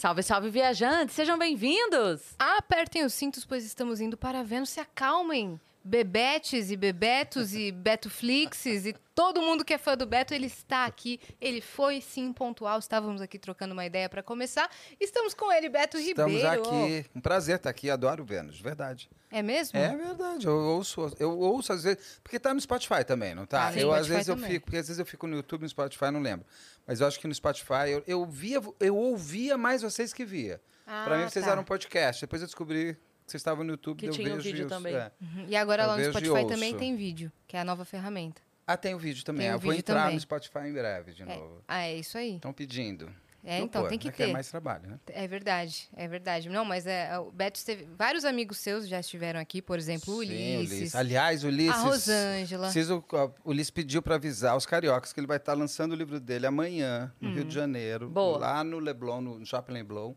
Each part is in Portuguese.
Salve, salve, viajantes! Sejam bem-vindos! Apertem os cintos, pois estamos indo para Vênus. Se acalmem! Bebetes e Bebetos e Betoflixes e todo mundo que é fã do Beto, ele está aqui. Ele foi sim pontual. Estávamos aqui trocando uma ideia para começar. Estamos com ele, Beto Estamos Ribeiro. aqui. Um prazer estar aqui. Adoro Vênus, verdade. É mesmo? É verdade. Eu ouço, eu ouço às vezes. Porque tá no Spotify também, não tá? No eu às Spotify vezes eu também. fico, porque às vezes eu fico no YouTube, no Spotify, não lembro. Mas eu acho que no Spotify eu, eu via, eu ouvia mais vocês que via. Ah, Pra mim vocês tá. eram um podcast. Depois eu descobri vocês estavam no YouTube, Que eu tinha o vejo vídeo isso, também. é. Uhum. E agora Eu lá no Spotify também tem vídeo, que é a nova ferramenta. Ah, tem o vídeo também. Tem o eu vou vídeo entrar também. no Spotify em breve de É. novo. Ah, é isso aí. Estão pedindo. É, Eu, então, pô, tem que é ter. É mais trabalho, né? É verdade, é verdade. Não, mas é, o Beto teve. Vários amigos seus já estiveram aqui, por exemplo, o Sim, Ulisses, Aliás, Ulisses. a Rosângela. Preciso, o Ulisses pediu para avisar os cariocas que ele vai estar lançando o livro dele amanhã, no Rio de Janeiro. Boa. Lá no Leblon, no, no Shopping Leblon.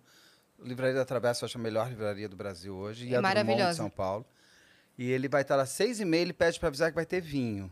Livraria da Travessa, eu acho a melhor livraria do Brasil hoje. E É a Drummond de São Paulo. E ele vai estar às seis e meia, ele pede para avisar que vai ter vinho.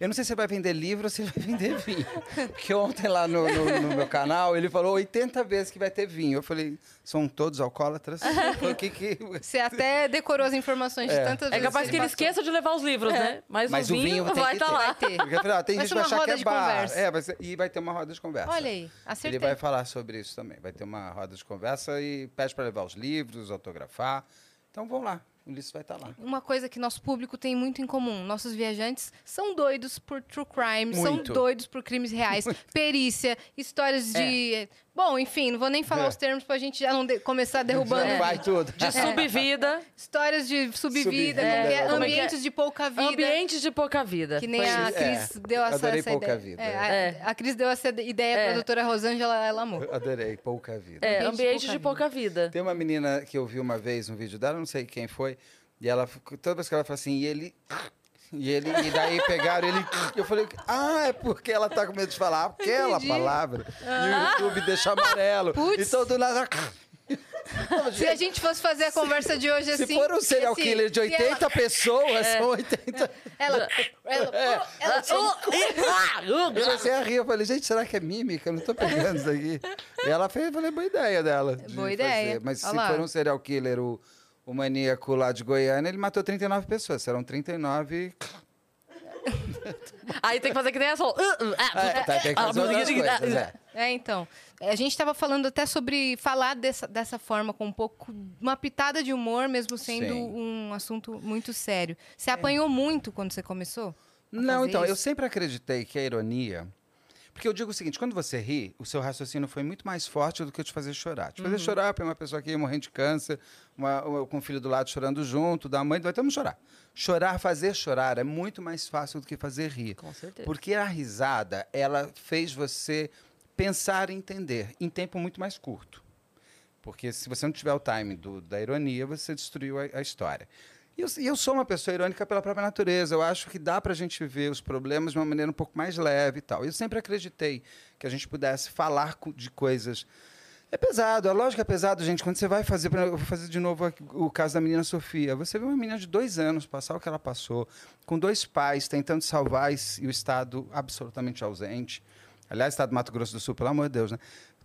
Eu não sei se ele vai vender livro ou se ele vai vender vinho. Porque ontem lá no, no- no meu canal, ele falou 80 vezes que vai ter vinho. Eu falei, são todos alcoólatras? Falei, que que... Você até decorou as informações de É. tantas É vezes. capaz que ele passou. esqueça de levar os livros, né? Mas, Mas o o vinho, vinho vai estar ter. lá. Ter. Porque, afinal, tem Vai gente que vai achar que é de bar. conversa. É, vai ser- e vai ter uma roda de conversa. Olha aí, acertei. Ele vai falar sobre isso também. Vai ter uma roda de conversa e pede para levar os livros, autografar. Então vão lá. O Ulisses vai estar lá. Uma coisa que nosso público tem muito em comum: nossos viajantes são doidos por true crime, são Muito. doidos por crimes reais, perícia, histórias de. Bom, enfim, não vou nem falar É. os termos pra gente já não de- começar derrubando. Já vai tudo. De subvida, Histórias de subvida, é? é é? ambientes de pouca vida. ambiente de pouca vida. Que nem a. Cris É, deu essa, adorei essa pouca ideia. vida. É, a, É. a Cris deu essa ideia É. pra doutora Rosângela, ela amou. Eu Adorei. Pouca vida. É, Ambiente de ambiente pouca de pouca vida. Tem uma menina que eu vi uma vez um vídeo dela, não sei quem foi, e ela, toda vez que ela fala assim, e ele. E ele, e daí pegaram ele. Eu falei, ah, é porque ela tá com medo de falar aquela Entendi. palavra. E o YouTube deixa amarelo. Putz. Então do nada. Se a gente fosse fazer a conversa de hoje Se assim. for um serial esse- killer de se 80 pessoas, são 80. Ela. Ela. ela, ela Eu comecei a rir, eu falei, gente, será que é mímica? Eu não tô pegando isso aqui. E ela fez, eu falei, boa ideia dela. de Boa ideia. fazer. Mas Olha se for um serial killer, o, o maníaco lá de Goiânia, ele matou 39 pessoas. Serão 39. Aí tem que fazer que nem essa. Uh, É, tá, tem que fazer outras coisas, é. É, então. A gente estava falando até sobre falar dessa, dessa forma, com um pouco. Uma pitada de humor, mesmo sendo Sim. um assunto muito sério. Você apanhou muito quando você começou? a Não, fazer então, eu isso? sempre acreditei que a ironia. Porque eu digo o seguinte: quando você ri, o seu raciocínio foi muito mais forte do que te fazer chorar. Te fazer chorar para uma pessoa que ia morrendo de câncer, uma- uma- com o filho do lado chorando junto, da mãe, vai todo mundo chorar. Chorar, fazer chorar é muito mais fácil do que fazer rir. Com certeza. Porque a risada, ela fez você pensar e entender em tempo muito mais curto. Porque se você não tiver o time do- da ironia, você destruiu a, a história. E eu, eu sou uma pessoa irônica pela própria natureza. Eu acho que dá para a gente ver os problemas de uma maneira um pouco mais leve e tal. Eu sempre acreditei que a gente pudesse falar de coisas. É pesado, é lógico que é pesado, gente. Quando você vai fazer, eu vou fazer de novo o caso da menina Sofia. Você vê uma menina de dois anos passar o que ela passou, com dois pais tentando salvar e o Estado absolutamente ausente. Aliás, Estado do Mato Grosso do Sul, pelo amor de Deus, né?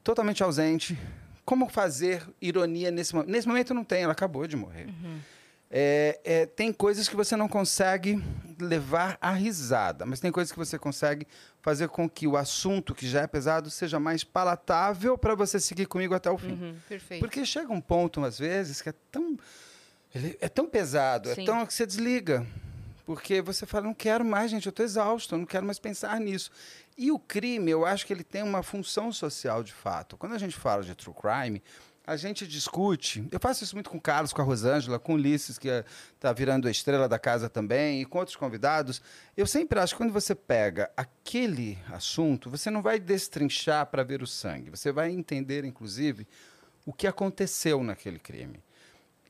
Totalmente ausente. Como fazer ironia nesse momento? Nesse momento não tem, ela acabou de morrer. É, é, tem coisas que você não consegue levar à risada, mas tem coisas que você consegue fazer com que o assunto, que já é pesado, seja mais palatável para você seguir comigo até o fim. Perfeito. Porque chega um ponto, às vezes, que é tão, é tão pesado, Sim. é tão que você desliga. Porque você fala, não quero mais, gente, eu estou exausto, eu não quero mais pensar nisso. E o crime, eu acho que ele tem uma função social de fato. Quando a gente fala de true crime, a gente discute. Eu faço isso muito com o Carlos, com a Rosângela, com o Ulisses, que está virando a estrela da casa também, e com outros convidados. Eu sempre acho que quando você pega aquele assunto, você não vai destrinchar para ver o sangue. Você vai entender, inclusive, o que aconteceu naquele crime.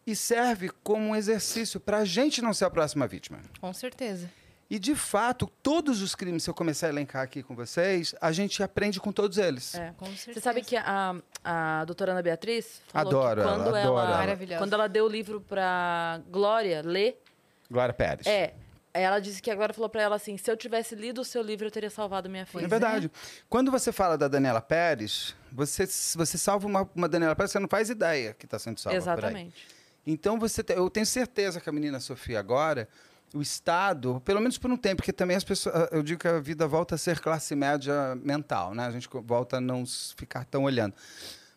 E serve como um exercício para a gente não ser a próxima vítima. Com certeza. E, de fato, todos os crimes, se eu começar a elencar aqui com vocês, a gente aprende com todos eles. É. Com certeza. Você sabe que a, a doutora Ana Beatriz falou Adoro que ela, quando adoro ela. Maravilhosa. quando ela deu o livro pra Glória ler, Glória Pérez. é, ela disse que agora falou pra ela assim: se eu tivesse lido o seu livro, eu teria salvado minha filha. É verdade. Quando você fala da Daniela Pérez, você, você salva uma, uma Daniela Pérez, você não faz ideia que está sendo salva por aí. Exatamente. Então, você te- eu tenho certeza que a menina Sofia agora, o Estado, pelo menos por um tempo, porque também as pessoas, eu digo que a vida volta a ser classe média mental, né? A gente volta a não ficar tão olhando.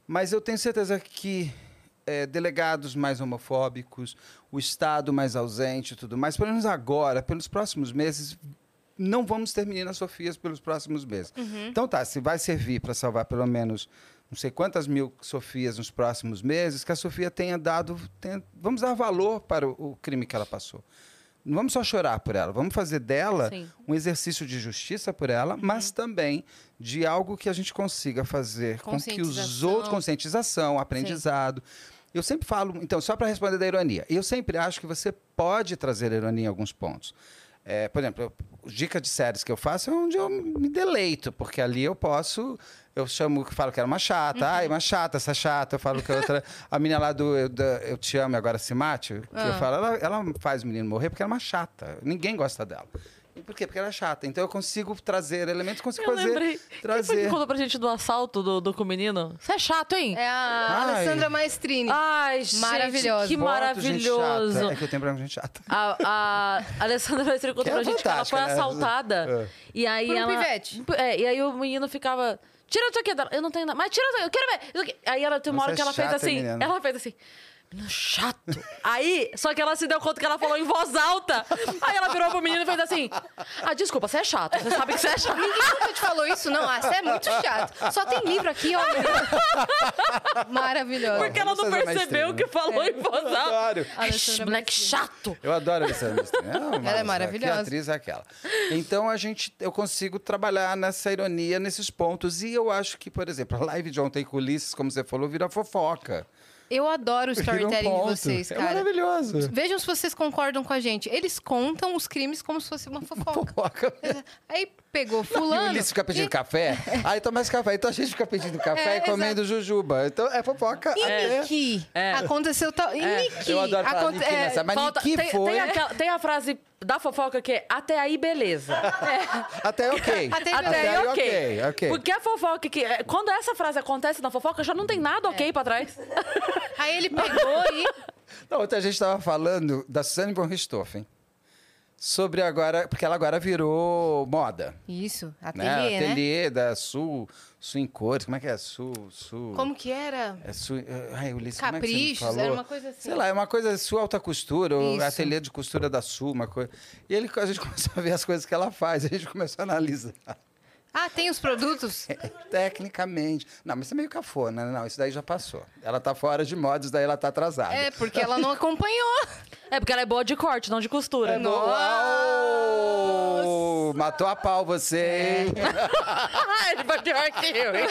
Mas eu tenho certeza que eh, delegados mais homofóbicos, o Estado mais ausente e tudo mais, pelo menos agora, pelos próximos meses, não vamos ter meninas Sofias pelos próximos meses. Então tá, se vai servir para salvar pelo menos não sei quantas mil Sofias nos próximos meses, que a Sofia tenha dado. tenha- vamos dar valor para o, o crime que ela passou. Não vamos só chorar por ela, vamos fazer dela Sim. um exercício de justiça por ela, mas também de algo que a gente consiga fazer com que os outros. Conscientização, aprendizado. Eu sempre falo, então, só para responder da ironia, eu sempre acho que você pode trazer ironia em alguns pontos. É, por exemplo, eu, dica de séries que eu faço é onde eu me deleito, porque ali eu posso. Eu chamo, falo que era uma chata. Ai, uma chata, essa chata. Eu falo que a outra. A menina lá do Eu, eu Te Amo e Agora Se Mate, que eu falo, ela, ela faz o menino morrer porque ela é uma chata. Ninguém gosta dela. Por quê? Porque ela é chata. Então eu consigo trazer elementos, consigo Eu fazer. lembrei. Quem foi que Trazer. contou pra gente do assalto do, do com o menino? Você é chato, hein? É a Ai. Alessandra Maestrini. Ai, gente, Maravilhosa. que gente maravilhoso. chata. É que eu tenho problema com gente chata. A, a Alessandra Maestri contou Que é pra gente que ela foi né? assaltada. E aí Por um ela. pivete. É, e aí o menino ficava. Tira isso aqui. Eu não tenho nada. Mas tira isso aqui, eu quero ver. Aí ela tem uma Você hora que é ela fez chata, assim. menina. Ela fez assim. Menino chato. Aí, só que ela se deu conta que ela falou em voz alta. Aí ela virou pro menino e fez assim: Ah, desculpa, você é chato. Você sabe que você é chato. Ninguém nunca te falou isso, não. Ah, você é muito chato. Só tem livro aqui, ó. Maravilhosa. Porque ela não percebeu que falou em voz alta. Adoro. Ai, Alessandra moleque chato. Eu adoro a Alessandra Maestrini. É uma- Ela é maravilhosa. Que atriz é aquela. Então a gente, eu consigo trabalhar nessa ironia, nesses pontos. E eu acho que, por exemplo, a live de ontem com Ulisses, como você falou, vira fofoca. Eu adoro o um storytelling de vocês, É cara. maravilhoso. Vejam se vocês concordam com a gente. Eles contam os crimes como se fosse uma fofoca. Fofoca. Aí pegou E o fulano. Ulisses fica pedindo café. Aí toma mais café. Então a gente fica pedindo café É, e comendo jujuba. Então é fofoca. E até- Niki? É. Aconteceu tal. E Niki? Eu adoro falar Aconte- Niki é, nessa, mas Falta- Niki tem, foi. tem, aquela- tem a frase da fofoca que é até aí, beleza. Até ok. Até Até, Até aí, aí, ok. Porque a fofoca que. é, Quando essa frase acontece na fofoca, já não tem nada ok pra trás. Aí ele pegou e. Não, ontem a gente estava falando da Susanne von Richthofen. Sobre agora, porque ela agora virou moda. Isso, né? ateliê, né? Ateliê da Sul, Sul em cores, como é que é? Sul, Sul... Como que era? É Sul, ai, Ulisses, como é Caprichos, era uma coisa assim. Sei lá, é uma coisa Sul Alta Costura, Isso. ateliê de costura da Sul, uma coisa. E ele, a gente começou a ver as coisas que ela faz, a gente começou a analisar. Ah, tem os produtos? Tecnicamente. Não, mas isso é meio cafona, né? Não, isso daí já passou. Ela tá fora de moda, isso daí ela tá atrasada. É, porque ela não acompanhou. É porque ela é boa de corte, não de costura. É, no- Uau! Matou a pau você, hein? Ele foi pior que eu, hein?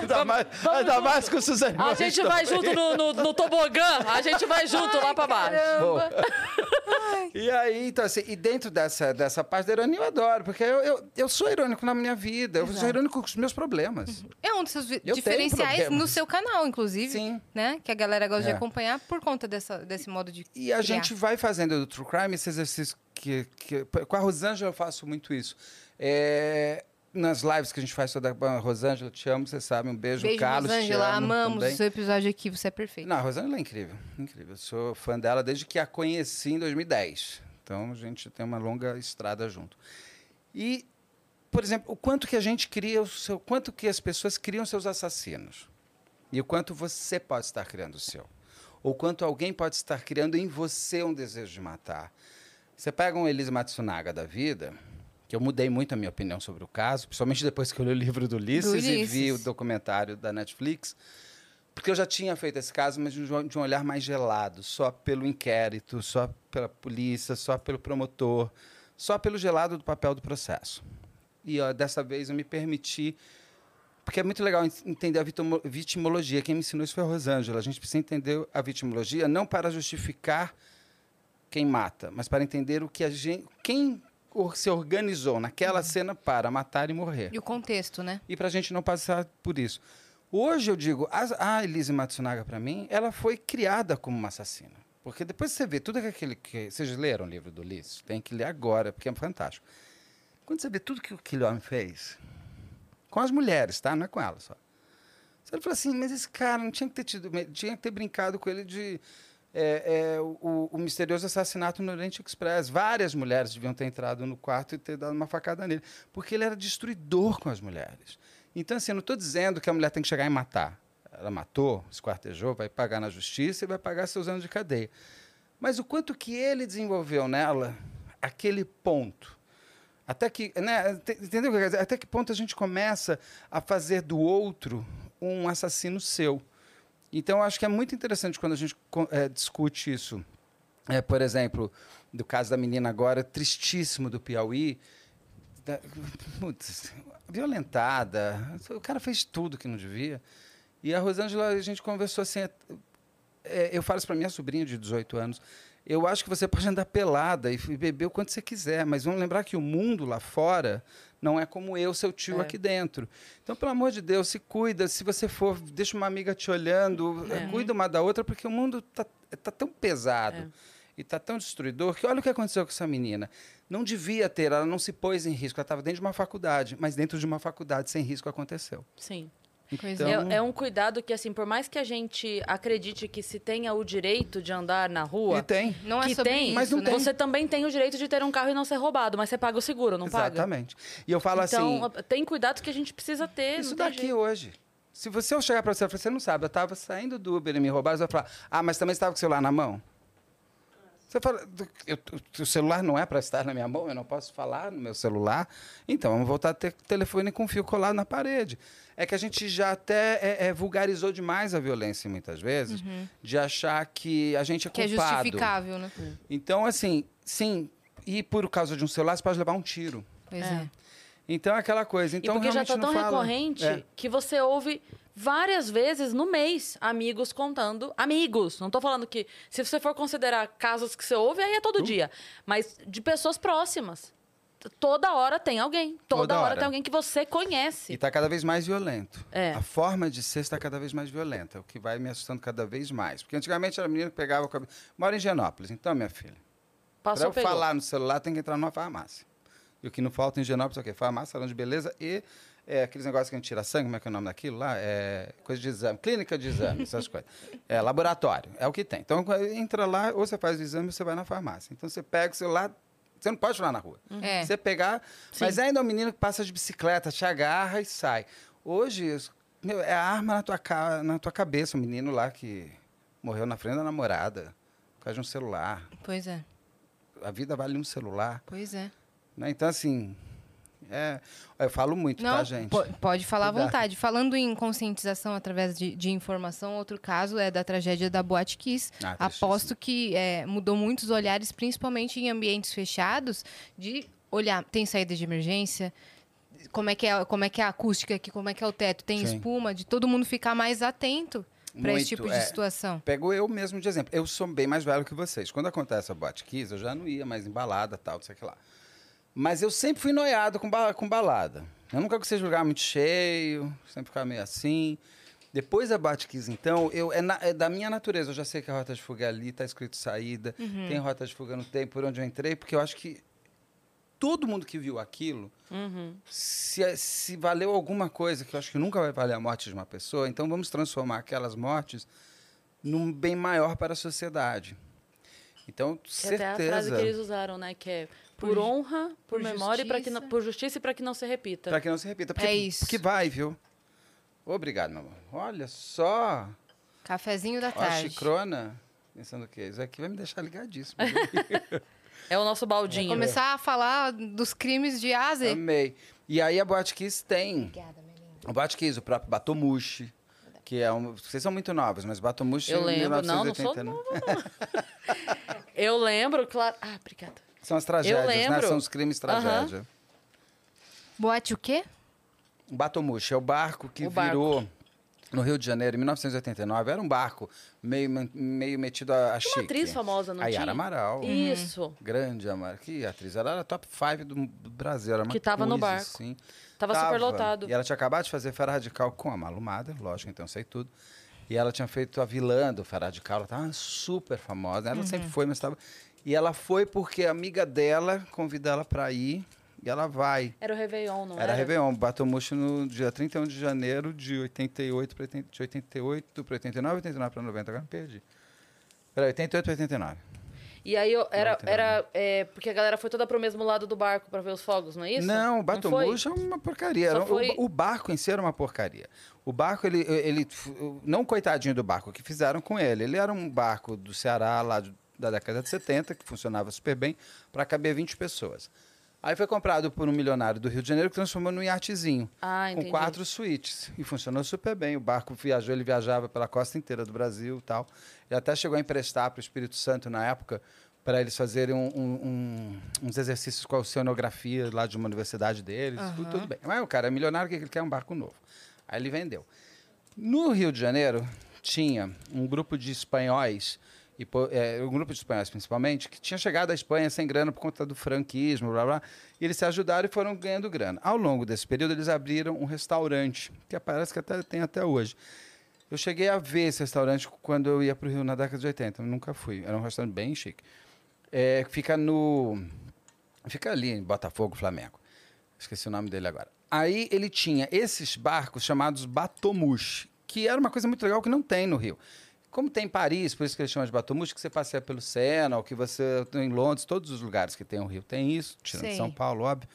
Ainda mais, ainda mais com o Suzane A gente vai junto no, no, no tobogã, a gente vai junto lá pra baixo. Caramba. E aí, então, assim, e dentro dessa, dessa parte da ironia eu adoro, porque eu, eu, eu sou irônico na minha vida, eu sou Exato. irônico com os meus problemas. É um dos seus tenho diferenciais no seu canal, inclusive. Sim. Né? Que a galera gosta É. de acompanhar por conta dessa, desse modo de. E a criar. gente vai fazendo do True Crime esse exercício que, que. Com a Rosângela eu faço muito isso. É, nas lives que a gente faz toda a Rosângela, te amo, você sabe, um beijo, Beijo, Carlos. te Rosângela. amo Amamos também. o seu episódio aqui, você é perfeito. Não, a Rosângela é incrível, incrível. Eu sou fã dela desde que a conheci em 2010. Então a gente tem uma longa estrada junto. E, por exemplo, o quanto que a gente cria o seu, quanto que as pessoas criam seus assassinos e o quanto você pode estar criando o seu, ou quanto alguém pode estar criando em você um desejo de matar. Você pega um Elise Matsunaga da vida, que eu mudei muito a minha opinião sobre o caso, principalmente depois que eu li o livro do Ulisses, Do e vi o Ulisses. documentário da Netflix. Porque eu já tinha feito esse caso, mas de um olhar mais gelado, só pelo inquérito, só pela polícia, só pelo promotor, só pelo gelado do papel do processo. E ó, dessa vez eu me permiti. Porque é muito legal en- entender a vitimo- vitimologia. Quem me ensinou isso foi a Rosângela. A gente precisa entender a vitimologia não para justificar quem mata, mas para entender o que a gente, quem se organizou naquela cena para matar e morrer E o contexto, né? e para a gente não passar por isso. Hoje eu digo, a, a Elise Matsunaga, para mim, ela foi criada como uma assassina. Porque depois você vê tudo aquele que. Vocês leram o livro do Ulisses? Tem que ler agora, porque é fantástico. Quando você vê tudo que aquele homem fez, com as mulheres, tá? Não é com elas só. Você fala assim, mas esse cara não tinha que ter tido, tinha que ter brincado com ele de é, é, o, o, misterioso assassinato no Oriente Express. Várias mulheres deviam ter entrado no quarto e ter dado uma facada nele, porque ele era destruidor com as mulheres. Então, assim, eu não estou dizendo que a mulher tem que chegar e matar. Ela matou, esquartejou, vai pagar na justiça e vai pagar seus anos de cadeia. Mas o quanto que ele desenvolveu nela, aquele ponto. Até que, né, entendeu? Até que ponto a gente começa a fazer do outro um assassino seu. Então, acho que é muito interessante quando a gente é, discute isso. É, por exemplo, do caso da menina agora, tristíssimo do Piauí, da, putz, violentada. O cara fez tudo que não devia. E a Rosângela, a gente conversou assim. É, é eu falo isso para minha sobrinha de 18 anos. Eu acho que você pode andar pelada e beber o quanto você quiser, mas vamos lembrar que o mundo lá fora não é como eu, seu tio, é. aqui dentro. Então, pelo amor de Deus, se cuida. Se você for, deixa uma amiga te olhando, é. cuida uma da outra, porque o mundo está tá tão pesado é. e está tão destruidor que olha o que aconteceu com essa menina. Não devia ter, ela não se pôs em risco. Ela estava dentro de uma faculdade, mas dentro de uma faculdade sem risco aconteceu. Sim. Então... É, é, um cuidado que, assim, por mais que a gente acredite que se tenha o direito de andar na rua. E tem. Não é que sobre tem, isso, mas não né? tem. Você também tem o direito de ter um carro e não ser roubado, mas você paga o seguro, não Exatamente. paga? Exatamente. E eu falo então, assim. tem cuidado que a gente precisa ter. Isso daqui jeito. hoje. Se você eu chegar para você e falar, você não sabe, eu estava saindo do Uber e me roubaram, você vai falar, ah, mas também estava com o celular na mão? Você fala, eu, o celular não é para estar na minha mão, eu não posso falar no meu celular. Então, vamos voltar a ter telefone com fio colado na parede. É que a gente já até é, é, vulgarizou demais a violência, muitas vezes, uhum. de achar que a gente é que culpado. Que é justificável, né? Então, assim, sim, e por causa de um celular, você pode levar um tiro. Pois é. é. Então, é aquela coisa. Então, e porque já está tão fala... recorrente é. que você ouve várias vezes no mês amigos contando. Amigos, não estou falando que. Se você for considerar casos que você ouve, aí é todo uh. dia. Mas de pessoas próximas. Toda hora tem alguém. Toda, Toda hora. hora. tem alguém que você conhece. E está cada vez mais violento. É. A forma de ser está cada vez mais violenta, o que vai me assustando cada vez mais. Porque antigamente era a menina que pegava. Mora em Genópolis. Então, minha filha. Para eu pegou. falar no celular, tem que entrar numa farmácia. E o que não falta em Genópolis é o quê? Farmácia, salão de beleza e é, aqueles negócios que a gente tira sangue, como é que é o nome daquilo lá? É, coisa de exame, clínica de exame, essas coisas. É, laboratório, é o que tem. Então, entra lá, ou você faz o exame ou você vai na farmácia. Então, você pega o celular, você não pode falar na rua. É. Você pegar, Sim. mas ainda é um menino que passa de bicicleta, te agarra e sai. Hoje, meu, é a arma na tua, na tua cabeça, o menino lá que morreu na frente da namorada, por causa de um celular. Pois é. A vida vale um celular. Pois é. Né? Então, assim, é, eu falo muito, tá, Não, tá, gente? Pode falar Cuidado. à vontade. Falando em conscientização através de, de, informação, outro caso é da tragédia da Boate Kiss. Ah, Aposto que é, mudou muitos olhares, principalmente em ambientes fechados, de olhar, tem saída de emergência, como é que é, como é, que é a acústica aqui, como é que é o teto, tem Sim. espuma, de todo mundo ficar mais atento para esse tipo de é, situação. Pego eu mesmo de exemplo. Eu sou bem mais velho que vocês. Quando acontece a Boate Kiss, eu já não ia mais embalada, tal, não sei o que lá. Mas eu sempre fui noiado com, ba com balada. Eu nunca gostei de lugar muito cheio, sempre ficava meio assim. Depois da Batkiss, então, eu, é, na, é, da minha natureza. Eu já sei que a rota de fuga é ali, tá escrito saída. Uhum. Tem rota de fuga no tempo, por onde eu entrei, porque eu acho que todo mundo que viu aquilo, uhum. se, se valeu alguma coisa, que eu acho que nunca vai valer a morte de uma pessoa, então vamos transformar aquelas mortes num bem maior para a sociedade. Então, que certeza. Até a frase que eles usaram, né? Que é por, honra, por, por memória justiça. e que não, por justiça e para que não se repita. Para que não se repita. Porque, é isso. Porque vai, viu? Obrigado, meu amor. Olha só. Cafezinho da tarde. Ó, chicrona. Pensando o quê? Isso aqui vai me deixar ligadíssimo. é o nosso baldinho. Vou começar a falar dos crimes de Aze. Amei. E aí a Boate Kiss tem. Obrigada, minha linda. O Boate Kiss, o próprio Batomushi. Que é um. Vocês são muito novos, mas Batomushi Eu lembro. 1980, não, não sou nova, não. Eu lembro, claro. Ah, obrigada. São as tragédias, né? São os crimes tragédia. Uhum. Boate o quê? Batomushi é o barco que o virou barco. no Rio de Janeiro em 1989. Era um barco meio, meio metido a, a chique. uma atriz famosa, não a tinha? Yara Amaral. Isso. Grande Amaral. Que atriz? Ela era top 5 do Brasil. Era uma que tava no barco. Assim. Tava, tava super lotado. E ela tinha acabado de fazer Fera Radical com a Malumada, lógico, então sei tudo. E ela tinha feito a vilã do Fará de Cal, ela estava super famosa. Ela Uhum. sempre foi, mas estava. E ela foi porque a amiga dela convidou ela para ir e ela vai. Era o Réveillon, não era? Era Réveillon, Batomuxo no dia 31 de janeiro de 88 para 80, de 88 para 89, 89 para 90, agora me perdi. Era 88 para 89. E aí eu- era, era é, porque a galera foi toda pro mesmo lado do barco pra ver os fogos, não é isso? Não, o foi? Batomuxo é uma porcaria. Só o- foi- O, barco em si era uma porcaria. O barco, ele, ele. Não coitadinho do barco, o que fizeram com ele? Ele era um barco do Ceará, lá da década de 70, que funcionava super bem, para caber 20 pessoas. Aí foi comprado por um milionário do Rio de Janeiro que transformou num iatezinho. Ah, com quatro suítes. E funcionou super bem. O barco viajou, ele viajava pela costa inteira do Brasil e tal. Ele até chegou a emprestar para o Espírito Santo na época para eles fazerem um- um- um- uns exercícios com a oceanografia lá de uma universidade deles. Tudo, tudo bem. Mas o cara é milionário, o que ele quer? Um barco novo. Aí ele vendeu. No Rio de Janeiro, tinha um grupo de espanhóis, e, é, um grupo de espanhóis principalmente, que tinha chegado à Espanha sem grana por conta do franquismo, blá, blá, e eles se ajudaram e foram ganhando grana. Ao longo desse período, eles abriram um restaurante, que parece que até, tem até hoje. Eu cheguei a ver esse restaurante quando eu ia para o Rio na década de 80, eu nunca fui. Era um restaurante bem chique. É, fica no... Fica ali em Botafogo, Flamengo. Esqueci o nome dele agora. Aí ele tinha esses barcos chamados batomush, que era uma coisa muito legal que não tem no Rio. Como tem em Paris, por isso que eles chamam de batomush, que você passeia pelo Sena, ou que você em Londres, todos os lugares que tem o Rio tem isso, tirando Sei. São Paulo, óbvio.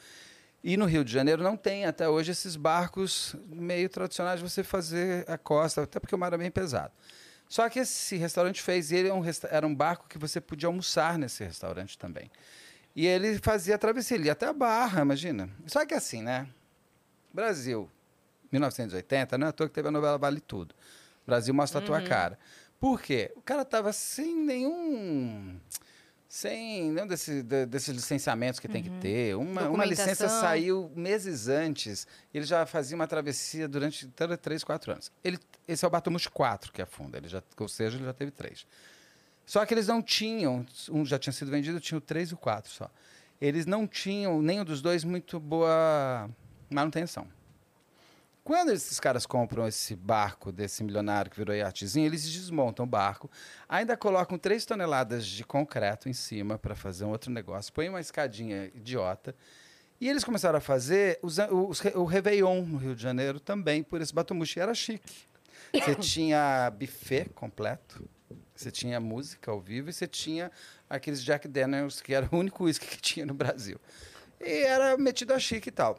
E no Rio de Janeiro não tem até hoje esses barcos meio tradicionais de você fazer a costa, até porque o mar é bem pesado. Só que esse restaurante fez, ele é um era um barco que você podia almoçar nesse restaurante também. E ele fazia travessia, ele ia até a Barra, imagina. Só que assim, né? Brasil, 1980, não é à toa que teve a novela Vale Tudo. Brasil mostra a tua cara. Por quê? O cara tava sem nenhum. Sem nenhum desse, de- desses licenciamentos que tem que ter. Uma, uma licença saiu meses antes. Ele já fazia uma travessia durante três, quatro anos. Ele, esse é o Batomus 4 que afunda. Ele já, ou seja, ele já teve três. Só que eles não tinham, um já tinha sido vendido, tinha o 3 e o 4 só. Eles não tinham, nenhum dos dois, muito boa manutenção. Quando esses caras compram esse barco desse milionário que virou iatezinho, eles desmontam o barco, ainda colocam 3 toneladas de concreto em cima para fazer um outro negócio, põem uma escadinha idiota. E eles começaram a fazer os, os, o Réveillon no Rio de Janeiro também por esse Batomuxi. Era chique. Você tinha buffet completo, você tinha música ao vivo e você tinha aqueles Jack Daniels, que era o único uísque que tinha no Brasil. E era metido a chique e tal.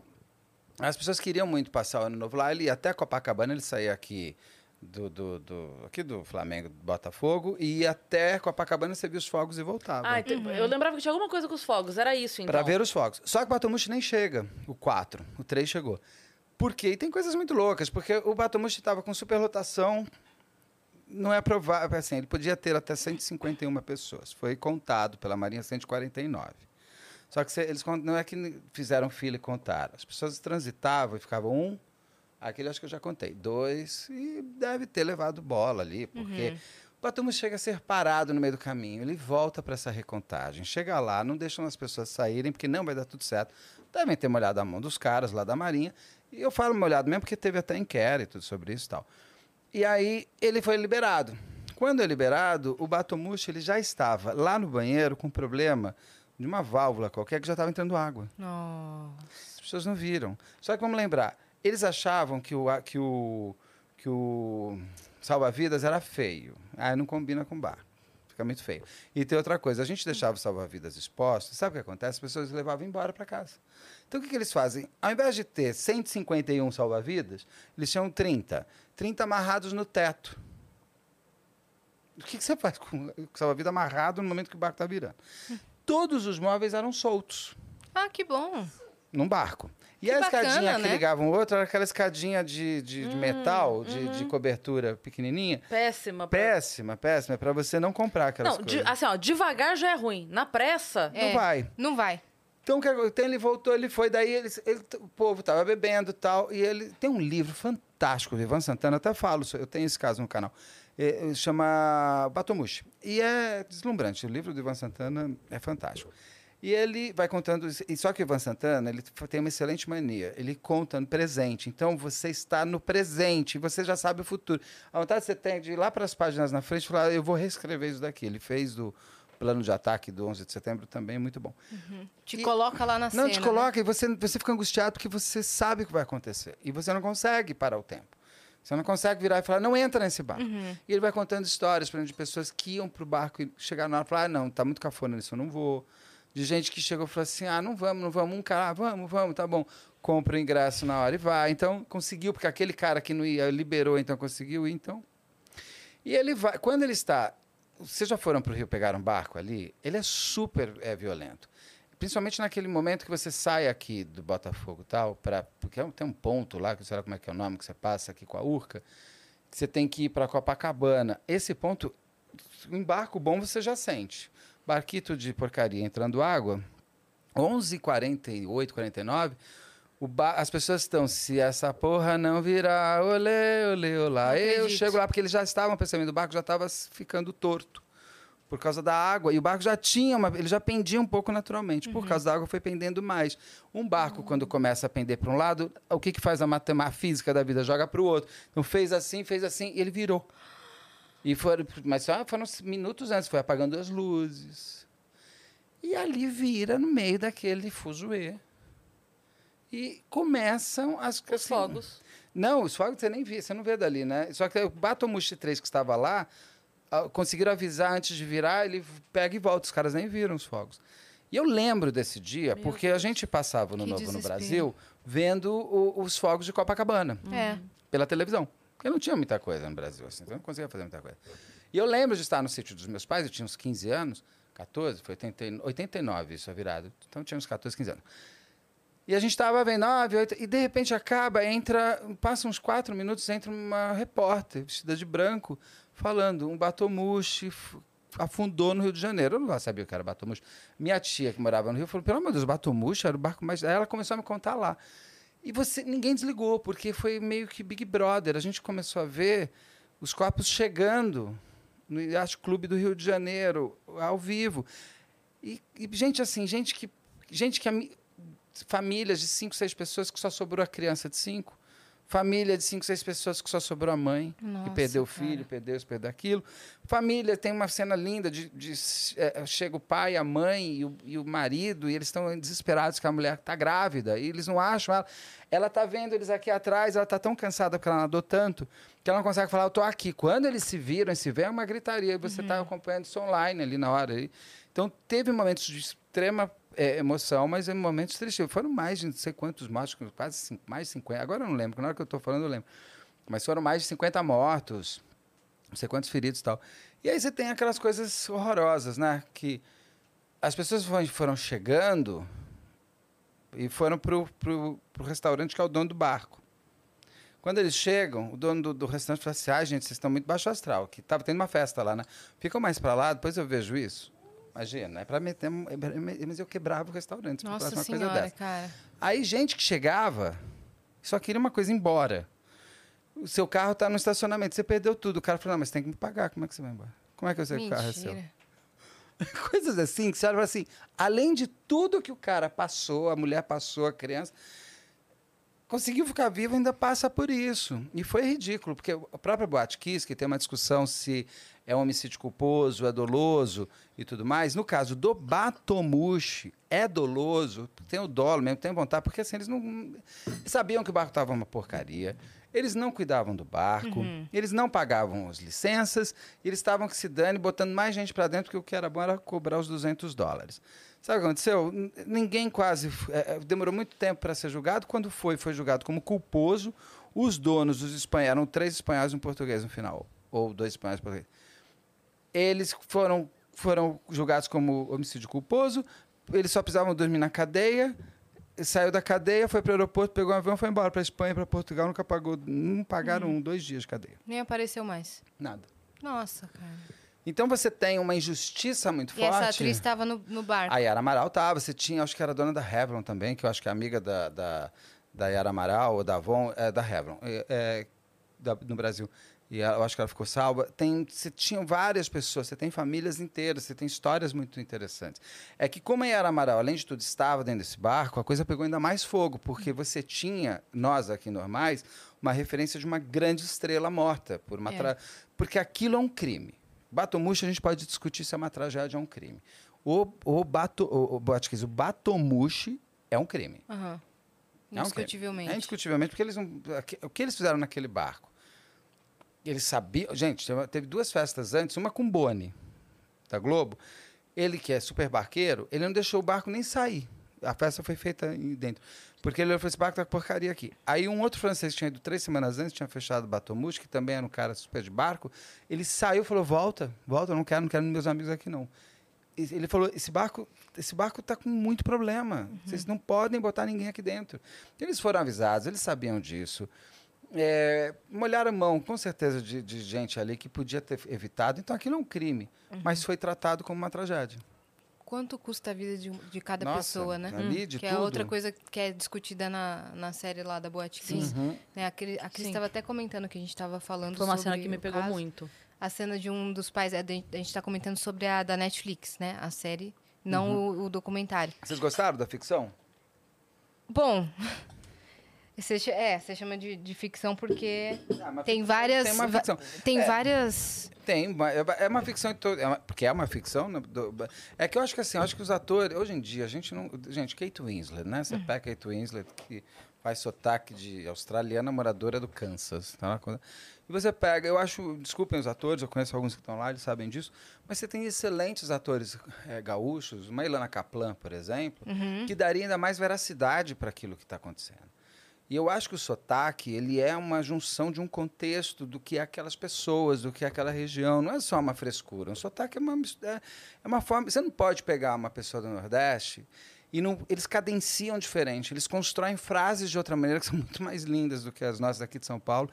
As pessoas queriam muito passar o ano novo lá. Ele ia até Copacabana, ele saía aqui do, do, do- aqui do Flamengo, do Botafogo, e ia até Copacabana, você via os fogos e voltava. Ah, então, eu lembrava que tinha alguma coisa com os fogos, era isso então. Pra ver os fogos. Só que o Batomushi nem chega, o 4. O 3 chegou. Por quê? E tem coisas muito loucas, porque o Batomushi estava com superlotação, não é provável, assim, ele podia ter até 151 pessoas. Foi contado pela Marinha 149. Só que cê- eles não é que fizeram fila e contaram. As pessoas transitavam e ficavam um, aquele acho que eu já contei, dois, e deve ter levado bola ali, porque o Batumo chega a ser parado no meio do caminho, ele volta para essa recontagem, chega lá, não deixam as pessoas saírem, porque não vai dar tudo certo. Devem ter molhado a mão dos caras lá da Marinha, e eu falo molhado mesmo porque teve até inquérito sobre isso e tal. E aí ele foi liberado. Quando é liberado, o Batomushi ele já estava lá no banheiro com problema de uma válvula qualquer que já estava entrando água. Nossa. As pessoas não viram. Só que vamos lembrar, eles achavam que o, que o, que o salva-vidas era feio. Ah, não combina com bar. Fica muito feio. E tem outra coisa, a gente deixava o salva-vidas exposto, sabe o que acontece? As pessoas levavam embora para casa. Então o que, que eles fazem? Ao invés de ter 151 salva-vidas, eles tinham 30. 30 amarrados no teto. O que, que você faz com o salva-vida amarrado no momento que o barco está virando? Todos os móveis eram soltos Ah, que bom. num barco. E Que a escadinha bacana, que né? ligava um outro era aquela escadinha de, de- de metal, de, de cobertura pequenininha. Péssima. pra- Péssima, péssima, é para você não comprar aquelas Não, de- coisas. assim, ó, devagar já é ruim. Na pressa, Não É. vai. Não vai. Então, o que aconteceu? Então, ele voltou, ele foi, daí ele, ele- o povo estava bebendo e tal, e ele tem um livro fantástico, o Ivan Santana, até falo, eu tenho esse caso no canal, é, chama Batomushi, e é deslumbrante, o livro do Ivan Santana é fantástico. E ele vai contando. E só que o Ivan Santana ele tem uma excelente mania. Ele conta no presente. Então você está no presente, você já sabe o futuro. A vontade que você tem de ir lá para as páginas na frente e falar: eu vou reescrever isso daqui. Ele fez do plano de ataque do 11 de setembro também, muito bom. Te E- coloca lá na cena. Não te né? coloca e você, você fica angustiado porque você sabe o que vai acontecer. E você não consegue parar o tempo. Você não consegue virar e falar, não entra nesse barco. Uhum. E ele vai contando histórias por exemplo, de pessoas que iam pro barco e chegaram na hora e falaram, ah, não, tá muito cafona nisso, eu não vou. De gente que chegou e falou assim, ah, não vamos, não vamos. Um cara, ah, vamos, vamos, tá bom. Compra o ingresso na hora e vai. Então, conseguiu, porque aquele cara que não ia, liberou, então conseguiu ir, então... E ele vai, quando ele está... Vocês já foram para o Rio pegar um barco ali? Ele é super é, violento. Principalmente naquele momento que você sai aqui do Botafogo e tal, pra, porque é tem um ponto lá, que sei lá como é que é o nome, que você passa aqui com a Urca, que você tem que ir para Copacabana. Esse ponto, um barco bom você já sente. Barquito de porcaria entrando água, 11h48, 49, o ba- as pessoas estão, se essa porra não virar, olê, olê, olá. Eu chego lá, porque eles já estavam percebendo, o barco já estava ficando torto por causa da água. E o barco já tinha, uma, ele já pendia um pouco naturalmente. Por causa da água foi pendendo mais. Um barco, quando começa a pender para um lado, o que, que faz a matemática física da vida? Joga para o outro. Então fez assim, fez assim, e ele virou. E foram, mas só foram minutos antes, foi apagando as luzes. E ali vira no meio daquele fuzuê. E começam as Os assim, fogos. não, os fogos você nem vê, você não vê dali, né? Só que o Batomushi 3 que estava lá, conseguiram avisar antes de virar, ele pega e volta. Os caras nem viram os fogos. E eu lembro desse dia, Meu porque a gente passava no Que Novo no desespero. Brasil vendo o- os fogos de Copacabana É. pela televisão. Porque não tinha muita coisa no Brasil, assim, então eu não conseguia fazer muita coisa. E eu lembro de estar no sítio dos meus pais, eu tinha uns 15 anos, 14, foi 80, e- 89 isso a virada, então eu tinha uns 14, 15 anos. E a gente estava vendo, 9, 8, e de repente acaba, entra, passa uns quatro minutos, entra uma repórter vestida de branco, falando, um batomushi f- afundou no Rio de Janeiro. Eu não sabia o que era batomushi. Minha tia, que morava no Rio, falou, pelo amor de Deus, batomushi era o barco mais... Aí ela começou a me contar lá. E você, ninguém desligou, porque foi meio que Big Brother. A gente começou a ver os corpos chegando no Yacht Clube do Rio de Janeiro, ao vivo. E, e gente assim, gente que. Gente que. ami- Famílias de cinco, seis pessoas que só sobrou a criança de cinco. Família de cinco, seis pessoas que só sobrou a mãe. que Nossa, perdeu o filho, perdeu isso, perdeu aquilo. Família, tem uma cena linda de, de, eh, chega o pai, a mãe e o, e o marido, e eles estão desesperados que a mulher está grávida, e eles não acham ela. Ela está vendo eles aqui atrás, ela está tão cansada porque ela nadou tanto, que ela não consegue falar, eu estou aqui. Quando eles se viram e se vê, é uma gritaria, e você está acompanhando isso online ali na hora. Então, teve momentos de extrema eh, emoção, mas em momentos tristes. Foram mais de não sei quantos mortos, quase cin- mais de 50. Agora eu não lembro, na hora que eu estou falando eu lembro. Mas foram mais de 50 mortos, não sei quantos feridos e tal. E aí você tem aquelas coisas horrorosas, né? Que as pessoas foram, chegando e foram pro, pro, pro restaurante que é o dono do barco. Quando eles chegam, o dono do, do restaurante fala assim, ah, gente, vocês estão muito baixo astral, que tava tendo uma festa lá, né? Ficam mais para lá, depois eu vejo isso. Imagina, é para meter... Mas eu quebrava o restaurante. Nossa uma coisa senhora, dessa. cara. Aí gente que chegava só queria uma coisa embora. O seu carro está no estacionamento, você perdeu tudo. O cara falou, não, mas tem que me pagar, como é que você vai embora? Como é que eu sei que o carro é seu? Coisas assim, que você olha assim, além de tudo que o cara passou, a mulher passou, a criança, conseguiu ficar vivo ainda passa por isso. E foi ridículo, porque a própria Boate Kiss, que tem uma discussão se é um homicídio culposo, é doloso e tudo mais, no caso do Batomushi, é doloso, tem o dolo mesmo, tem vontade, porque assim, eles não sabiam que o barco estava uma porcaria, eles não cuidavam do barco, eles não pagavam as licenças, e eles estavam que se dane, botando mais gente para dentro, porque o que era bom era cobrar os 200 dólares. Sabe o que aconteceu? Ninguém quase. eh, eh, demorou muito tempo para ser julgado. Quando foi, foi julgado como culposo. Os donos, os espanhóis, eram três espanhóis e um português no final. Ou dois espanhóis e um português. Eles foram, foram julgados como homicídio culposo. Eles só precisavam dormir na cadeia. Saiu da cadeia, foi para o aeroporto, pegou um avião, foi embora para Espanha, para Portugal. Nunca pagou. Não pagaram um, dois dias de cadeia. Nem apareceu mais. Nada. Nossa, cara. Então você tem uma injustiça muito E forte. essa atriz estava no, no barco. A Yara Amaral tava. Você tinha, acho que era dona da Revlon também, que eu acho que é amiga da, da, da Yara Amaral ou da Avon, é, da Revlon, é, é, da- no Brasil. e ela- eu acho que ela ficou salva. Tem, você tinha várias pessoas, você tem famílias inteiras, você tem histórias muito interessantes. É que como a Yara Amaral, além de tudo, estava dentro desse barco, a coisa pegou ainda mais fogo, porque você tinha, nós aqui normais, uma referência de uma grande estrela morta. Por uma É. tra- Porque aquilo é um crime. Batomushi, a gente pode discutir se é uma tragédia ou um crime. O, o, bato, o, o, o Batomushi é um crime. Aham. É um crime. Indiscutivelmente. É indiscutivelmente, porque eles não, o que eles fizeram naquele barco? Eles sabiam. Gente, teve- duas festas antes, uma com Boni, da Globo. Ele, que é super barqueiro, ele não deixou o barco nem sair. A festa foi feita dentro. Porque ele olhou e falou: esse barco tá com porcaria aqui. Aí um outro francês que tinha ido três semanas antes, tinha fechado Batomush, que também era um cara super de barco. Ele saiu e falou: volta, volta, não quero, não quero meus amigos aqui não. E Ele falou: esse barco, esse barco está com muito problema. Vocês não podem botar ninguém aqui dentro. Eles foram avisados, eles sabiam disso. É, molharam a mão, com certeza, de, de gente ali que podia ter evitado. Então aquilo é um crime, mas foi tratado como uma tragédia. Quanto custa a vida de, de cada Nossa, pessoa, né? ali de que é tudo. outra coisa que é discutida na, na série lá da Boate Kiss. Uhum. Né? A Cris a Cris Sim. estava até comentando que a gente estava falando Foi uma sobre cena que me pegou caso. muito. A cena de um dos pais... é, A gente está comentando sobre a da Netflix, né? A série, não Uhum. o, o documentário. Vocês gostaram da ficção? Bom... Você, é, você chama de, de ficção porque Ah, tem várias... Tem uma ficção. Tem É. várias... Tem, é é uma ficção, é uma- porque é uma ficção. do- É que eu acho que assim, eu acho que os atores, hoje em dia, a gente não. Gente, Kate Winslet, né? Você pega Kate Winslet, que faz sotaque de australiana moradora do Kansas. Tá? uma coisa- E você pega, eu acho, desculpem os atores, eu conheço alguns que estão lá, eles sabem disso, mas você tem excelentes atores é, gaúchos, uma Ilana Kaplan, por exemplo, que daria ainda mais veracidade para aquilo que está acontecendo. E eu acho que o sotaque, ele é uma junção de um contexto do que é aquelas pessoas, do que é aquela região. Não é só uma frescura. Um sotaque é uma, é, é uma forma... Você não pode pegar uma pessoa do Nordeste e não, eles cadenciam diferente. Eles constroem frases de outra maneira que são muito mais lindas do que as nossas aqui de São Paulo.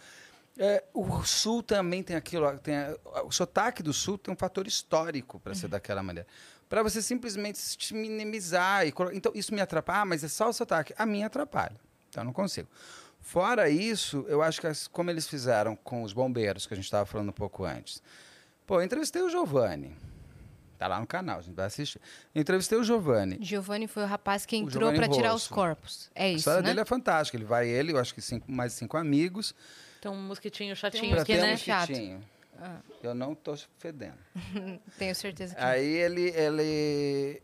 É, o Sul também tem aquilo. Tem a- o sotaque do Sul tem um fator histórico para ser daquela maneira. Para você simplesmente se minimizar. E, então, isso me atrapalha. Ah, mas é só o sotaque. A mim atrapalha. Então, não consigo. Fora isso, eu acho que as- como eles fizeram com os bombeiros, que a gente estava falando um pouco antes. Pô, eu entrevistei o Giovanni. Tá lá no canal, a gente vai assistir. Eu entrevistei o Giovanni. Giovanni foi o rapaz que entrou para tirar os corpos. É a isso, história né? dele é fantástica. Ele vai, ele, eu acho que cinco, mais cinco amigos. Tem um mosquitinho chatinho Pra aqui, ter né? um Chato. mosquitinho. Ah. Eu não tô fedendo. Tenho certeza que Aí ele, ele,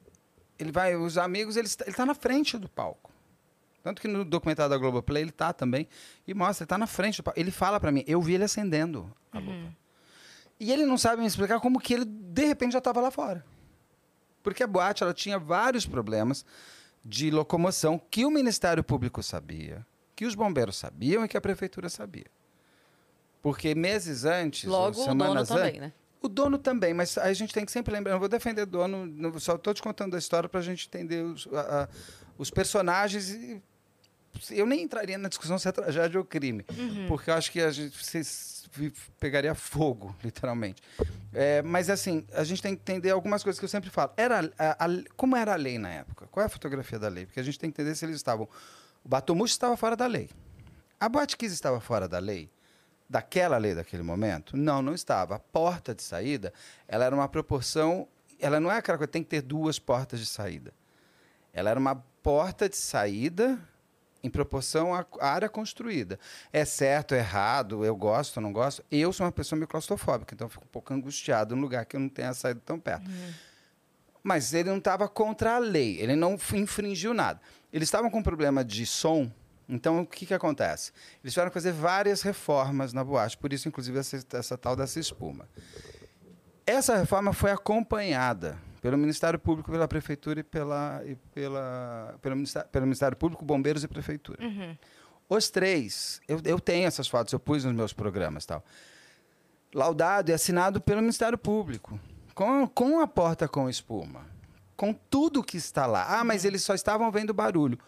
ele vai, os amigos, ele, está- ele tá na frente do palco. Tanto que no documentário da Globoplay ele tá também. E mostra, ele tá na frente. Ele fala pra mim, eu vi ele acendendo a lupa. E ele não sabe me explicar como que ele, de repente, já estava lá fora. Porque a boate, ela tinha vários problemas de locomoção que o Ministério Público sabia, que os bombeiros sabiam e que a prefeitura sabia. Porque meses antes, ou Logo, o dono semanas antes, também, né? o dono também, mas a gente tem que sempre lembrar. Eu não vou defender o dono, só estou te contando a história para a gente entender os, a- a- os personagens. E, eu nem entraria na discussão se é tragédia ou crime, porque eu acho que a gente pegaria fogo, literalmente. É, mas assim, a gente tem que entender algumas coisas que eu sempre falo. Era a- a- como era a lei na época? Qual é a fotografia da lei? Porque a gente tem que entender se eles estavam. O Batomuxo estava fora da lei. A Boate estava fora da lei? daquela lei daquele momento? Não, não estava. A porta de saída, ela era uma proporção, ela não é aquela coisa, tem que ter duas portas de saída. Ela era uma porta de saída em proporção à área construída. É certo, é errado, eu gosto, não gosto. Eu sou uma pessoa meio claustrofóbica, então fico um pouco angustiado num lugar que eu não tenha saído tão perto. Mas ele não estava contra a lei, ele não infringiu nada. Eles estavam com um problema de som, então o que, que acontece? Eles tiveram que fazer várias reformas na boate, por isso, inclusive, essa, essa tal dessa espuma. Essa reforma foi acompanhada pelo Ministério Público, pela Prefeitura e pela, e pela, pelo, Ministério, pelo Ministério Público, Bombeiros e Prefeitura. Os três, eu, eu tenho essas fotos, eu pus nos meus programas tal. Laudado e assinado pelo Ministério Público, com, com a porta com espuma, com tudo que está lá. Ah, mas eles só estavam vendo barulho.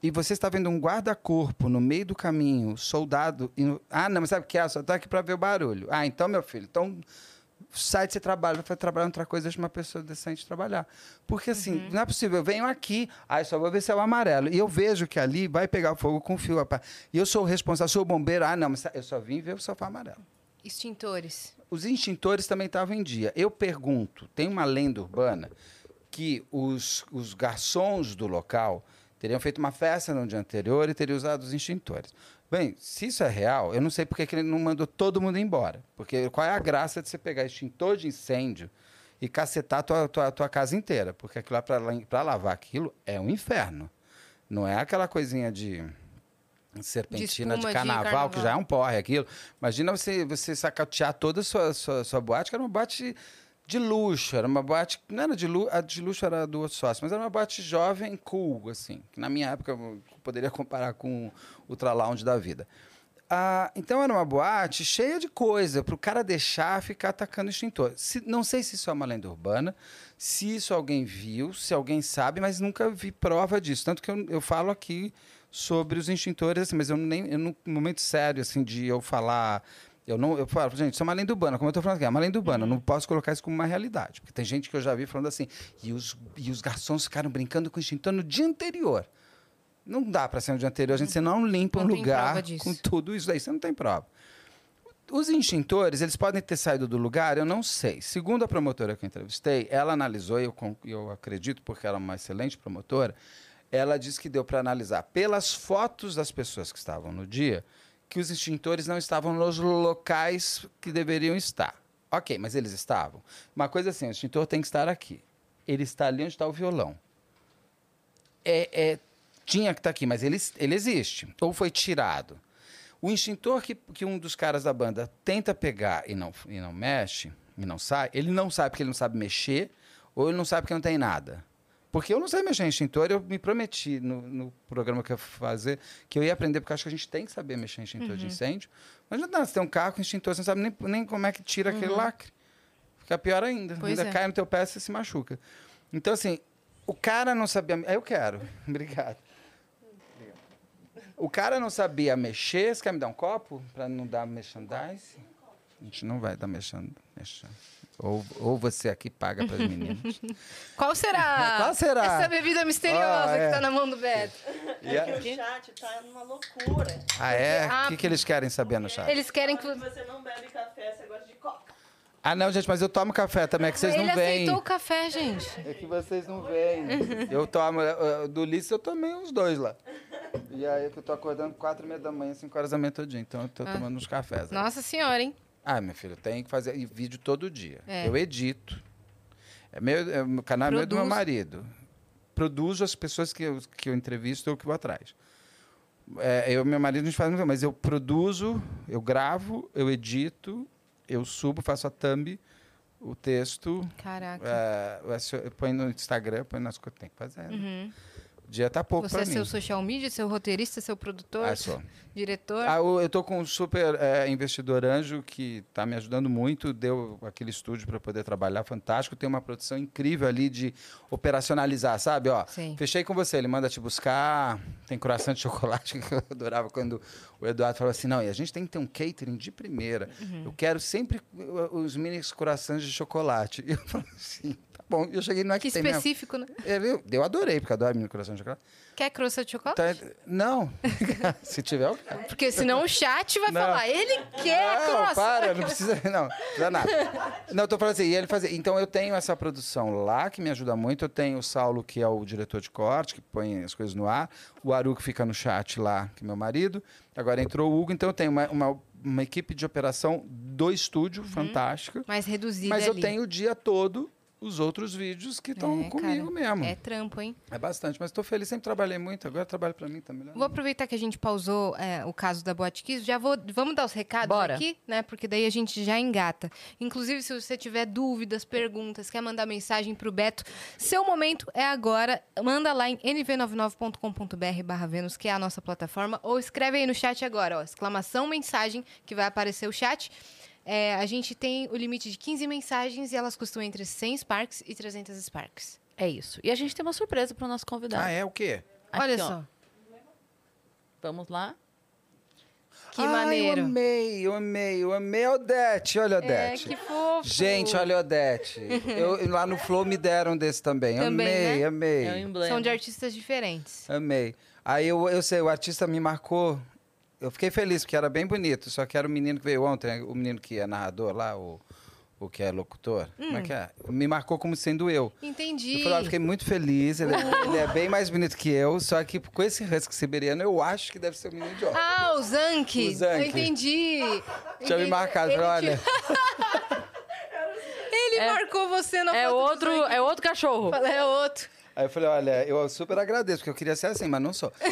E você está vendo um guarda-corpo no meio do caminho, soldado. e Ah, não, mas sabe o que é? Só estou aqui para ver o barulho. Ah, então, meu filho, então sai de ser trabalho, vai trabalhar em outra coisa, deixa uma pessoa decente trabalhar. Porque assim, não é possível, eu venho aqui, aí só vou ver se é o amarelo. E eu vejo que ali vai pegar fogo com fio. rapaz. E eu sou o responsável, sou o bombeiro. Ah, não, mas eu só vim ver o sofá amarelo. Extintores. Os extintores também estavam em dia. Eu pergunto, tem uma lenda urbana que os, os garçons do local teriam feito uma festa no dia anterior e teriam usado os extintores. Bem, se isso é real, eu não sei porque que ele não mandou todo mundo embora. Porque qual é a graça de você pegar extintor de incêndio e cacetar a tua, tua, tua casa inteira? Porque aquilo lá, para lavar aquilo, é um inferno. Não é aquela coisinha de serpentina de, espuma de carnaval, carnaval. que já é um porre aquilo. Imagina você, você sacatear toda a sua, sua, sua boate, que era uma boate de luxo, era uma boate, não era de luxo, a de luxo era do outro sócio, mas era uma boate jovem, cool, assim, que na minha época eu poderia comparar com o Ultra Lounge da vida. Ah, então era uma boate cheia de coisa para o cara deixar ficar atacando extintor. Se- não sei se isso é uma lenda urbana, se isso alguém viu, se alguém sabe, mas nunca vi prova disso. Tanto que eu, eu falo aqui sobre os extintores, assim, mas eu nem, eu, num momento sério assim de eu falar, eu não, eu falo, gente, isso é uma lenda urbana, como eu estou falando aqui, é uma lenda urbana, eu não posso colocar isso como uma realidade, porque tem gente que eu já vi falando assim, e os, e os garçons ficaram brincando com o extintor no dia anterior. Não dá para ser no dia anterior, a gente você não limpa Não um lugar com tudo isso daí, você não tem prova. Os extintores, eles podem ter saído do lugar, eu não sei. Segundo a promotora que eu entrevistei, ela analisou, e eu, eu acredito porque ela é uma excelente promotora, ela disse que deu para analisar pelas fotos das pessoas que estavam no dia que os extintores não estavam nos locais que deveriam estar. Ok, mas eles estavam. Uma coisa assim, o extintor tem que estar aqui. Ele está ali onde está o violão. É, é, tinha que estar aqui, mas ele, ele existe. Ou foi tirado. O extintor que, que um dos caras da banda tenta pegar e não, e não mexe, e não sai, ele não sabe porque ele não sabe mexer, ou ele não sabe que não tem nada. Porque eu não sei mexer em extintor, eu me prometi no, no programa que eu ia fazer que eu ia aprender, porque eu acho que a gente tem que saber mexer em extintor Uhum. de incêndio. Mas não dá, você tem um carro com extintor, você não sabe nem, nem como é que tira aquele lacre. Fica pior ainda. Uhum. Pois ainda é. cai no teu pé e você se machuca. Então, assim, o cara não sabia. Eu quero. Obrigado. O cara não sabia mexer. Você quer me dar um copo para não dar merchandise? A gente não vai dar merchan- merchan. Ou, ou você aqui paga para as meninas. Qual será? Qual será? Essa bebida misteriosa Ah, é. que tá na mão do Beto. E a- Porque o chat tá numa loucura. Ah, é? Ah, O que, que eles querem saber no chat? Eles querem que. Você não bebe café, você gosta de coca. Ah, não, gente, mas eu tomo café também, é que vocês Ele não veem. aceitou o café, gente. É que vocês não veem. Eu tomo. Do Ulisses eu tomei uns dois lá. E aí que eu tô acordando quatro e meia da manhã, cinco horas da manhã todo dia. Então eu tô tomando uns cafés. Nossa senhora, hein? Ah, meu filho, tem que fazer vídeo todo dia. É. Eu edito. É meu, é, o canal é meu e do meu Produz. marido. Produzo as pessoas que eu, que eu entrevisto ou que vou atrás. É, eu e meu marido a gente faz, mas eu produzo, eu gravo, eu edito, eu subo, faço a thumb, o texto, Caraca. é, eu asso- eu ponho no Instagram, ponho nas coisas que tem que fazer. né? Uhum. Dia tá pouco Você é mim. seu social media, seu roteirista, seu produtor, Ah, diretor. Ah, eu tô com um super é, investidor anjo que está me ajudando muito, deu aquele estúdio para poder trabalhar, fantástico. Tem uma produção incrível ali de operacionalizar, sabe? Ó, Sim. fechei com você, ele manda te buscar. Tem coração de chocolate que eu adorava quando o Eduardo falou assim: não, e a gente tem que ter um catering de primeira. Uhum. Eu quero sempre os mini corações de chocolate. E eu falei assim: bom. Eu cheguei no é Que que tem mesmo. específico, né? Eu, eu adorei, porque eu adoro mini coração de chocolate. Quer crosta de chocolate? Tá- não, se tiver, eu quero. Porque senão o chat vai Não. falar, ele quer Não, para, não precisa, não, precisa nada. Não, eu tô falando assim, e ele fazia. Então eu tenho essa produção lá que me ajuda muito. Eu tenho o Saulo, que é o diretor de corte, que põe as coisas no ar. O Aru, que fica no chat lá, que é meu marido. Agora entrou o Hugo, então eu tenho uma, uma, uma equipe de operação do estúdio, fantástica. Mais reduzida Mas eu ali. tenho o dia todo os outros vídeos que estão É, comigo cara, mesmo. É É. trampo, hein? bastante, mas estou feliz, sempre trabalhei muito, agora trabalho para mim, tá melhor. Vou aproveitar que a gente pausou é, o caso da Boate Kiss. Já vou, vamos dar os recados Bora. aqui, né? Porque daí a gente já engata. Inclusive, se você tiver dúvidas, perguntas, quer mandar mensagem pro Beto, seu momento é agora. Manda lá em nv99.com.br barra Vênus, que é a nossa plataforma, ou escreve aí no chat agora, ó, exclamação mensagem, que vai aparecer o chat. É, a gente tem o limite de 15 mensagens e elas custam entre 100 Sparks e 300 Sparks. É isso. E a gente tem uma surpresa para o nosso convidado. Ah, é o quê? Aqui, Olha ó. só, Vamos lá. que Ai, maneiro. Eu amei, eu amei, eu amei a Odete, olha a É, Odete. que fofo. Gente, olha a Odete. Eu, lá no Flow me deram desse também. Também, amei, né? amei. É emblema. São de artistas diferentes. Amei. Aí eu, eu sei, o artista me marcou eu fiquei feliz, porque era bem bonito. Só que era o menino que veio ontem, o menino que é narrador lá, o, o que é locutor. Como é que é? Me marcou como sendo eu. Entendi. Eu falei, ó, fiquei muito feliz, ele, é- ele é bem mais bonito que eu, só que com esse husky siberiano eu acho que deve ser um menino de óculos. Ah, o Zank. O Zank. Eu entendi. Tinha me marcado, Ele, falei, olha, ele marcou você na É foto do outro, é outro cachorro. Falei, é outro. Aí eu falei, olha, eu super agradeço, porque eu queria ser assim, mas não sou.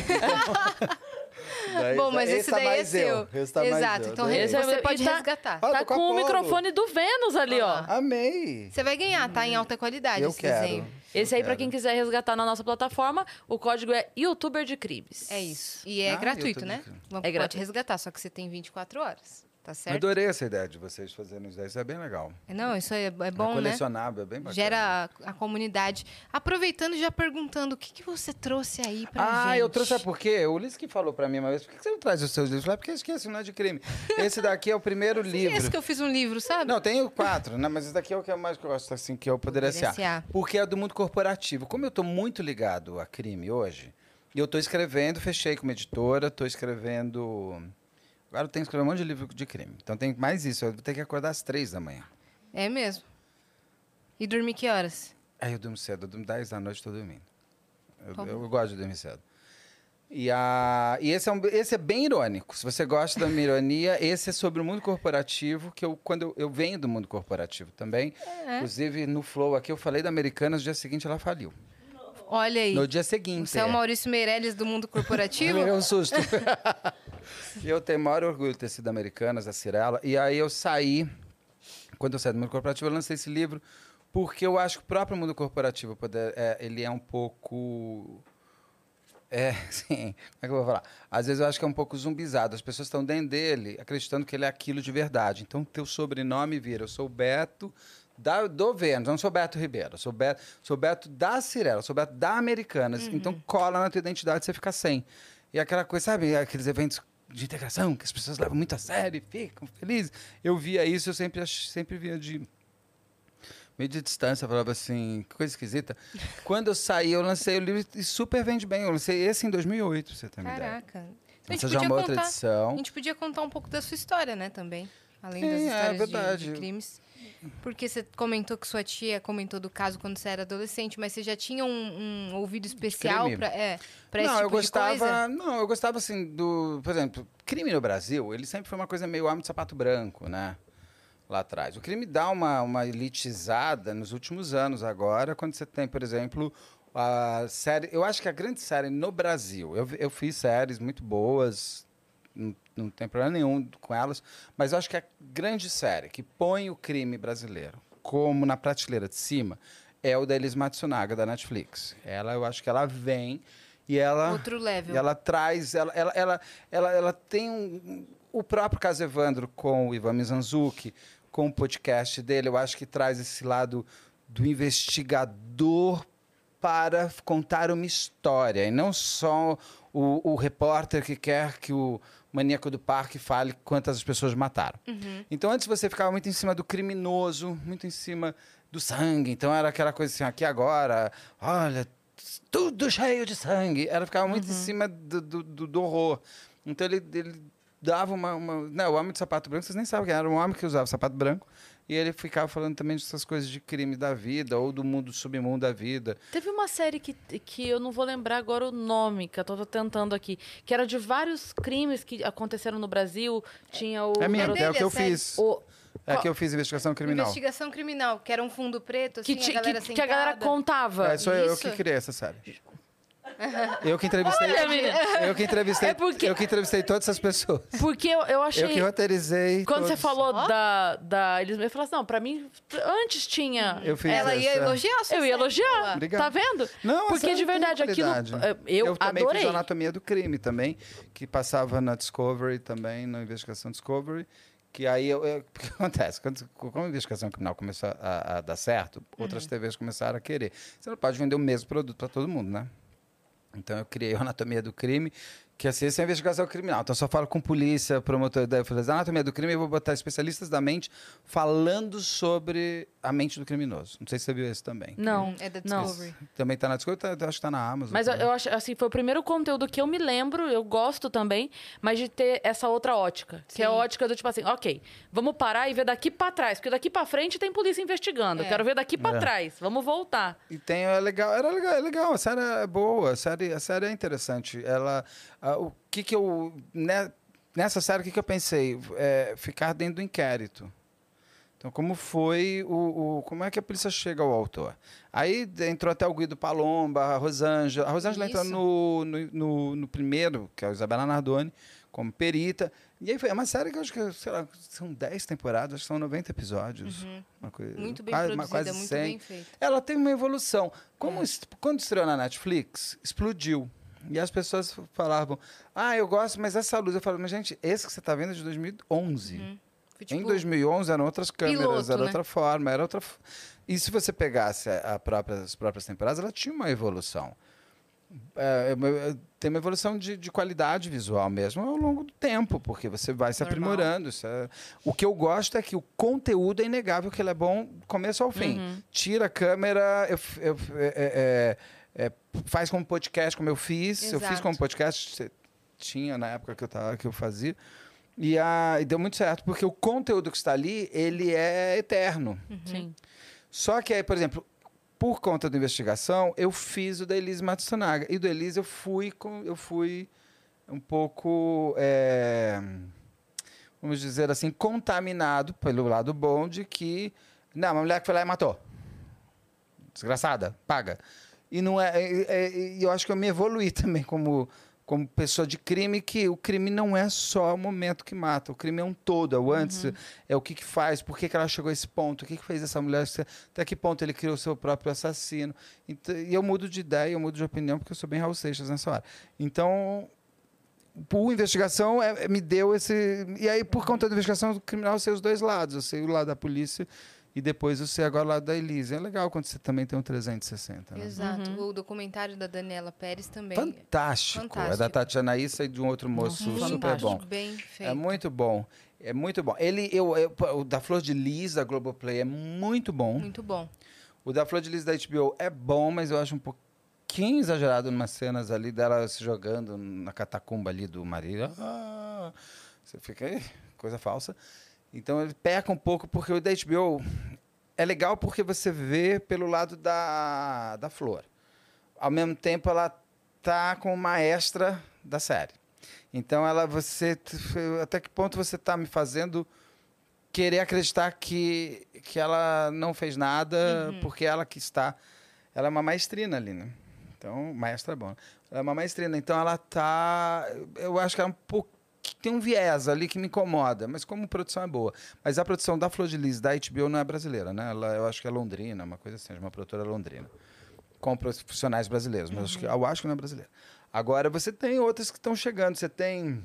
Daí, Bom, mas esse tá daí é mais seu. eu, esse tá mais Exato, eu. então Daí- Esse é- você pode tá- resgatar. Tá tô com o microfone do Vênus ali, ó. Amei. Você vai ganhar, tá? Em alta qualidade Eu esse quero. desenho. Esse aí, pra quero. quem quiser resgatar na nossa plataforma, o código é youtuber de crimes. É isso. E é Ah, gratuito, YouTube. né? Pode gratuito. resgatar, só que você tem 24 horas. Tá certo? Adorei essa ideia de vocês fazerem isso, isso é bem legal. Não, isso é, é é bom, né? colecionável, é bem bacana. Gera a, a comunidade. Aproveitando e já perguntando, o que, que você trouxe aí pra Ah, gente? eu trouxe, sabe por quê? O Ulisses que falou pra mim uma vez, por que você não traz os seus livros? Eu falei, "Ah, porque eu esqueci, não é de crime. Esse daqui é o primeiro livro. Esse que eu fiz um livro, sabe? Não, tenho quatro, né? Mas esse daqui é o que eu mais gosto, assim, que eu poderia ser. Porque é do mundo corporativo. Como eu tô muito ligado a crime hoje, e eu tô escrevendo, fechei com uma editora, tô escrevendo... Agora eu tenho que escrever um monte de livro de crime. Então tem mais isso, eu vou ter que acordar às três da manhã. É mesmo. E dormir que horas? Aí eu durmo cedo, eu durmo 10 da noite, tô dormindo. Eu, Tá eu gosto de dormir cedo. E, a, e esse, é um- esse é bem irônico. Se você gosta da minha ironia, esse é sobre o mundo corporativo, que eu, quando eu, eu venho do mundo corporatiativo também. É. Inclusive, no Flow aqui, eu falei da Americanas, no dia seguinte ela faliu. Olha aí. No dia seguinte. Você é o Maurício Meirelles do mundo corporativo? Eu um susto. eu tenho o maior orgulho de ter sido Americanas, da Cirela. E aí eu saí, quando eu saí do mundo corporativo, eu lancei esse livro, porque eu acho que o próprio mundo corporativo, poder, é, ele é um pouco... É, sim, como é que eu vou falar? Às vezes eu acho que é um pouco zumbizado. As pessoas estão dentro dele, acreditando que ele é aquilo de verdade. Então, teu sobrenome vira. Eu sou Beto da, do Vênus, não sou Beto Ribeiro. Sou Beto, sou Beto da Cirela, sou Beto da Americanas. Então, cola na tua identidade, você fica sem. E aquela coisa, sabe? Aqueles eventos de integração que as pessoas levam muito a sério e ficam felizes. Eu via isso, eu sempre, sempre via de meio de distância, falava assim, que coisa esquisita. Quando eu saí, eu lancei o livro e super vende bem. Eu lancei esse em 2008, pra você uma ideia. Caraca. A gente, Essa já é uma outra contar, edição. a gente podia contar um pouco da sua história, né, também. Além Sim, das é histórias de- de, crimes. Porque você comentou que sua tia comentou do caso quando você era adolescente, mas você já tinha um, um ouvido especial pra, é, pra esse não, tipo eu gostava, de coisa? não, eu gostava assim do, por exemplo, crime no Brasil, ele sempre foi uma coisa meio homem de sapato branco, né? Lá atrás. O crime dá uma, uma elitizada nos últimos anos agora, quando você tem, por exemplo, a série, eu acho que a grande série no Brasil, eu, eu fiz séries muito boas, não, não tem problema nenhum com elas, mas eu acho que a grande série que põe o crime brasileiro como na prateleira de cima é o da Elis Matsunaga, da Netflix. Ela, eu acho que ela vem e ela... Outro level. E ela traz, ela, ela, ela, ela, ela tem um- o próprio caso Evandro com o Ivan Mizanzuki, com o podcast dele, eu acho que traz esse lado do investigador para contar uma história, e não só o, o repórter que quer que o maníaco do parque fale quantas pessoas mataram. Então, antes você ficava muito em cima do criminoso, muito em cima do sangue. Então, era aquela coisa assim, aqui agora, olha, tudo cheio de sangue. Ela ficava muito em cima do, do, do- do horror. Então, ele, ele dava uma, uma... Não, o homem de sapato branco, vocês nem sabem quem era. Um homem que usava sapato branco. E ele ficava falando também dessas coisas de crime da vida, ou do mundo submundo da vida. Teve uma série que, que eu não vou lembrar agora o nome, que eu tô tentando aqui, que era de vários crimes que aconteceram no Brasil. Tinha o. é mesmo, garoto- é o que eu série? fiz. o- É que eu fiz investigação criminal. Investigação criminal, que era um fundo preto, assim, que, a galera que, que a galera contava. É, sou eu, que criei essa série. Eu que entrevistei. Olha, eu que entrevistei. É porque- Eu que entrevistei todas essas pessoas. Porque eu, eu achei. Eu que roteirizei. Quando você todos. falou Ó. da, da. Eles me falaram assim, não, pra mim, antes tinha. Eu fiz Ela ia essa. elogiar a sua Eu ia elogiar. Obrigado. Tá vendo? Não, Porque de verdade, aquilo. eh, Eu, também adorei. fiz Anatomia do Crime também, que passava na Discovery também, na Investigação Discovery. Que aí, eu, eu- o que acontece? Quando, como a investigação criminal começou a, a dar certo, outras TVs começaram a querer. Você não pode vender o mesmo produto para todo mundo, né? Então eu criei o Anatomia do Crime, Que assim, essa é a investigação criminal. Então, eu só falo com polícia, promotor da anatomia do crime, e vou botar especialistas da mente falando sobre a mente do criminoso. Não sei se você viu esse também. Não. É da não. Discovery. Também tá na Discovery, tá- acho que tá na Amazon. Mas eu, eu acho, assim, foi o primeiro conteúdo que eu me lembro, eu gosto também, mas de ter essa outra ótica. Que é a Sim. ótica do tipo assim, ok, vamos parar e ver daqui pra trás, porque daqui pra frente tem polícia investigando. Eu É. quero ver daqui pra É. trás. Vamos voltar. E tem, é legal, era legal, é legal, a série é boa, a série, a série é interessante. Ela, ah, o que que eu, né, nessa série, o que que eu pensei? É, ficar dentro do inquérito. Então, como foi o, o- como é que a polícia chega ao autor? Aí entrou até o Guido Palomba, a Rosângela. A Rosângela entrou no, no, no- no primeiro, que é o Isabela Nardoni, como perita. E aí foi é uma série que eu acho que, sei lá, são 10 temporadas, acho que são 90 episódios. Uma coisa, Uhum. Muito bem quase- produzida, quase muito 100 bem feita. ela tem uma evolução. Como É. quando estreou na Netflix, explodiu. E as pessoas falavam, ah, eu gosto, mas essa luz. Eu falo, mas gente, esse que você está vendo é de 2011. Foi, em tipo, 2011 eram outras câmeras, piloto, era né? outra forma, era outra... E se você pegasse a própria, as próprias temporadas, ela tinha uma evolução. É, é é, tem uma evolução de, de qualidade visual mesmo ao longo do tempo, porque você vai se Normal. aprimorando. é- O que eu gosto é que o conteúdo é inegável, que ele é bom do começo ao fim. Uhum. Tira a câmera, eu, eu f- é- é- faz como podcast, como eu fiz. Eu fiz Exato. como podcast, tinha na época que eu, tava, que eu fazia. E, a, e deu muito certo, porque o conteúdo que está ali, ele é eterno. Sim. Só que aí, por exemplo, por conta da investigação, eu fiz o da Elise Matsunaga. E do Elise eu fui, com, eu fui um pouco, é, vamos dizer assim, contaminado pelo lado bom de que, não, uma mulher que foi lá e matou. Desgraçada, paga. E não é, é- é- eu acho que eu me evoluí também como como pessoa de crime que o crime não é só o momento que mata, o crime é um todo, é o antes, é o que, que faz, por que, que ela chegou a esse ponto, o que, que fez essa mulher, até que ponto ele criou o seu próprio assassino. Então, e eu mudo de ideia, eu mudo de opinião, porque eu sou bem Raul Seixas nessa hora. Então, por investigação, é- é- me deu esse. E aí, por conta da investigação criminal, eu sei os dois lados. Eu sei o lado da polícia e depois sei agora o lado da Elise. É legal quando você também tem um 360. Né? Exato. O documentário da Daniela Pérez também. Fantástico. É da Fantástico. Tatiana Issa e de um outro moço Nossa, super fantástico. bom. Bem feito. É muito bom. É muito bom. Ele, eu, eu- o da Flor de Lis, da Globoplay, é muito bom. Muito bom. O da Flor de Lis da HBO é bom, mas eu acho um pouquinho exagerado em umas cenas ali dela se jogando na catacumba ali do marido. Ah, você fica, "Ih, coisa falsa. Então ele peca um pouco, porque o da HBO é legal porque você vê pelo lado da, da Flor. Ao mesmo tempo, ela tá com uma extra da série. Então ela você até que ponto você está me fazendo querer acreditar que, que ela não fez nada porque ela que está ela é uma maestrina ali, né? Então, maestra é bom. Ela é uma maestrina, então ela tá eu acho que ela é um pouco tem um viés ali que me incomoda, mas como produção é boa. Mas a produção da Flor de Lis da HBO não é brasileira, né? Ela, eu acho que é londrina, uma coisa assim, é uma produtora londrina com profissionais brasileiros, mas acho que, eu acho que não é brasileira. Agora, você tem outras que estão chegando. Você tem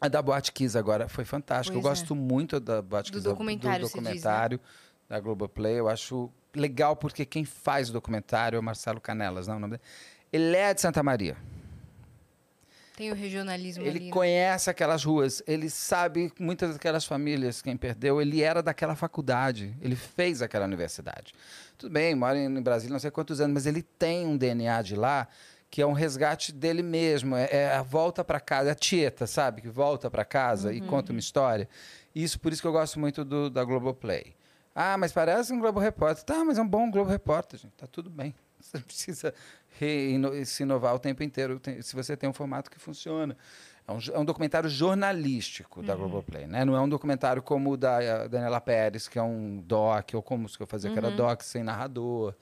a da Boate Kiss agora, foi fantástica. Eu é. gosto muito da Boate Do Kiss, documentário, do você diz, né? documentário da Globoplay. Eu acho legal porque quem faz o documentário é o Marcelo Canelas, não é o nome dele? Ele é de Santa Maria. Tem o regionalismo Ele ali. né? conhece aquelas ruas, ele sabe muitas daquelas famílias, quem perdeu, ele era daquela faculdade, ele fez aquela universidade. Tudo bem, mora em Brasília não sei quantos anos, mas ele tem um DNA de lá que é um resgate dele mesmo, é, é a volta para casa, é a tieta, sabe, que volta para casa e conta uma história. Isso por isso que eu gosto muito do, da Globoplay. Ah, mas parece um Globo Repórter. Tá, mas é um bom Globo Repórter, gente. Tá tudo bem. Você não precisa se inovar o tempo inteiro se você tem um formato que funciona. É um, é um documentário jornalístico da Globoplay, né? Não é um documentário como o da eh, Daniela Pérez, que é um doc, ou como que eu fazia, que era doc sem narrador.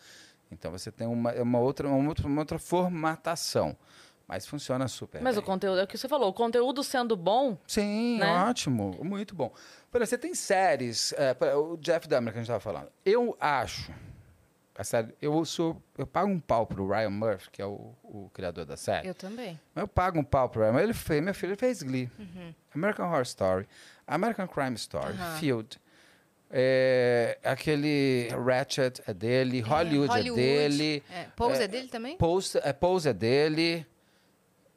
Então você tem uma, uma, outra, uma, outra, uma outra formatação. Mas funciona super Mas bem. o conteúdo, é o que você falou, o conteúdo sendo bom, Sim, né? ótimo, muito bom. Por exemplo, você tem séries, é, o Jeff Dahmer que a gente estava falando. Eu acho, a série, eu sou, eu pago um pau pro Ryan Murphy, que é o, o criador da série. Eu também. Mas eu pago um pau pro Ryan. Ele fez, meu filho ele fez Glee, American Horror Story, American Crime Story, Aham. Field. é, aquele Ratchet é dele, Hollywood, é Hollywood. dele, É, Pose é, dele também? Pose, é, Pose é dele.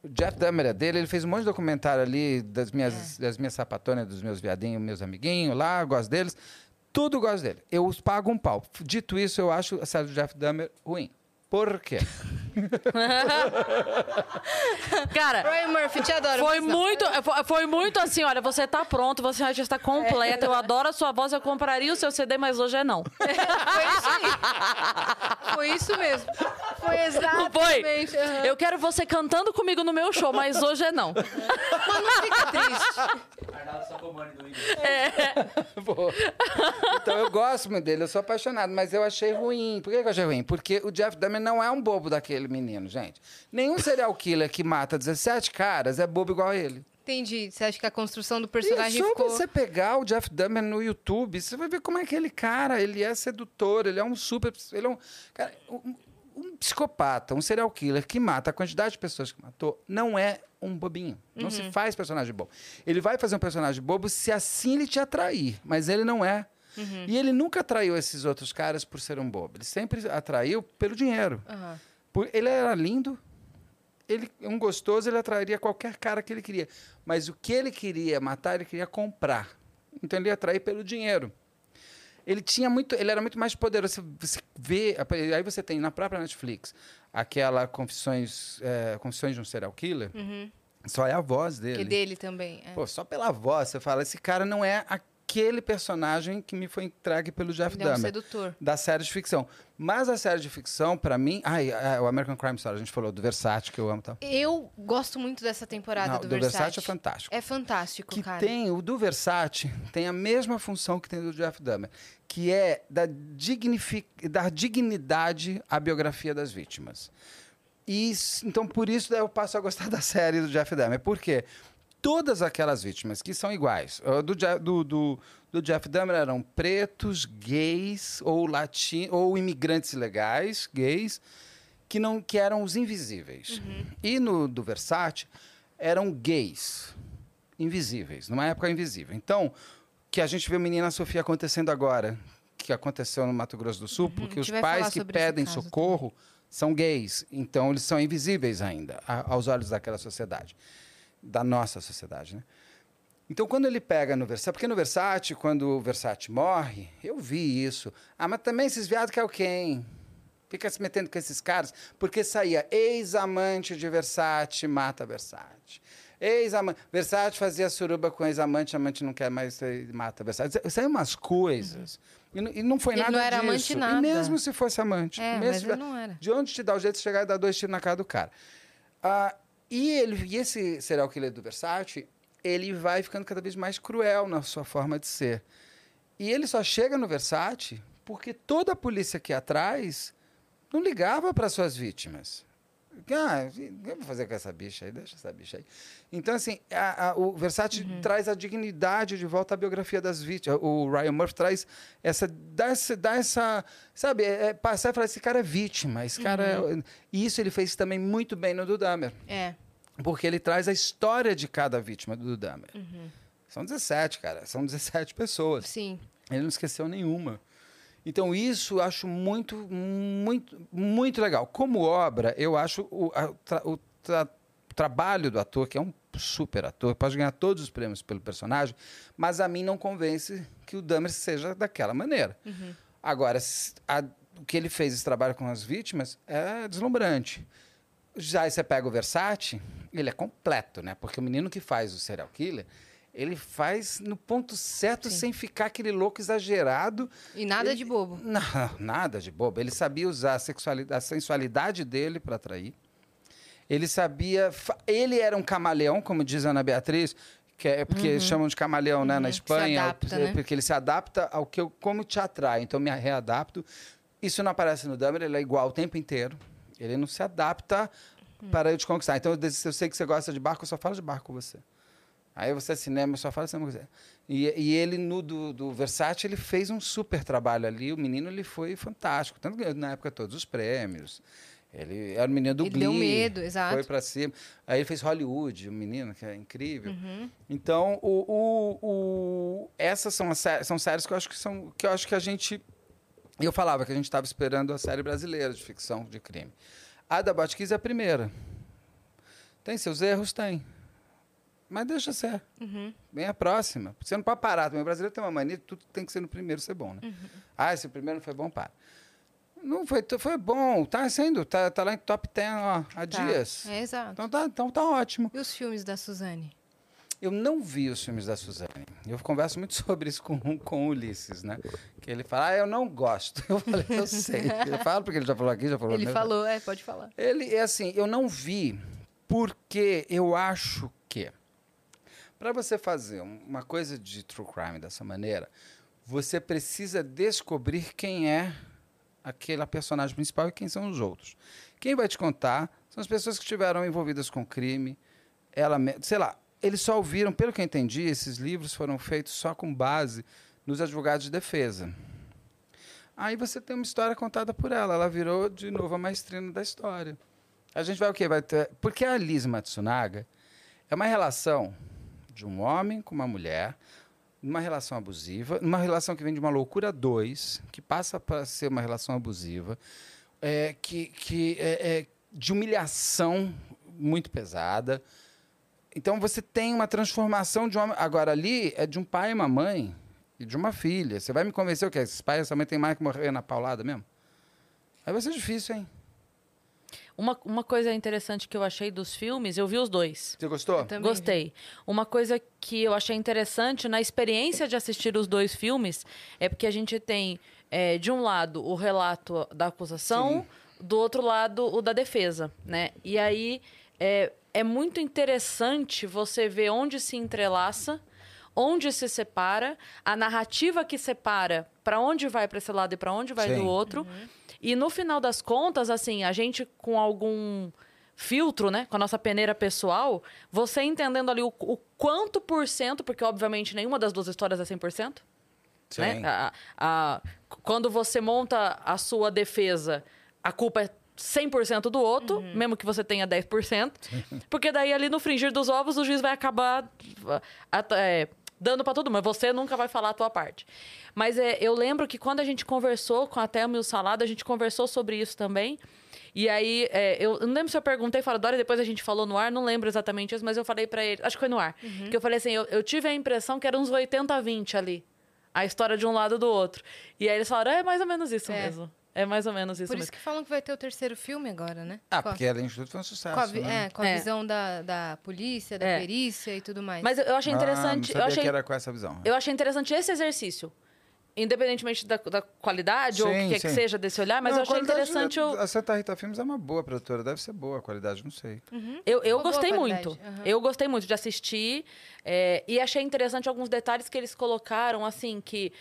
Jeff Dahmer é dele, ele fez um monte de documentário ali das minhas, das minhas sapatonas, dos meus viadinhos, meus amiguinhos lá, gosto deles. Tudo gosto dele. Eu pago um pau. Dito isso, eu acho a série do Jeff Dahmer ruim. Por quê? Cara, Ryan Murphy, te adoro. foi muito, foi- foi muito assim, olha, você tá pronto, você já está completa, eu adoro a sua voz, eu compraria o seu CD, mas hoje é não. Foi isso aí. Foi isso mesmo. Foi Não foi? exatamente. aham. Eu quero você cantando comigo no meu show, mas hoje é não. Mas não fica triste. Arnaldo Sacomani do. Pô. Então eu gosto muito dele, eu sou apaixonado, mas eu achei ruim. Por que que eu achei ruim? Porque o Jeff Dahmer não é um bobo daquele menino, gente. Nenhum serial killer que mata 17 caras é bobo igual ele. Entendi. Você acha que a construção do E personagem só ficou... você pegar o Jeff Dahmer no YouTube, você vai ver como é aquele cara, ele é sedutor, ele é um super, ele é um, cara, um, um psicopata, um serial killer que mata a quantidade de pessoas que matou, não é um bobinho. Não se faz personagem bobo. Ele vai fazer um personagem bobo se assim ele te atrair, mas ele não é. E ele nunca atraiu esses outros caras por ser um bobo. Ele sempre atraiu pelo dinheiro. Aham. Por- ele era lindo, ele é um gostoso, ele atrairia qualquer cara que ele queria. Mas o que ele queria matar, ele queria comprar. Então ele ia atrair pelo dinheiro. Ele tinha muito, ele era muito mais poderoso. Você vê, aí você tem na própria Netflix aquela confissões, é, confissões de um serial killer. Só é a voz dele. E dele também. é. Pô, só pela voz você fala, esse cara não é aquele personagem que me foi entregue pelo Jeff Ele é um Dahmer sedutor. da série de ficção. Mas a série de ficção, pra mim. Ai, é, o American Crime Story, a gente falou do Versace, que eu amo tal. Eu gosto muito dessa temporada Não, do, do Versace. Versace é fantástico. É fantástico, que cara. tem, o do Versace tem a mesma função que tem do Jeff Dahmer, que é da, dignifi- dar dignidade à biografia das vítimas. E, então, por isso eu passo a gostar da série do Jeff Dahmer. Por quê? Todas aquelas vítimas que são iguais, ah, do, do, do, do Jeff Dahmer eram pretos, gays ou latinos, ou imigrantes ilegais, gays, que não que eram os invisíveis. E no do Versace eram gays invisíveis, numa época invisível. Então, que a gente vê a menina Sofia acontecendo agora, que aconteceu no Mato Grosso do Sul, porque a os pais que pedem socorro são gays, então eles são invisíveis ainda a- aos olhos daquela sociedade, da nossa sociedade, né? Então, quando ele pega no Versace, porque no Versace, quando o Versace morre, eu vi isso. Ah, mas também esses viados que é o quem? Fica se metendo com esses caras, porque saía ex-amante de Versace, mata Versace. Ex-amante. Versace fazia suruba com ex-amante, amante não quer mais, mata Versace. Saiu umas coisas. E, não- e não foi Ele nada não era disso. amante E nada. mesmo se fosse amante. É, mesmo mas não era. de onde te dá o jeito de chegar e dar dois tiros na cara do cara. Ah, e, ele, e esse serial killer do Versace, ele vai ficando cada vez mais cruel na sua forma de ser. E ele só chega no Versace porque toda a polícia aqui atrás não ligava para suas vítimas. Ah, o que eu vou fazer com essa bicha aí? Deixa essa bicha aí. Então, assim, a- a- o Versace Uhum. traz a dignidade de volta à biografia das vítimas. O Ryan Murphy traz essa. dá essa. Dá essa sabe, é, é passar e falar: esse cara é vítima. Esse cara Uhum. é... E isso ele fez também muito bem no do Dahmer. É. Porque ele traz a história de cada vítima do Dahmer. Uhum. São 17, cara. São 17 pessoas. Sim. Ele não esqueceu nenhuma. Então, isso eu acho muito, muito, muito legal. Como obra, eu acho o, a- o tra- trabalho do ator, que é um super ator, pode ganhar todos os prêmios pelo personagem, mas a mim não convence que o Dahmer seja daquela maneira. Agora, s- a- o que ele fez, esse trabalho com as vítimas, é deslumbrante. Já você pega o Versace, ele é completo, né? Porque o menino que faz o serial killer, ele faz no ponto certo, sem ficar aquele louco exagerado. E nada Ele- de bobo. Não, nada de bobo. Ele sabia usar a, sexualidade, a sensualidade dele para atrair. Ele sabia. Ele era um camaleão, como diz a Ana Beatriz, que é porque chamam de camaleão né, na Uhum, Espanha, adapta, né? porque ele se adapta ao que eu, como te atrai. Então, eu me readapto. Isso não aparece no Dahmer, ele é igual o tempo inteiro. Ele não se adapta Hum. para eu te conquistar. Então, eu, eu sei que você gosta de barco, eu só falo de barco com você. Aí você é cinema, eu só falo de cinema com você. E, e ele, no do, do Versace, ele fez um super trabalho ali. O menino, ele foi fantástico. Tanto que na época todos os prêmios. Ele era o menino do Ele Glee. deu medo, exato. Foi pra cima. Aí ele fez Hollywood, o menino, que é incrível. Uhum. Então, o, o, o- essas são, as são séries que eu acho que são que eu acho que a gente eu falava que a gente estava esperando a série brasileira de ficção de crime. A da Botkiss é a primeira. Tem seus erros? Tem. Mas deixa ser. Uhum. Vem a próxima. Você não pode parar. O brasileiro tem uma mania tudo tem que ser no primeiro ser bom, né? Uhum. Ah, se o primeiro não foi bom, para. Não foi, foi bom. Tá sendo. Tá, tá lá em top 10 ó, há Tá. dias. É, exato. Então tá, então tá ótimo. E os filmes da Suzane? Eu não vi os filmes da Suzane. Eu converso muito sobre isso com, com o Ulisses, né? Que ele fala, ah, eu não gosto. Eu falei, eu sei. Eu falo porque ele já falou aqui, já falou Ele mesmo. falou, é, pode falar. Ele é assim, eu não vi porque eu acho que para você fazer um- uma coisa de true crime dessa maneira, você precisa descobrir quem é aquela personagem principal e quem são os outros. Quem vai te contar são as pessoas que estiveram envolvidas com crime. Ela, sei lá, eles só ouviram, pelo que eu entendi, esses livros foram feitos só com base nos advogados de defesa. Aí você tem uma história contada por ela. Ela virou de novo a maestrina da história. A gente vai o quê? Vai ter... Porque a Liz Matsunaga é uma relação de um homem com uma mulher, numa relação abusiva, numa relação que vem de uma loucura dois, que passa para ser uma relação abusiva, é, que, que é, é de humilhação muito pesada. Então você tem uma transformação de homem. Agora ali é de um pai e uma mãe e de uma filha. Você vai me convencer o quê? Esses pais e essa mãe tem mais que morrer na paulada mesmo? Aí vai ser difícil, hein? Uma, uma coisa interessante que eu achei dos filmes, eu vi os dois. Você gostou? Gostei. Uma coisa que eu achei interessante na experiência de assistir os dois filmes é porque a gente tem, é, de um lado, o relato da acusação, do outro lado, o da defesa, né? E aí é, é muito interessante você ver onde se entrelaça, onde se separa, a narrativa que separa para onde vai para esse lado e para onde vai Sim. do outro. E no final das contas, assim, a gente com algum filtro, né, com a nossa peneira pessoal, você entendendo ali o, o quanto por cento, porque obviamente nenhuma das duas histórias é 100%, né? A, a- quando você monta a sua defesa, a culpa é 100% do outro, mesmo que você tenha 10%, porque daí ali no fringir dos ovos o juiz vai acabar ah, é, dando para todo mundo, mas você nunca vai falar a tua parte. Mas é, eu lembro que quando a gente conversou com a Thelma e o Salada, a gente conversou sobre isso também. E aí, é, eu não lembro se eu perguntei fora da hora, depois a gente falou no ar, não lembro exatamente isso, mas eu falei pra ele, acho que foi no ar, que eu falei assim, eu, eu tive a impressão que era uns 80-20 ali, a história de um lado do outro. E aí eles falaram, é mais ou menos isso É. mesmo. É mais ou menos isso Por mesmo. isso que falam que vai ter o terceiro filme agora, né? Ah, Com a- porque ela Instituto foi um sucesso. Com a, vi- né? é, com a É. visão da, da polícia, da É. perícia e tudo mais. Mas eu- eu achei Ah, interessante, não eu achei que era com essa visão. Eu achei interessante esse exercício. Independentemente da, da qualidade ou o Sim, que, que sim. seja desse olhar, mas Não, eu a achei interessante. Eu, A Santa Rita Filmes é uma boa produtora, deve ser boa a qualidade, não sei. eu, eu Uma boa gostei muito. aham. Eu gostei muito de assistir. é, e achei interessante alguns detalhes que eles colocaram, assim, que.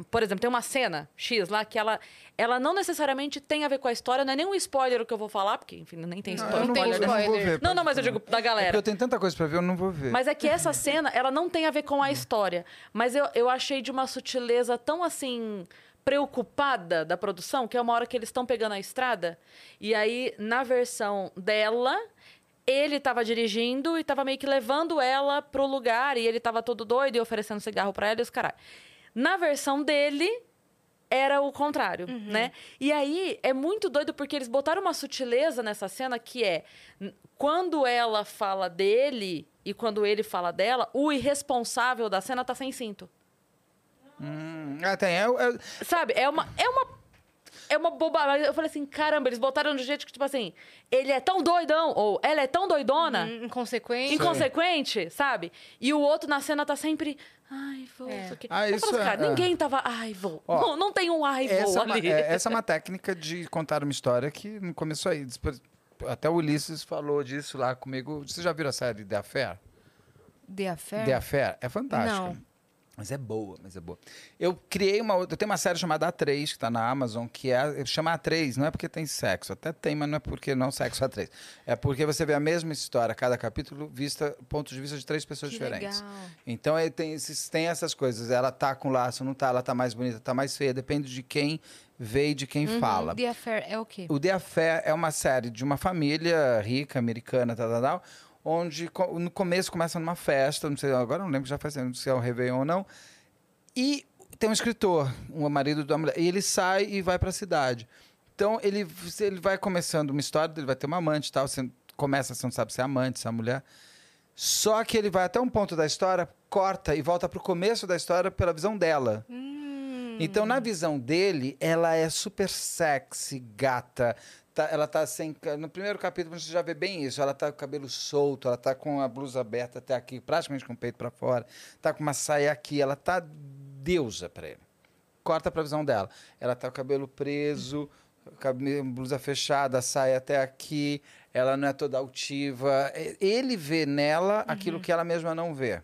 É, por exemplo, tem uma cena X lá que ela, ela não necessariamente tem a ver com a história, não é nenhum spoiler o que eu vou falar, porque, enfim, nem tem Não, spoiler. eu não, tem vou, eu não vou spoiler. ver. Não, não, mas eu digo da É galera. porque eu tenho tanta coisa pra ver, eu não vou ver. Mas é que essa cena, ela não tem a ver com a história. Mas eu, eu achei de uma sutileza tão assim. Preocupada da produção, que é uma hora que eles estão pegando a estrada. E aí, na versão dela, ele tava dirigindo e tava meio que levando ela pro lugar. E ele tava todo doido e oferecendo cigarro pra ela e os caralho. Na versão dele, era o contrário, né? E aí é muito doido porque eles botaram uma sutileza nessa cena que é quando ela fala dele e quando ele fala dela, o irresponsável da cena tá sem cinto. Hum, ah, tem. É, é- Sabe? É uma é uma é uma bobagem. Eu falei assim, caramba, eles botaram de um jeito que tipo assim, ele é tão doidão ou ela é tão doidona, Hum, Inconsequente. inconsequente, sabe? E o outro na cena tá sempre Ai, vou. É. isso aqui. Ah, Eu isso falo é- cara, é. ninguém tava. Ai, vou. Ó, não, não tem um ai, vou essa, é uma, ali. é, essa é uma técnica de contar uma história que não começou aí. Depois- Até o Ulisses falou disso lá comigo. Vocês já viram a série The Affair? The Affair? The Affair é fantástica. Não. Mas é boa, mas é boa. Eu criei uma outra. Eu tenho uma série chamada A3, que está na Amazon, que é. Chama A3, não é porque tem sexo. Até tem, mas não é porque não sexo A3. É porque você vê a mesma história, cada capítulo, vista pontos de vista de três pessoas Que diferentes. legal. Então é, tem, esses, tem essas coisas. Ela tá com laço, não tá, ela tá mais bonita, tá mais feia, depende de quem vê e de quem fala. The Affair é o quê? O The Affair é uma série de uma família rica, americana, tal, tal, tal, onde no começo começa numa festa, não sei, agora não lembro, já faz tempo se é um Réveillon ou não, e tem um escritor, um marido da mulher, e ele sai e vai para a cidade. Então ele, ele vai começando uma história, ele vai ter uma amante e tal, sendo começa, você não sabe se é amante, se é mulher. Só que ele vai até um ponto da história, corta e volta pro começo da história pela visão dela. Hum. Então, na visão dele, ela é super sexy, gata. Tá- ela tá sem. No primeiro capítulo você já vê bem isso. Ela tá com o cabelo solto, ela tá com a blusa aberta até aqui, praticamente com o peito pra fora. Tá com uma saia aqui, ela tá deusa pra ele. Corta pra visão dela. Ela tá com o cabelo preso, cabe- blusa fechada, a saia até aqui. Ela não é toda altiva. Ele vê nela aquilo que ela mesma não vê.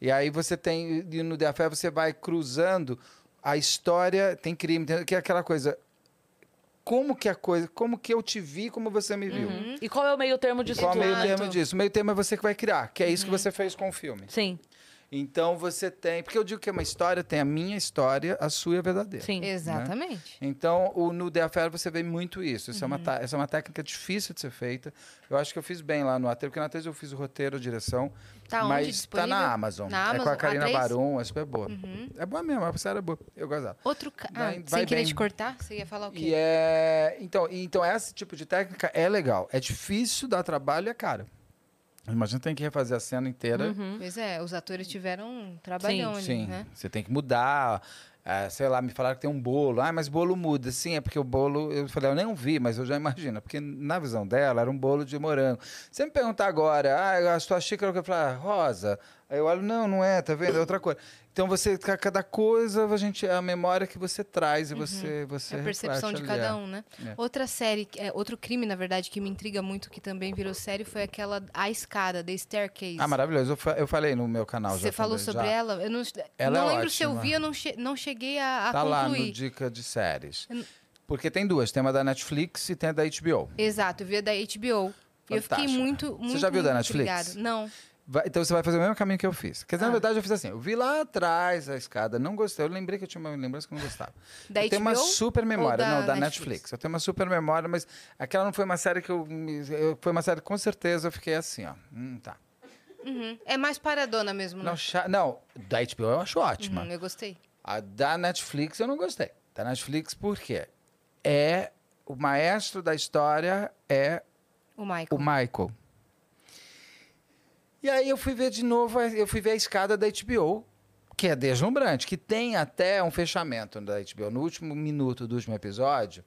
E aí você tem, e no The Affair você vai cruzando a história, tem crime, tem, que é aquela coisa. Como que a coisa, como que eu te vi, como você me viu. Uhum. E qual é o meio termo disso Qual é o meio termo disso? O meio termo é você que vai criar, que é isso que você fez com o filme. Sim, Então você tem, porque eu digo que é uma história, tem a minha história, a sua e a verdadeira. sim. Exatamente. Então, o, no The Affair você vê muito isso. Isso é Uhum. uma, ta- essa é uma técnica difícil de ser feita. Eu acho que eu fiz bem lá no Ateio, porque na atriz eu fiz o roteiro, a direção. Tá onde? mas tá Disponível? na Amazon. Na É com Amazon, a Karina A3? Barum, é super boa. Uhum. É boa mesmo, a série é boa. Eu gosto dela. Outro. Ca... Ah, sem querer bem. te cortar, você ia falar o quê? E é. Então, então, esse tipo de técnica é legal. É difícil, dá trabalho e é caro. Imagina tem que refazer a cena inteira. Uhum. Pois é, os atores tiveram um trabalhão ali, Sim, né? você tem que mudar. ah, sei lá, me falaram que tem um bolo. Ah, mas bolo muda. Sim, é porque o bolo. Eu falei, eu nem vi, mas eu já imagino. Porque na visão dela era um bolo de morango. Se me perguntar agora, ah, a sua xícara, eu falo, ah, rosa. Aí eu olho, não, não é, tá vendo? É outra coisa. Então você, ca- cada coisa, a gente, é a memória que você traz e você, você Uhum. A percepção de cada é. um, né? É. Outra série, é, outro crime, na verdade, que me intriga muito, que também virou série, foi aquela A Escada, The Staircase. Ah, maravilhoso. Eu, fa- eu falei no meu canal já. Você falou também, sobre já. ela? Eu não, Ela não é lembro se eu ótima. vi, eu não, che- não cheguei a, a Tá lá no concluir. Dica de Séries. Porque tem duas. Tem uma da Netflix e tem a da HBO. Exato, eu vi a da HBO. E eu fiquei Fantástico. muito, muito já viu da muito Netflix? intrigada. Não. Vai- então você vai fazer o mesmo caminho que eu fiz. Quer dizer, Ah. na verdade, eu fiz assim. Eu vi lá atrás a escada, não gostei. Eu lembrei que eu tinha uma lembrança que eu não gostava. Da eu tenho uma HBO super memória. da não, da Netflix? Netflix? Eu tenho uma super memória, mas aquela não foi uma série que eu. eu- foi uma série que com certeza eu fiquei assim, ó. Hum, tá. Uhum. É mais paradona mesmo, né? Não, cha- não, da HBO eu acho ótima. Uhum, eu gostei. A da Netflix eu não gostei. Da Netflix por quê? É. O maestro da história é O Michael. o Michael. E aí eu fui ver de novo, eu fui ver a escada da HBO, que é deslumbrante, que tem até um fechamento da HBO no último minuto do último episódio,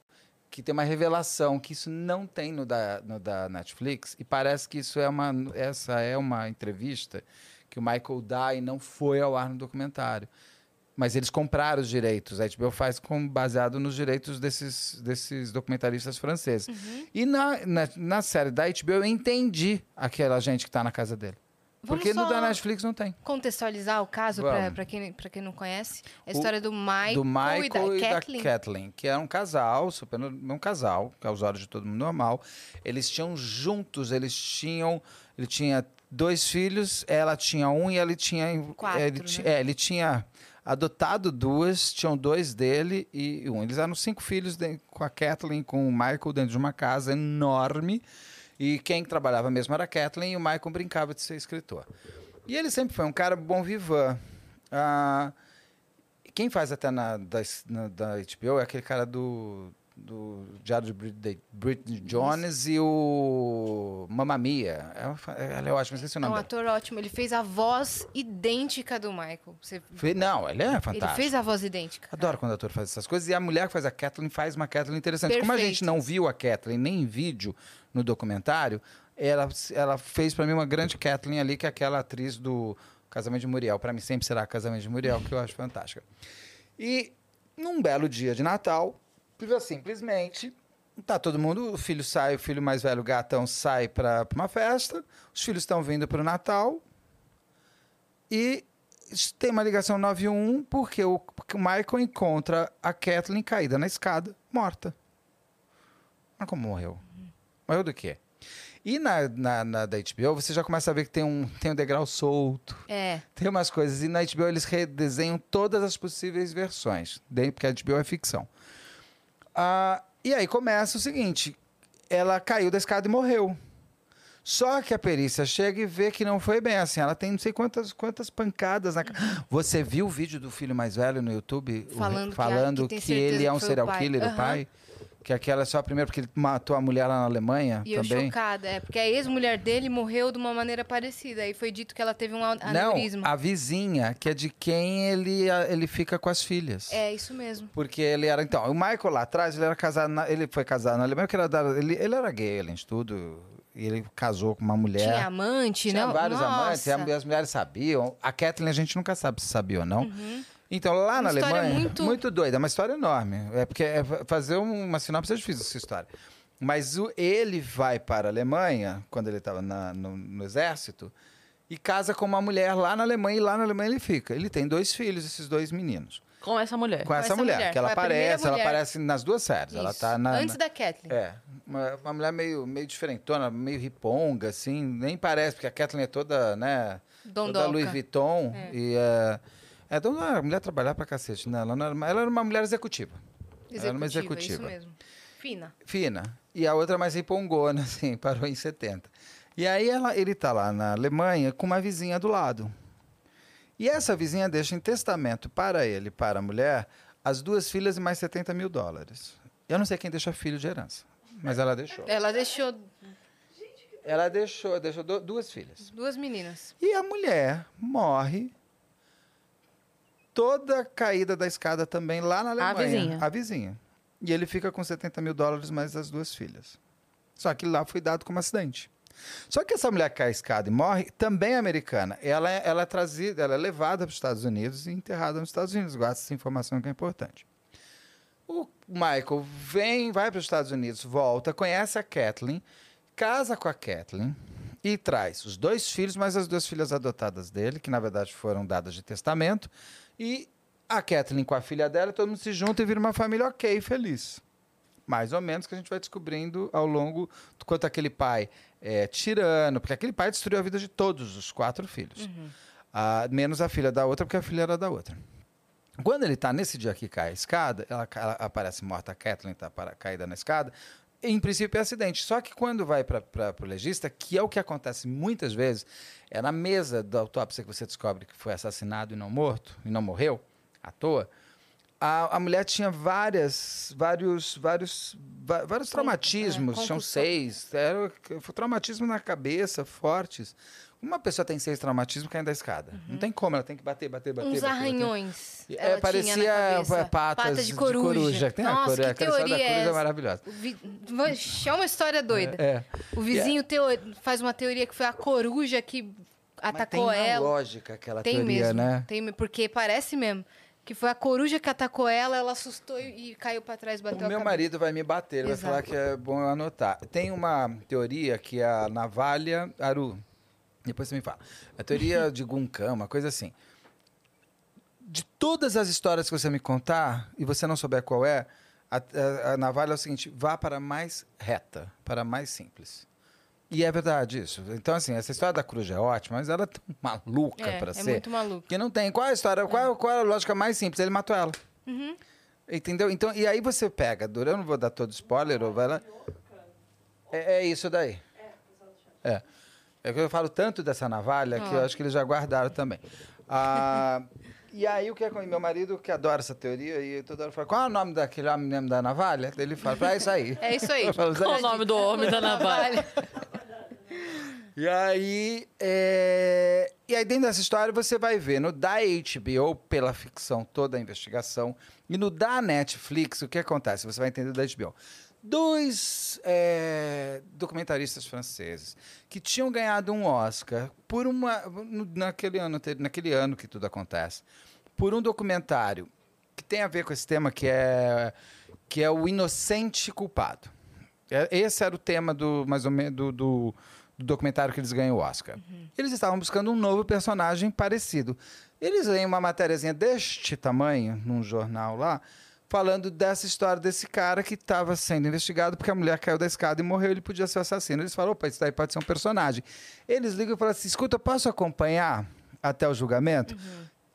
que tem uma revelação que isso não tem no da, no da Netflix, e parece que isso é uma, essa é uma entrevista que o Michael dá e não foi ao ar no documentário. Mas eles compraram os direitos. A HBO faz com, baseado nos direitos desses, desses documentaristas franceses. Uhum. E na, na, na série da HBO eu entendi aquela gente que tá na casa dele. Vamos Porque no da Netflix não tem. contextualizar o caso para quem, pra quem não conhece. A O- história do Michael, do Michael e e da da Kathleen. Kathleen, que era um casal, super, um casal, que aos olhos de todo mundo normal. Eles tinham juntos, eles tinham, ele tinha dois filhos, ela tinha um e ele tinha Quatro, ele, né? é, ele tinha adotado duas, tinham dois dele e um. Eles eram cinco filhos de- com a Kathleen, com o Michael dentro de uma casa enorme. E quem trabalhava mesmo era a Kathleen e o Michael brincava de ser escritor. E ele sempre foi um cara bom vivan. Ah, quem faz até na, da, na- da HBO é aquele cara do, do Diário de Brit- Britney Jones e o Mamma Mia. Ela, ela é ótima, esqueci o É um nome dela. ator ótimo. Ele fez a voz idêntica do Michael. Você- Não, ele é Ele fantástico. fez a voz idêntica. Adoro quando o ator faz essas coisas. E a mulher que faz a Kathleen faz uma Kathleen interessante. Como a Perfeito. gente não viu a Kathleen nem em vídeo no documentário, ela, ela fez pra mim uma grande Kathleen ali, que é aquela atriz do Casamento de Muriel. Pra mim sempre será Casamento de Muriel, que eu acho fantástica. E num belo dia de Natal, simplesmente, tá todo mundo, o filho sai, o filho mais velho, o gatão, sai pra uma festa, os filhos estão vindo pro Natal, e tem uma ligação 91 porque o, porque o Michael encontra a Kathleen caída na escada, morta. Mas como morreu? Morreu do quê? E na, na, na da HBO, você já começa a ver que tem um, tem um degrau solto, É. tem umas coisas. E na HBO eles redesenham todas as possíveis versões, porque a HBO é ficção. Ah, e aí começa o seguinte: ela caiu da escada e morreu. Só que a perícia chega e vê que não foi bem assim. Ela tem não sei quantas, quantas pancadas na cara. Você viu o vídeo do filho mais velho no YouTube? O- Falando que- falando que que, certeza ele é que um o serial pai. killer, o Aham. pai? Que aquela é só a primeira, porque ele matou a mulher lá na Alemanha E eu também. chocada, é, porque a ex-mulher dele morreu de uma maneira parecida. Aí foi dito que ela teve um an- Não, aneurisma. a vizinha, que é de quem ele, ele fica com as filhas. É, isso mesmo. Porque ele era. Então, o Michael lá atrás, ele era casado. na- ele foi casado na Alemanha, porque ele era, ele, ele era gay, além de tudo. E ele casou com uma mulher. Tinha amante, Tinha não? vários Nossa. amantes, e as mulheres sabiam. A Kathleen a gente nunca sabe se sabia ou não. Então, lá na. Uma história Alemanha, muito- muito... doida, é uma história enorme. É porque é fa- fazer um- uma sinopse é difícil essa história. Mas o- ele vai para a Alemanha, quando ele estava no, no exército, e casa com uma mulher lá na Alemanha, e lá na Alemanha ele fica. Ele tem dois filhos, esses dois meninos. Com essa mulher. Com essa, essa mulher, mulher, que ela aparece, ela mulher. aparece nas duas séries. Ela Isso. tá na. Antes na- da Kathleen. É, uma, uma mulher meio, meio diferentona, meio riponga, assim, nem parece, porque a Kathleen é toda, né? Toda Dondoca. Louis Vuitton. É. E é. É, então, a mulher trabalhar pra cacete, né? Ela, não era, uma- ela era uma mulher executiva. Ela era uma Isso executiva. mesmo. Fina. Fina. E a outra mais ripongona, assim, parou em 70. E aí ela, ele tá lá na Alemanha com uma vizinha do lado. E essa vizinha deixa em testamento para ele, para a mulher, as duas filhas e mais 70 mil dólares. Eu não sei quem deixa filho de herança, mas ela deixou. Ela deixou Ela deixou, deixou du- duas filhas. duas meninas. E a mulher morre toda caída da escada também lá na Alemanha. vizinha. A vizinha. E ele fica com 70 mil dólares mais as duas filhas. Só que lá foi dado como acidente. Só que essa mulher que cai a escada e morre, também é americana. Ela é, ela é trazida, ela é levada para os Estados Unidos e enterrada nos Estados Unidos. Guarda essa informação que é importante. O Michael vem, vai para os Estados Unidos, volta, conhece a Kathleen, casa com a Kathleen e traz os dois filhos, mais as duas filhas adotadas dele, que na verdade foram dadas de testamento, e a Kathleen com a filha dela, todo mundo se junta e vira uma família ok, feliz. Mais ou menos que a gente vai descobrindo ao longo do quanto aquele pai é tirano, porque aquele pai destruiu a vida de todos os quatro filhos. Ah, menos a filha da outra, porque a filha era da outra. Quando ele está nesse dia que cai a escada, ela, ela aparece morta, a Kathleen está caída na escada. Em princípio é acidente. Só que quando vai para o legista, que é o que acontece muitas vezes, é na mesa da autópsia que você descobre que foi assassinado e não morto, e não morreu à toa, a, a mulher tinha várias, vários, vários, vários traumatismos, é, tinham concussão. seis, era foi traumatismo na cabeça, fortes. Uma pessoa tem seis traumatismos caindo da escada. Não tem como, ela tem que bater, bater, bater. Uns bater, bater. arranhões. É, parecia é, patas Pata de coruja. Tem a Nossa, coruja, que aquela história da teoria é coruja é maravilhosa. Vi- É uma história doida. É. O vizinho faz uma teoria que foi a coruja que Mas atacou tem uma ela. lógica aquela Tem teoria, mesmo. né? Tem, porque parece mesmo. Que foi a coruja que atacou ela, ela assustou e caiu pra trás, bateu O a meu cabeça. marido vai me bater, ele vai falar que é bom eu anotar. Tem uma teoria que é a navalha Aru. Depois você me fala. A teoria de Gunkan, uma coisa assim. De todas as histórias que você me contar e você não souber qual é, a, a- a navalha é o seguinte: vá para a mais reta, para a mais simples. E é verdade isso. Então, assim, essa história da cruz é ótima, mas ela é tão maluca É, é ser. muito maluco. Que não tem. Qual é a história? Qual, qual é a lógica mais simples? Ele matou ela. Uhum. Entendeu? Então, e aí você pega, Dura, eu não vou dar todo spoiler, ou vai lá. É, é isso daí. É. É que eu falo tanto dessa navalha que eu Ah. acho que eles já guardaram também. Ah, e aí o que é com meu marido que adora essa teoria e toda hora fala, qual é o nome daquele homem da navalha? Ele fala, é isso aí. É isso aí. Falo, Qual o nome do homem da navalha? E aí, é, e aí dentro dessa história você vai ver no da HBO, pela ficção toda a investigação, e no da Netflix, o que acontece? Você vai entender da HBO. Dois é, documentaristas franceses que tinham ganhado um Oscar por uma naquele ano, naquele ano que tudo acontece, por um documentário que tem a ver com esse tema que é que é o inocente culpado. É- Esse era o tema do mais ou menos do, do- do documentário que eles ganham o Oscar. Eles estavam buscando um novo personagem parecido. Eles leem uma matériazinha deste tamanho num jornal lá, falando dessa história desse cara que estava sendo investigado porque a mulher caiu da escada e morreu, ele podia ser o assassino. Eles falam, opa, isso daí pode ser um personagem. Eles ligam e falam assim, escuta, posso acompanhar até o julgamento?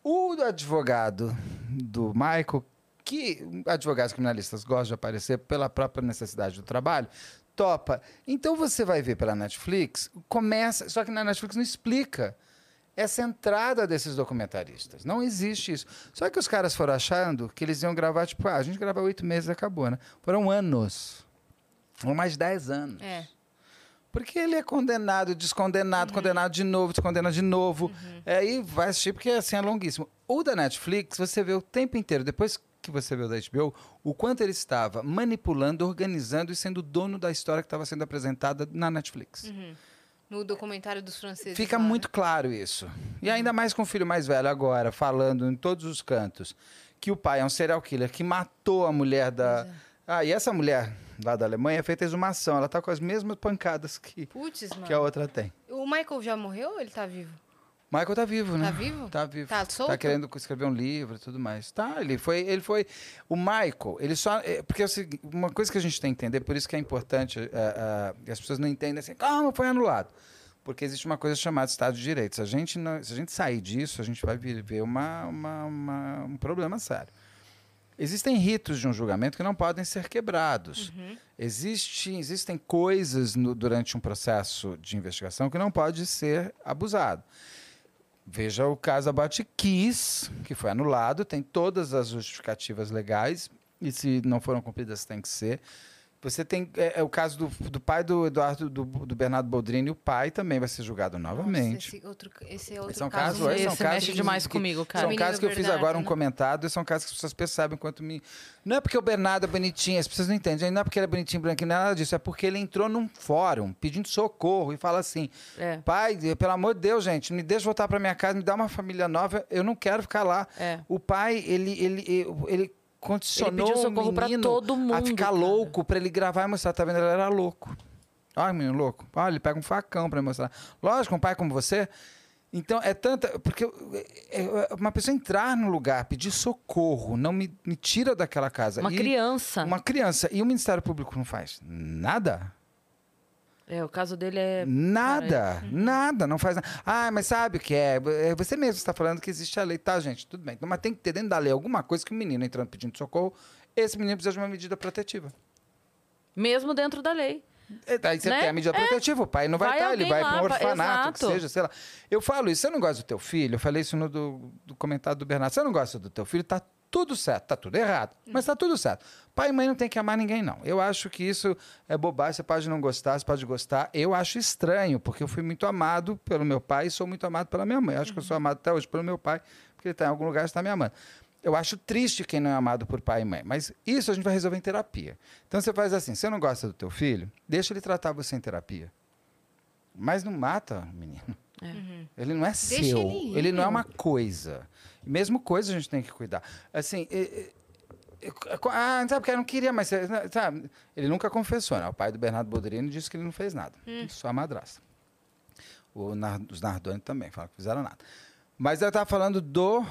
O advogado do Michael, que advogados criminalistas gostam de aparecer pela própria necessidade do trabalho, topa. Então você vai ver pela Netflix, começa. Só que na Netflix não explica essa entrada desses documentaristas. Não existe isso. Só que os caras foram achando que eles iam gravar, tipo, ah, a gente grava oito meses e acabou, né? Foram anos. Foram mais de dez anos. É. Porque ele é condenado, descondenado, condenado de novo, descondenado de novo. É, Aí vai assistir, porque assim é longuíssimo. O da Netflix, você vê o tempo inteiro, depois que você vê o da HBO, o quanto ele estava manipulando, organizando e sendo dono da história que estava sendo apresentada na Netflix. No documentário dos franceses. Fica lá, né? muito claro isso. E ainda mais com o filho mais velho agora, falando em todos os cantos, que o pai é um serial killer que matou a mulher da. Ah, e essa mulher lá da Alemanha fez exumação. Ela tá com as mesmas pancadas que, mano. que a outra tem. O Michael já morreu ou ele tá vivo? Michael tá vivo, né? Tá vivo? Tá vivo. Tá solto? querendo escrever um livro e tudo mais. Tá, ele foi, ele foi. O Michael, ele só. é, porque seguinte, uma coisa que a gente tem que entender, por isso que é importante, é, é, as pessoas não entendem assim, calma, foi anulado. Porque existe uma coisa chamada Estado de Direito. Se a gente, não, se a gente sair disso, a gente vai viver uma, uma- uma- um problema sério. Existem ritos de um julgamento que não podem ser quebrados. Existe, existem coisas no- durante um processo de investigação que não pode ser abusado. Veja o caso Abate Kiss, que foi anulado, tem todas as justificativas legais, e se não foram cumpridas, tem que ser. Você tem é, é o caso do, do pai do Eduardo, do, do Bernardo Boldrini, o pai também vai ser julgado novamente. Nossa, esse, outro, esse é outro São caso. casos, mesmo. são Esse casos mexe que- demais que- comigo, cara. São casos que eu fiz agora um né? comentário e são casos que as pessoas percebem quanto me. Não é porque o Bernardo é bonitinho, as pessoas não entendem. Não é porque ele é bonitinho, branquinho, não é nada disso. É porque ele entrou num fórum pedindo socorro e fala assim: É. pai, pelo amor de Deus, gente, me deixa voltar para minha casa, me dá uma família nova, eu não quero ficar lá. É. O pai, ele, ele, ele condicionou Ele o menino todo a mundo, ficar cara. louco para ele gravar e mostrar. Tá vendo? Ele era louco. Olha, menino louco. Olha, ele pega um facão para mostrar. Lógico, um pai como você. Então, é tanta. Porque é- é- uma pessoa entrar no lugar, pedir socorro, não me, me tira daquela casa. Uma E- criança. Uma criança. E o Ministério Público não faz nada. É, o caso dele é. Nada, nada, não faz nada. Ah, mas sabe o que é? É, Você mesmo está falando que existe a lei, tá, gente? Tudo bem. Então, mas tem que ter dentro da lei alguma coisa que o menino entrando pedindo socorro, esse menino precisa de uma medida protetiva. Mesmo dentro da lei. E Daí você Né? tem a medida protetiva, o pai não vai Vai estar, ele alguém vai para um vai- orfanato, que exato. seja, sei lá. Eu falo isso, você não gosta do teu filho? Eu falei isso no do, do comentário do Bernardo. Você não gosta do teu filho? Tá tudo certo, tá tudo errado, mas tá tudo certo. Pai e mãe não tem que amar ninguém, não. Eu acho que isso é bobagem, você pode não gostar, você pode gostar. Eu acho estranho, porque eu fui muito amado pelo meu pai e sou muito amado pela minha mãe. Eu acho que eu sou amado até hoje pelo meu pai, porque ele está em algum lugar e está me amando. Eu acho triste quem não é amado por pai e mãe, mas isso a gente vai resolver em terapia. Então você faz assim, você não gosta do teu filho, deixa ele tratar você em terapia. Mas não mata o menino. Ele não é seu. ele Ele, não é uma coisa. Mesmo coisa a gente tem que cuidar. Assim, e- e- e- ah, sabe porque eu não queria, mas sabe, ele nunca confessou, né? O pai do Bernardo Bodrini disse que ele não fez nada. Só a madrasta. O os Nardoni também falaram que fizeram nada. Mas eu estava falando do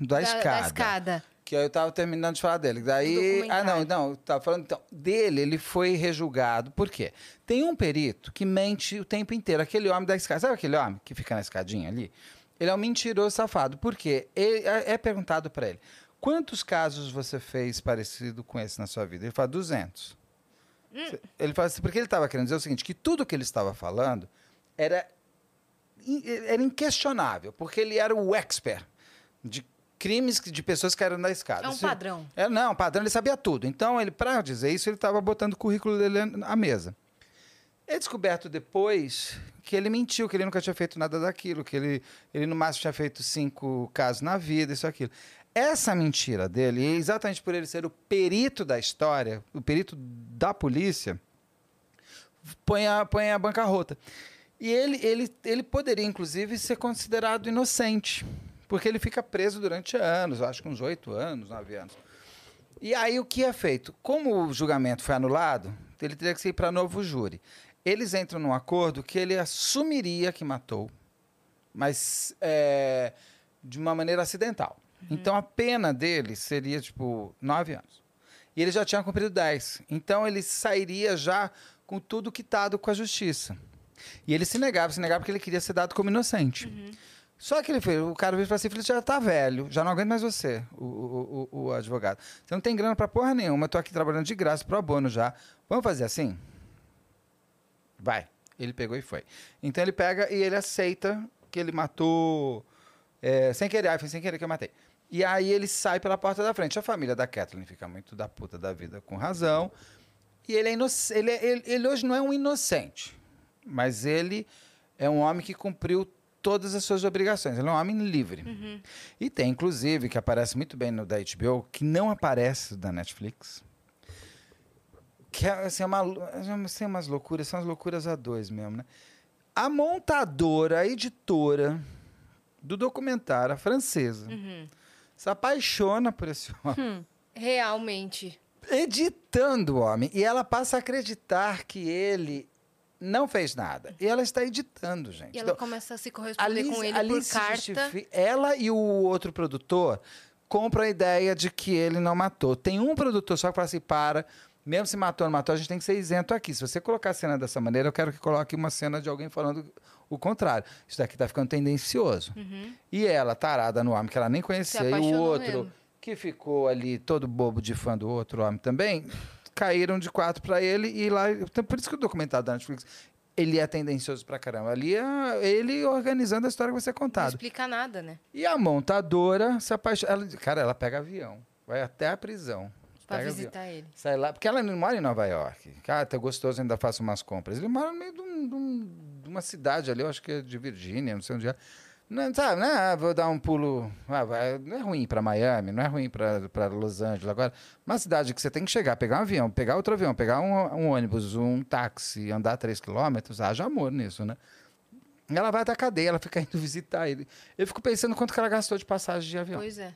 da, Da- escada. Da escada. Que eu estava terminando de falar dele. Daí. Ah, não, não. Eu tava falando então. Dele, ele foi rejulgado. Por quê? Tem um perito que mente o tempo inteiro. Aquele homem da escada. Sabe aquele homem que fica na escadinha ali? Ele é um mentiroso safado. Por quê? Ele- é é perguntado para ele: quantos casos você fez parecido com esse na sua vida? Ele fala: 200. Ele fala assim, porque ele estava querendo dizer o seguinte: que tudo que ele estava falando era era inquestionável, porque ele era o expert de crimes de pessoas que eram da escada. É um padrão. É, não, padrão, ele sabia tudo. Então, ele para dizer isso, ele estava botando o currículo dele à mesa. É descoberto depois que ele mentiu, que ele nunca tinha feito nada daquilo, que ele, ele no máximo tinha feito cinco casos na vida, isso aquilo. Essa mentira dele, exatamente por ele ser o perito da história, o perito da polícia, põe a, põe a bancarrota. E ele, ele, ele poderia, inclusive, ser considerado inocente, porque ele fica preso durante anos, acho que uns oito anos, nove anos. E aí o que é feito? Como o julgamento foi anulado, ele teria que ir para novo júri. Eles entram num acordo que ele assumiria que matou, mas é, de uma maneira acidental. Então a pena dele seria tipo nove anos. E ele já tinha cumprido dez. Então ele sairia já com tudo quitado com a justiça. E ele se negava, se negava porque ele queria ser dado como inocente. Só que ele fez, o cara veio para si e falou: já tá velho, já não aguento mais você, o, o, o, o advogado. Você não tem grana para porra nenhuma, eu tô aqui trabalhando de graça, pro abono já. Vamos fazer assim? Vai. Ele pegou e foi. Então ele pega e ele aceita porque ele matou é, sem querer. Aí foi sem querer que eu matei. E aí ele sai pela porta da frente. A família da Kathleen fica muito da puta da vida com razão. E ele é inocente. Ele, é- ele- ele hoje não é um inocente, mas ele é um homem que cumpriu todas as suas obrigações. Ele é um homem livre. E tem, inclusive, que aparece muito bem no da HBO, que não aparece da Netflix. Que é assim, uma, assim, umas loucuras, são as loucuras a dois mesmo, né? A montadora, a editora do documentário, a francesa, se apaixona por esse homem Realmente. editando o homem. E ela passa a acreditar que ele não fez nada. E ela está editando, gente. E ela Então, começa a se corresponder ali- com ele por carta. Ela e o outro produtor compram a ideia de que ele não matou. Tem um produtor só que fala assim: para. Mesmo se matou ou não matou, a gente tem que ser isento aqui. Se você colocar a cena dessa maneira, eu quero que coloque uma cena de alguém falando o contrário. Isso daqui tá ficando tendencioso. E ela, tarada no homem que ela nem conhecia, e o Uhum. outro, mesmo. que ficou ali todo bobo de fã do outro homem também, caíram de quatro pra ele e lá. Então, por isso que o documentário da Netflix. Ele é tendencioso pra caramba. Ali é ele organizando a história que vai ser Não contada. explica nada, né? E a montadora se apaixona. Ela, cara, ela pega avião. Vai até a prisão. Pra visitar ele. Sai lá. Porque ela não mora em Nova York. Cara, tá gostoso, ainda faço umas compras. Ele mora no meio de, um- de um- de uma cidade ali, eu acho que é de Virgínia, não sei onde é. Não, sabe, né? Ah, vou dar um pulo. Ah, vai- não é ruim para Miami, não é ruim para Los Angeles. Agora, uma cidade que você tem que chegar, pegar um avião, pegar outro avião, pegar um, um ônibus, um táxi, andar três quilômetros, haja amor nisso, né? Ela vai até a cadeia, ela fica indo visitar ele. Eu fico pensando quanto que ela gastou de passagem de avião. Pois é.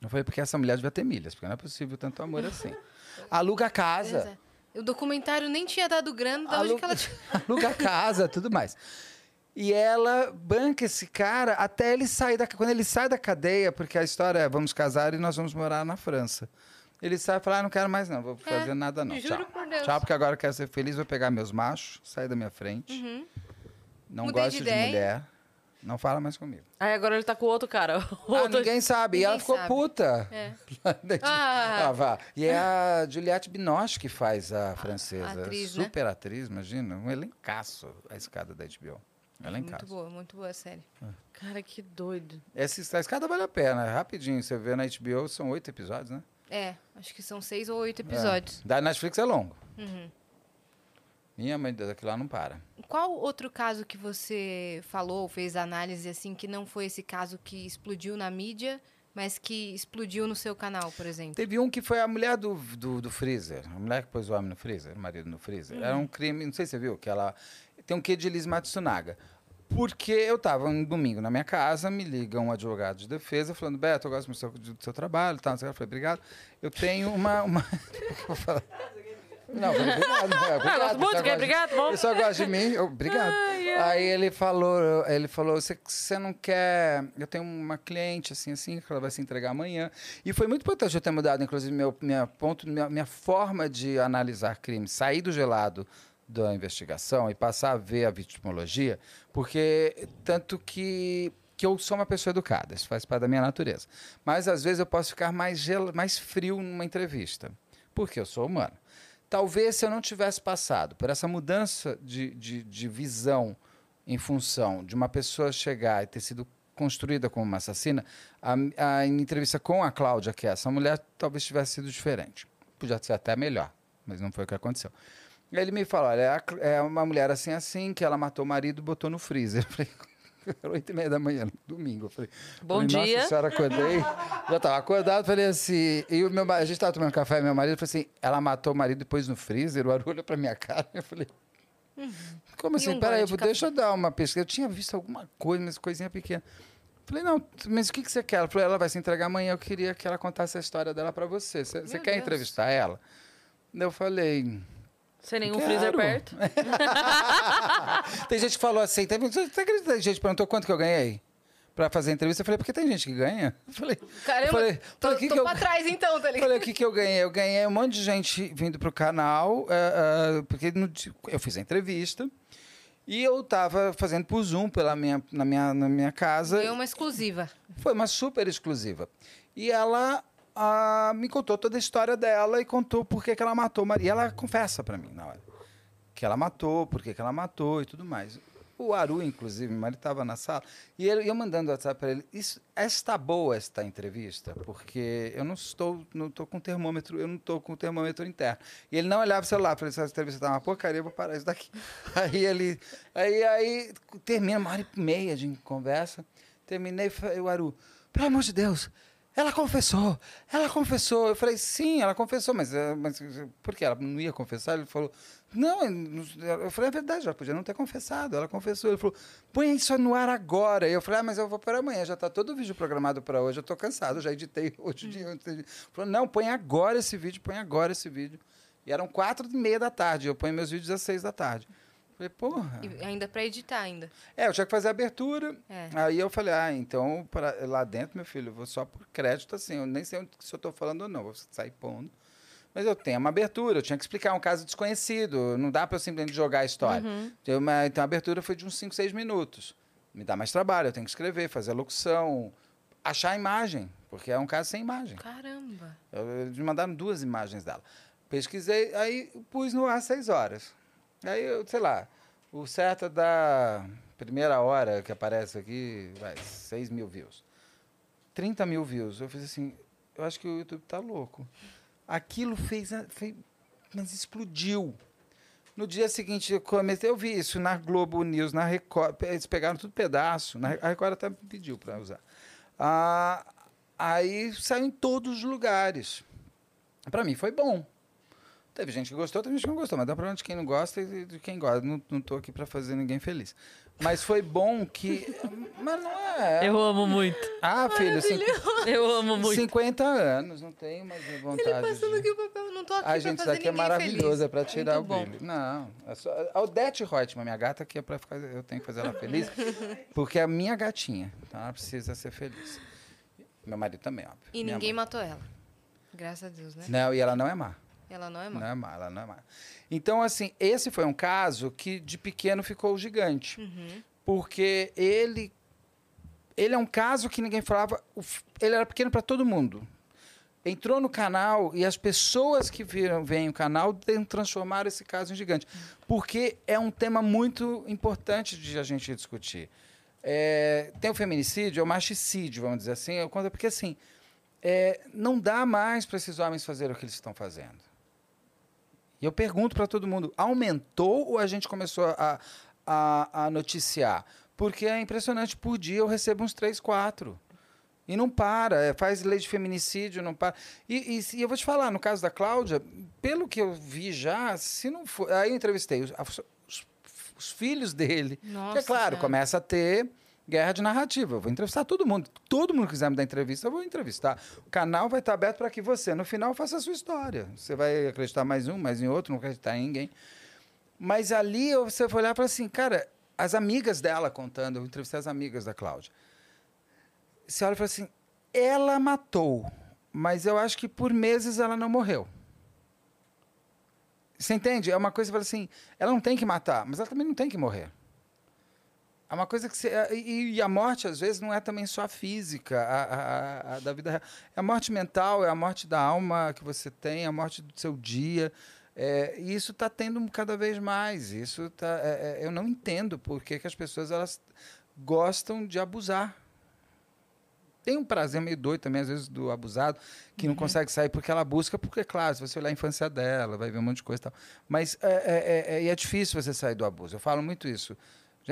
Não foi porque essa mulher devia ter milhas, porque não é possível tanto amor assim. Aluga a casa. É. O documentário nem tinha dado grana, da onde que ela tinha. aluga a casa, tudo mais. E ela banca esse cara até ele sair da quando ele sai da cadeia, porque a história é vamos casar e nós vamos morar na França. Ele sai e fala: ah, não quero mais não, vou fazer nada não. É, juro Tchau. por Deus. Tchau, porque agora eu quero ser feliz, vou pegar meus machos, sair da minha frente. Não Uhum. Mudei gosto de de, mulher. Não fala mais comigo. Aí agora ele tá com outro cara. Ah, ninguém sabe. e ela Ninguém ficou sabe. puta. É. ah. Ah. vá. E é a Juliette Binoche que faz a francesa. a atriz, né? Super atriz, imagina. Um elencaço a escada da HBO. Muito Elencaço. boa, muito boa a série. Cara, que doido. Essa, a escada vale a pena, é rapidinho. Você vê na HBO, são oito episódios, né? É, acho que são seis ou oito episódios. É. Da Netflix é longo. Uhum. Minha mãe, daquilo lá não para. Qual outro caso que você falou, fez análise assim, que não foi esse caso que explodiu na mídia, mas que explodiu no seu canal, por exemplo? Teve um que foi a mulher do, do, do freezer. A mulher que pôs o homem no freezer, o marido no freezer. Era um crime, não sei se você viu, que ela. Tem um quê de Liz Matsunaga. Porque eu estava um domingo na minha casa, me liga um advogado de defesa falando, Beto, eu gosto muito do seu, do seu trabalho que. Eu falei, obrigado. Eu tenho uma. uma... Não, obrigado. é, Ah, obrigado, gosto muito, quer gosta- obrigado? Bom. o pessoal gosta de mim, obrigado. Aí ele falou, ele falou, você, não quer. Eu tenho uma cliente assim, assim, que ela vai se entregar amanhã. E foi muito importante eu ter mudado, inclusive, meu minha ponto, minha, minha forma de analisar crimes, sair do gelado da investigação e passar a ver a vitimologia, porque tanto que que eu sou uma pessoa educada, isso faz parte da minha natureza. Mas às vezes eu posso ficar mais, gel, mais frio numa entrevista, porque eu sou humano. Talvez se eu não tivesse passado por essa mudança de, de, de visão em função de uma pessoa chegar e ter sido construída como uma assassina, a, a entrevista com a Cláudia, que é essa mulher, talvez tivesse sido diferente. Podia ser até melhor, mas não foi o que aconteceu. Ele me falou, olha, é é uma mulher assim, assim, que ela matou o marido e botou no freezer. Eu falei, era oito e meia da manhã, domingo. Eu falei, Bom falei, dia. Nossa senhora, acordei. Já estava acordado, falei assim. E o meu, a gente estava tomando café, meu marido falou assim: ela matou o marido e pôs no freezer, o Aru olhou pra minha cara. Eu falei. Como assim? um Peraí, de deixa eu dar uma pesquisa. Eu tinha visto alguma coisa, mas coisinha pequena. Falei, não, mas o que, que você quer? Ela falou, ela vai se entregar amanhã, eu queria que ela contasse a história dela pra você. Você, você quer entrevistar ela? Eu falei, Sem nenhum Quero. freezer perto. tem gente que falou assim, teve, você acredita que gente perguntou quanto que eu ganhei? Pra fazer a entrevista, eu falei, porque tem gente que ganha? Eu falei, Caramba, eu falei, tô, falei, que tô que eu- pra trás então, tá ligado? Falei, o que, que eu ganhei? Eu ganhei um monte de gente vindo pro canal, eh, eh, porque no eu fiz a entrevista e eu tava fazendo por Zoom pela minha, na, minha, na minha casa. Foi uma exclusiva. Foi uma super exclusiva. E ela me contou toda a história dela e contou por que, ela matou. E ela confessa pra mim na hora. Que ela matou, por que, ela matou e tudo mais. O Aru, inclusive, meu marido estava na sala, e ele, eu mandando WhatsApp para ele, isso, está boa esta entrevista, porque eu não estou, não estou com termômetro, eu não estou com termômetro interno. E ele não olhava o celular, falei, essa entrevista está uma porcaria, vou parar isso daqui. Aí ele, aí, aí termina uma hora e meia de conversa, terminei, o Aru, pelo amor de Deus, ela confessou, ela confessou. Eu falei, sim, ela confessou, mas, eh, mas por que? Ela não ia confessar? Ele falou, não, eu falei, é verdade, ela podia não ter confessado, ela confessou. Ele falou, põe isso no ar agora. E eu falei, ah, mas eu vou para amanhã, já está todo o vídeo programado para hoje, eu estou cansado, já editei hoje de dia. Ele falou, não, põe agora esse vídeo, põe agora esse vídeo. E eram quatro e meia da tarde, eu ponho meus vídeos às seis da tarde. Falei, porra. E ainda para editar ainda. É, eu tinha que fazer a abertura. É. Aí eu falei, ah, então pra, lá dentro, meu filho, eu vou só por crédito, assim, eu nem sei onde, se eu estou falando ou não, vou sair pondo. Mas eu tenho uma abertura, eu tinha que explicar um caso desconhecido, não dá para eu simplesmente jogar a história. Então, uma, então a abertura foi de uns 5, 6 minutos. Me dá mais trabalho, eu tenho que escrever, fazer a locução, achar a imagem, porque é um caso sem imagem. Caramba. Eu- Eles me mandaram duas imagens dela. Pesquisei, aí pus no ar seis horas. Aí, eu, sei lá, o certo é da primeira hora que aparece aqui, vai, 6 mil views. 30 mil views. Eu fiz assim, eu acho que o YouTube tá louco. Aquilo fez, foi, mas explodiu. No dia seguinte, eu comecei, eu vi isso na Globo News, na Record, eles pegaram tudo pedaço, na, a Record até pediu para usar. Ah, aí saiu em todos os lugares. Para mim foi bom. Teve gente que gostou, teve gente que não gostou, mas dá problema de quem não gosta e de quem gosta. Não, não tô aqui para fazer ninguém feliz. Mas foi bom que. Mas não é. Eu amo muito. Ah, filho, cinqu... Eu amo muito. 50 anos, não tenho mais vontade. Ele passando de... aqui o papel, não tô aqui A pra gente, isso fazer aqui é maravilhoso, é para tirar Muito o bom. brilho. Não, é só. A Odete Reutemann, minha gata, que é para ficar. Eu tenho que fazer ela feliz, porque é a minha gatinha, então ela precisa ser feliz. Meu marido também, óbvio. E Minha ninguém mãe. matou ela. Graças a Deus, né? Não, e ela não é má. Ela não é Não má. é má, ela não é má. Então, assim, esse foi um caso que de pequeno ficou gigante. Uhum. Porque ele. Ele é um caso que ninguém falava. Ele era pequeno para todo mundo. Entrou no canal e as pessoas que viram, veem o canal transformaram esse caso em gigante. Porque é um tema muito importante de a gente discutir. É, tem o feminicídio, é o machicídio, vamos dizer assim. Eu conto porque assim. é, não dá mais para esses homens fazerem o que eles estão fazendo. E eu pergunto para todo mundo: aumentou ou a gente começou a, a, a noticiar? Porque é impressionante, por dia eu recebo uns três, quatro. E não para, é, faz lei de feminicídio, não para. E, e, e eu vou te falar, no caso da Cláudia, pelo que eu vi já, se não for. Aí eu entrevistei os, os- os filhos dele. Nossa que é claro, Senhora. começa a ter guerra de narrativa. Eu vou entrevistar todo mundo. Todo mundo que quiser me dar entrevista, eu vou entrevistar. O canal vai estar aberto para que você, no final, faça a sua história. Você vai acreditar mais um, mais em outro, não acreditar em ninguém. Mas ali você vai olhar para assim, cara, as amigas dela contando, eu entrevistei as amigas da Cláudia. Você olha e fala assim, ela matou, mas eu acho que por meses ela não morreu. Você entende? É uma coisa que fala assim, ela não tem que matar, mas ela também não tem que morrer. É uma coisa que você. E, e a morte, às vezes, não é também só a física, a, a- a- da vida real. É a morte mental, é a morte da alma que você tem, a morte do seu dia. É, e isso está tendo cada vez mais. Isso tá, é- é- eu não entendo por que, que as pessoas elas gostam de abusar. Tem um prazer meio doido também, às vezes, do abusado, que não consegue sair porque ela busca, porque, claro, se você olhar a infância dela, vai ver um monte de coisa e tal. Mas é, é, é, é difícil você sair do abuso. Eu falo muito isso.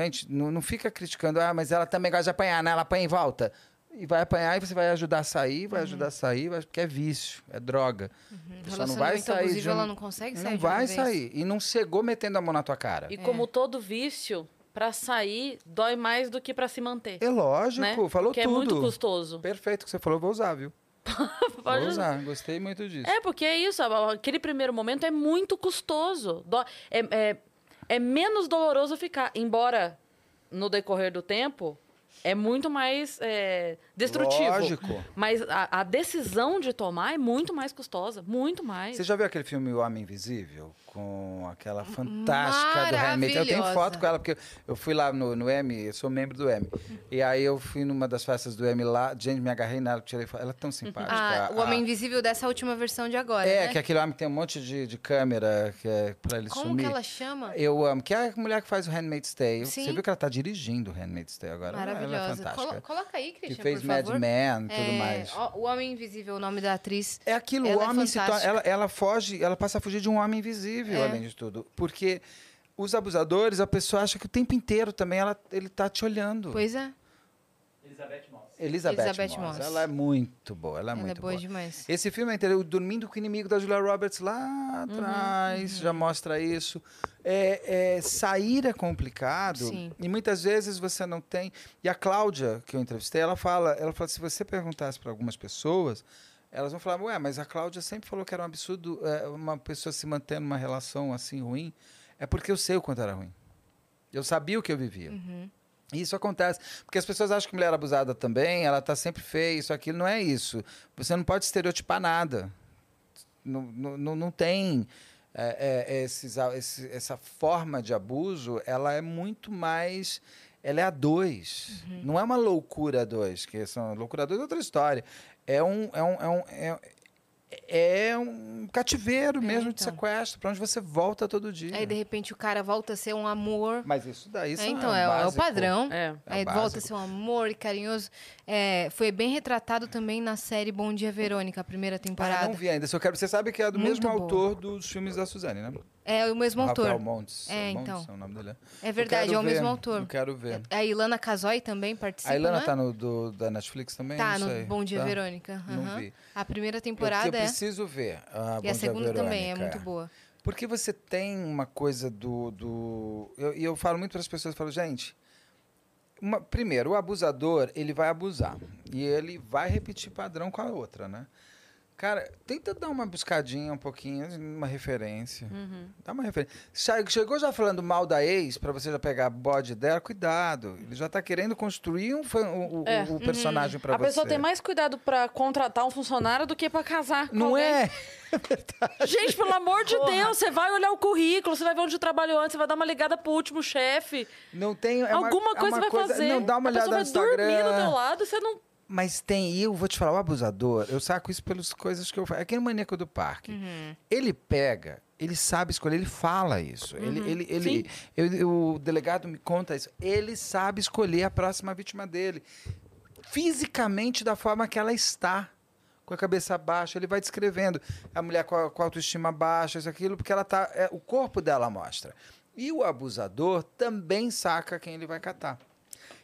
Gente, não, não fica criticando, ah, mas ela também gosta de apanhar, né? Ela apanha e volta. E vai apanhar e você vai ajudar a sair, vai ajudar a sair, vai- porque é vício, é droga. A pessoa não vai sair de abusivo, um- ela não consegue sair Não de vai vez. sair. E não chegou metendo a mão na tua cara. E como todo vício, pra sair, dói mais do que pra se manter. É lógico, né? falou Porque tudo. é muito custoso. Perfeito que você falou, vou usar, viu? Pode Vou usar, gostei muito disso. É, porque é isso. Aquele primeiro momento é muito custoso. Dó- É, é, é menos doloroso ficar. Embora, no decorrer do tempo, é muito mais é, destrutivo. Lógico. Mas a, a decisão de tomar é muito mais custosa. Muito mais. Você já viu aquele filme O Homem Invisível? Com aquela fantástica do Handmaid. Eu tenho Maravilhosa. foto com ela, porque eu fui lá no, no M, eu sou membro do M. E aí eu fui numa das festas do M lá, gente, me agarrei nela, tirei foto. Ela é tão simpática. Ah, o A- Homem Invisível dessa última versão de agora, É, né? que aquele homem tem um monte de, de câmera que é pra ele Como sumir. que ela chama? Eu amo. Que é a mulher que faz o Handmaid's Tale. Sim. Você viu que ela tá dirigindo o Handmaid's Tale agora? Ela é Maravilhosa. fantástica. Colo- coloca aí, que Christian, fez Mad favor. Men e tudo É, mais. O Homem Invisível, o nome da atriz. É aquilo, Ela o é homem se torna, ela, ela foge, ela passa a fugir de um homem invisível, É. além de tudo. Porque os abusadores, a pessoa acha que o tempo inteiro também ela, ele tá te olhando. Pois é, Elizabeth Moss. Elizabeth, Elizabeth Moss. Moss. Ela é muito boa, ela é ela é muito boa boa. demais. Esse filme é inteiro, o Dormindo com o Inimigo da Julia Roberts lá atrás, já mostra isso. É, é, sair é complicado Sim. e muitas vezes você não tem. E a Cláudia, que eu entrevistei, ela fala, ela fala, se você perguntasse para algumas pessoas, elas vão falar, ué, mas a Cláudia sempre falou que era um absurdo é, uma pessoa se manter numa relação assim ruim. É porque eu sei o quanto era ruim. Eu sabia o que eu vivia. Uhum. E Isso acontece, porque as pessoas acham que mulher abusada também, ela tá sempre feia, isso, aquilo, não é isso. Você não pode estereotipar nada. Não, não, não, tem é, é, esses, esse- essa forma de abuso, ela é muito mais. Ela é a dois. Não é uma loucura a dois, que são loucura a dois é outra história. É um, é um, é um, é, é um cativeiro mesmo de então. sequestro, para onde você volta todo dia. Aí, de repente, o cara volta a ser um amor. Mas isso daí É, são então, é, o- é o padrão. É. Aí É o volta a ser um amor e carinhoso. É, foi bem retratado também na série Bom Dia Verônica, a primeira Ah, temporada. não vi ainda. Se eu quero, você sabe que é do Muito mesmo boa. autor dos filmes da Suzane, né? É o mesmo autor. Rafael Montes. É, Montes, então. é o nome dele. É Eu verdade, é o mesmo ver, autor. Eu quero ver. A Ilana Casoy também participa, A Ilana né? tá no do, da Netflix também? Tá, Não no. Bom Dia Tá? Verônica. Não aham. vi. A primeira Eu, temporada eu é. preciso ver. A E Bom a segunda também é muito boa. Porque você tem uma coisa do. do eu- e eu, falo muito para as pessoas, eu falo, gente. uma- primeiro, o abusador, ele vai abusar. E ele vai repetir padrão com a outra, né? Cara, tenta dar uma buscadinha um pouquinho, uma referência. Uhum. Dá uma referência. Che- Chegou já falando mal da ex, para você já pegar bode dela, cuidado. Ele já tá querendo construir um, o, o- É. o personagem para a você. pessoa tem mais cuidado pra contratar um funcionário do que pra casar. com Não alguém. é? Gente, pelo amor de Deus, você vai olhar o currículo, você vai ver onde trabalhou antes, você vai dar uma ligada pro último chefe. Não tem. é uma- Alguma é coisa uma você vai fazer. Não, dá uma a olhada pessoa no vai dormir Instagram. do teu lado, você não. Mas tem, e eu vou te falar, o abusador, eu saco isso pelas coisas que eu faço. É aquele maníaco do parque. Uhum. Ele pega, ele sabe escolher, ele fala isso. Ele, ele, ele, eu- o delegado me conta isso. Ele sabe escolher a próxima vítima dele. Fisicamente, da forma que ela está. Com a cabeça baixa, ele vai descrevendo. A mulher com a, com a autoestima baixa, isso, aquilo, porque ela tá. é, o corpo dela mostra. E o abusador também saca quem ele vai catar.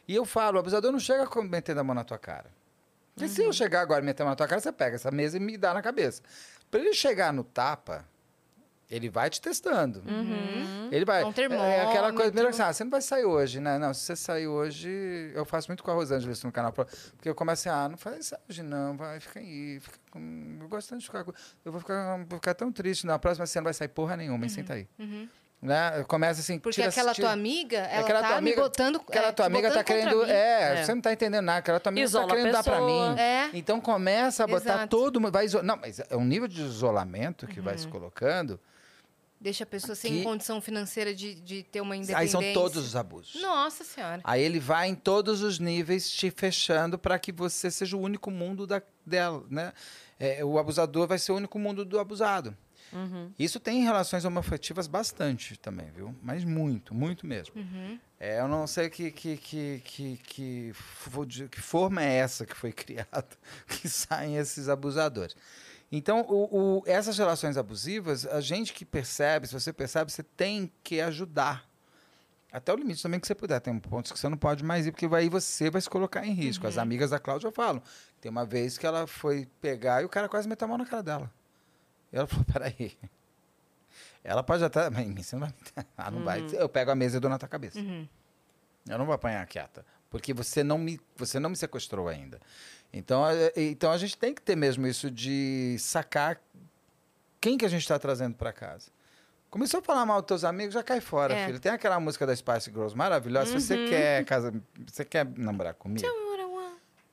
E eu falo, o abusador não chega metendo a mão na tua cara. Porque se eu chegar agora e meter a mão na tua cara, você pega essa mesa e me dá na cabeça. Para ele chegar no tapa, ele vai te testando. Ele vai. Um é aquela coisa, termômetro. primeiro assim, ah, você não vai sair hoje, né? Não, se você sair hoje, eu faço muito com a Rosângela isso no canal, porque eu começo assim, ah, não faz isso hoje não, vai, fica aí, fica com... eu gosto tanto de ficar, eu vou ficar, vou ficar tão triste, na próxima você não vai sair porra nenhuma, hein? senta aí. Né? Começa assim, Porque tira- aquela tira- tua amiga, ela aquela tá tua me amiga- botando. Aquela é, tua te amiga tá botando querendo. É, É. você não tá entendendo nada. Aquela tua amiga Isola tá querendo dar pra mim. É. Então começa a botar Exato. todo mundo. Vai Não, mas é um nível de isolamento que Uhum. vai se colocando. Deixa a pessoa sem Que- condição financeira de, de ter uma independência. Aí são todos os abusos. Nossa senhora. Aí ele vai em todos os níveis te fechando para que você seja o único mundo da, dela, né? É, o abusador vai ser o único mundo do abusado. Isso tem em relações homoafetivas bastante também, viu? Mas muito, muito mesmo. É, eu não sei que, que, que, que, que, que forma é essa que foi criada que saem esses abusadores. Então, o, o- essas relações abusivas, a gente que percebe, se você percebe, você tem que ajudar. Até o limite também que você puder. Tem pontos que você não pode mais ir, porque aí você vai se colocar em risco. As amigas da Cláudia falam. Tem uma vez que ela foi pegar e o cara quase meteu a mão na cara dela. E ela falou, peraí. Ela pode até... Mas você não vai... Ah, não vai. Eu pego a mesa e dou na tua cabeça. Eu não vou apanhar quieta. Porque você não me, você não me sequestrou ainda. Então, então a gente tem que ter mesmo isso de sacar quem que a gente está trazendo para casa. Começou a falar mal dos teus amigos, já cai fora, É. filho. Tem aquela música da Spice Girls maravilhosa. Se você quer casa, você quer namorar comigo,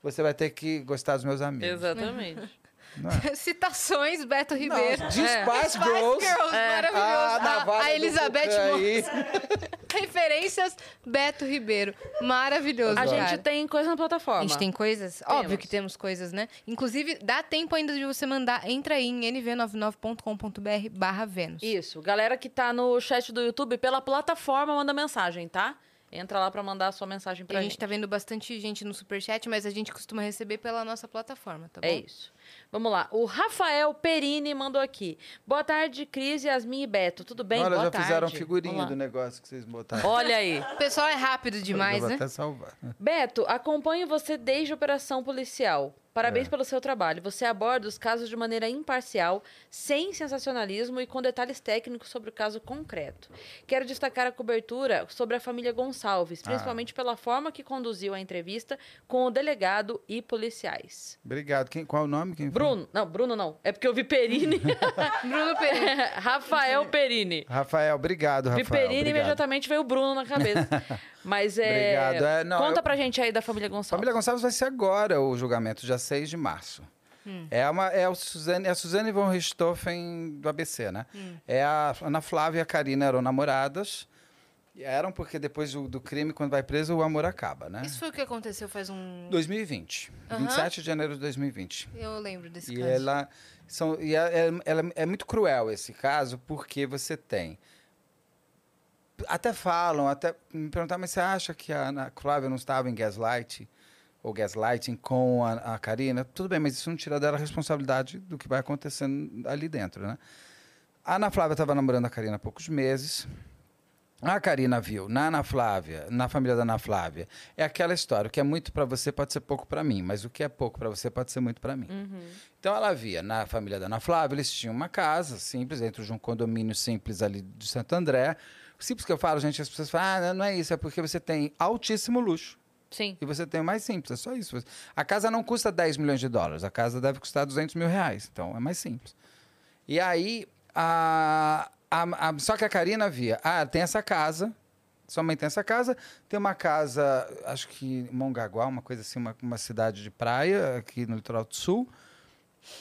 você vai ter que gostar dos meus amigos. Exatamente. Não é? Citações, Beto Ribeiro. Não, de É. Spice Girls. maravilhoso. A A- navalha a, do Elizabeth. Moss. Referências, Beto Ribeiro. Maravilhoso, A cara. gente tem coisa na plataforma. A gente tem coisas? Óbvio que temos coisas, né? Inclusive, dá tempo ainda de você mandar. Entra aí em nv99.com.br barra Vênus. Isso. Galera que tá no chat do YouTube, pela plataforma, manda mensagem, tá? Entra lá pra mandar a sua mensagem E pra a gente. gente tá vendo bastante gente no Superchat, mas a gente costuma receber pela nossa plataforma, tá bom? É isso. Vamos lá. O Rafael Perini mandou aqui. Boa tarde, Cris, Yasmin e Beto. Tudo bem? Olha, Boa já tarde. fizeram figurinha do negócio que vocês botaram. Olha aí. O pessoal é rápido demais, Eu vou né? até salvar. Beto, acompanho você desde a operação policial. Parabéns É. pelo seu trabalho. Você aborda os casos de maneira imparcial, sem sensacionalismo e com detalhes técnicos sobre o caso concreto. Quero destacar a cobertura sobre a família Gonçalves, Ah. principalmente pela forma que conduziu a entrevista com o delegado e policiais. Obrigado. Quem, qual é o nome? Quem foi? Bruno, não, Bruno não. É porque eu vi Perini. Bruno Pereira. Rafael Perini. Rafael, obrigado, Vi Rafael. Perini, obrigado. imediatamente veio o Bruno na cabeça. Mas é. Obrigado. É, não, Conta eu- pra gente aí da família Gonçalves. Família Gonçalves vai ser agora o julgamento, dia 6 de março. É, uma, é, o Suzane, é a Suzane von Richthofen do ABC, né? É a Ana Flávia e a Karina eram namoradas. E Eram porque depois do, do crime, quando vai preso, o amor acaba, né? Isso foi o que aconteceu faz um... 2020. Aham. 27 de janeiro de 2020. Eu lembro desse E caso. ela, são, e é, é- ela é muito cruel esse caso, porque você tem. Até falam, até me perguntaram, mas você acha que a Ana Flávia não estava em gaslight ou gaslighting com a, a Karina? Tudo bem, mas isso não tira dela a responsabilidade do que vai acontecendo ali dentro, né? A Ana Flávia estava namorando a Karina há poucos meses. A Karina viu na Ana Flávia, na família da Ana Flávia, é aquela história: o que é muito para você pode ser pouco para mim, mas o que é pouco para você pode ser muito para mim. Então ela via na família da Ana Flávia, eles tinham uma casa simples, dentro de um condomínio simples ali de Santo André. Simples que eu falo, gente, as pessoas falam: ah, não é isso, é porque você tem altíssimo luxo. Sim. E você tem o mais simples, é só isso. A casa não custa 10 milhões de dólares, a casa deve custar 200 mil reais. Então é mais simples. E aí, a, a- a- só que a Karina via, ah, tem essa casa, sua mãe tem essa casa, tem uma casa, acho que Mongaguá, uma coisa assim, uma, uma cidade de praia, aqui no litoral do sul.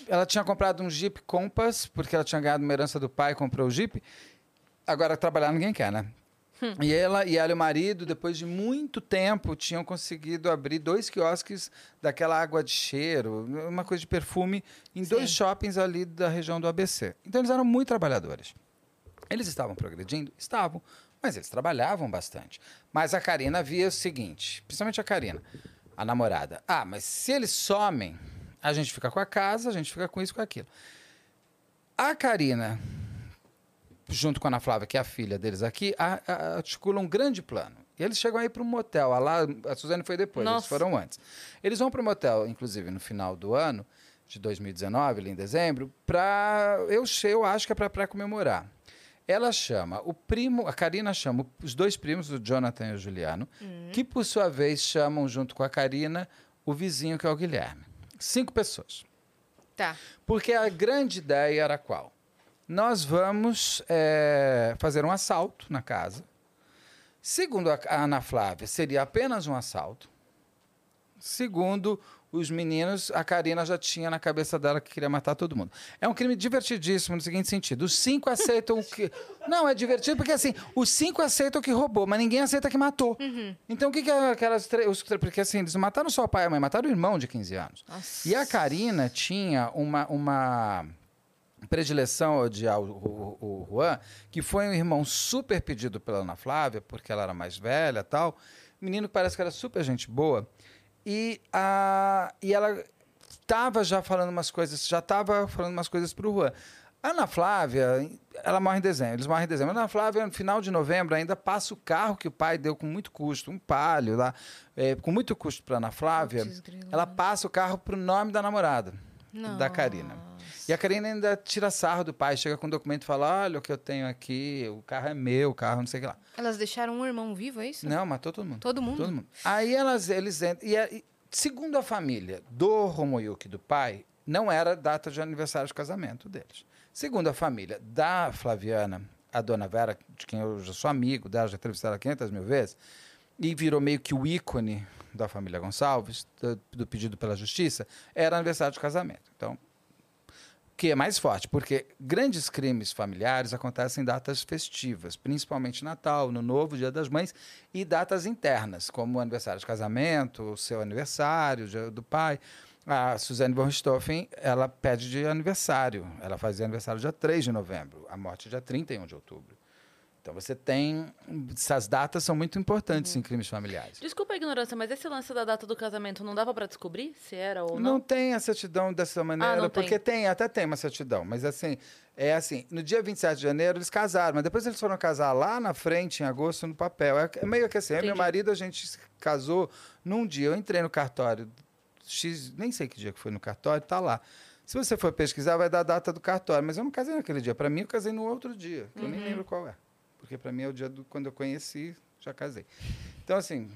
Ela tinha comprado um Jeep Compass, porque ela tinha ganhado uma herança do pai, comprou o Jeep. Agora, trabalhar ninguém quer, né? E ela, e ela e o marido, depois de muito tempo, tinham conseguido abrir dois quiosques daquela água de cheiro, uma coisa de perfume, em dois Sim. shoppings ali da região do ABC. Então, eles eram muito trabalhadores. Eles estavam progredindo? Estavam. Mas eles trabalhavam bastante. Mas a Karina via o seguinte, principalmente a Karina, a namorada. Ah, mas se eles somem, a gente fica com a casa, a gente fica com isso, com aquilo. A Karina, junto com a Ana Flávia, que é a filha deles aqui, a- a- articulam um grande plano. E eles chegam aí para um motel. A, lá, a Suzane foi depois, eles Nossa. foram antes. Eles vão para o motel, inclusive, no final do ano, de 2019, ali em dezembro, para. Eu, sei, eu acho que é para comemorar. Ela chama o primo, a Karina chama os dois primos, o Jonathan e o Juliano, que por sua vez chamam junto com a Karina o vizinho, que é o Guilherme. Cinco pessoas. Tá. Porque a grande ideia era qual? Nós vamos é, fazer um assalto na casa. Segundo a Ana Flávia, seria apenas um assalto. Segundo os meninos, a Karina já tinha na cabeça dela que queria matar todo mundo. É um crime divertidíssimo no seguinte sentido: os cinco aceitam que. Não, é divertido porque assim, os cinco aceitam que roubou, mas ninguém aceita que matou. Então o que, que é aquelas três. os Porque assim, eles mataram só o pai e a mãe, mataram o irmão de 15 anos. Nossa. E a Karina tinha uma, uma predileção a odiar o, o, o Juan, que foi um irmão super pedido pela Ana Flávia, porque ela era mais velha tal. Menino que parece que era super gente boa. E, a, e ela estava já falando umas coisas, já estava falando umas coisas para o Juan. A Ana Flávia, ela morre em dezembro, eles morrem em dezembro. A Ana Flávia, no final de novembro, ainda passa o carro que o pai deu com muito custo, um palio lá, é, com muito custo para Ana Flávia. Ela passa o carro pro nome da namorada, da Karina. E a Karina ainda tira sarro do pai, chega com um documento e fala: Olha o que eu tenho aqui, o carro é meu, o carro não sei o que lá. Elas deixaram um irmão vivo, é isso? Não, matou todo mundo. Todo mundo? Todo mundo. Aí elas, eles entram. E, a- e segundo a família do Romoyuki, do pai, não era data de aniversário de casamento deles. Segundo a família da Flaviana, a dona Vera, de quem eu já sou amigo dela, já entrevistei ela 500 mil vezes, e virou meio que o ícone da família Gonçalves, do, do pedido pela justiça, era aniversário de casamento. Então, que é mais forte, porque grandes crimes familiares acontecem em datas festivas, principalmente Natal, Ano Novo, Dia das Mães e datas internas, como o aniversário de casamento, o seu aniversário, o dia do pai. A Suzane von Richthofen, ela pede de aniversário. Ela fazia aniversário dia 3 de novembro, a morte dia 31 de outubro. Então você tem. Essas datas são muito importantes em crimes familiares. Desculpa a ignorância, mas esse lance da data do casamento não dava pra descobrir se era ou Não não? tem a certidão dessa maneira, não porque tem. até tem uma certidão, mas assim, é assim, no dia 27 de janeiro eles casaram, mas depois eles foram casar lá na frente, em agosto, no papel. É, é meio que assim, eu meu marido, a gente se casou num dia, eu entrei no cartório, X, nem sei que dia que foi no cartório, tá lá. Se você for pesquisar, vai dar a data do cartório, mas eu não casei naquele dia. Para mim, eu casei no outro dia, que eu nem lembro qual é. Porque para mim é o dia do quando eu conheci, já casei. Então, assim,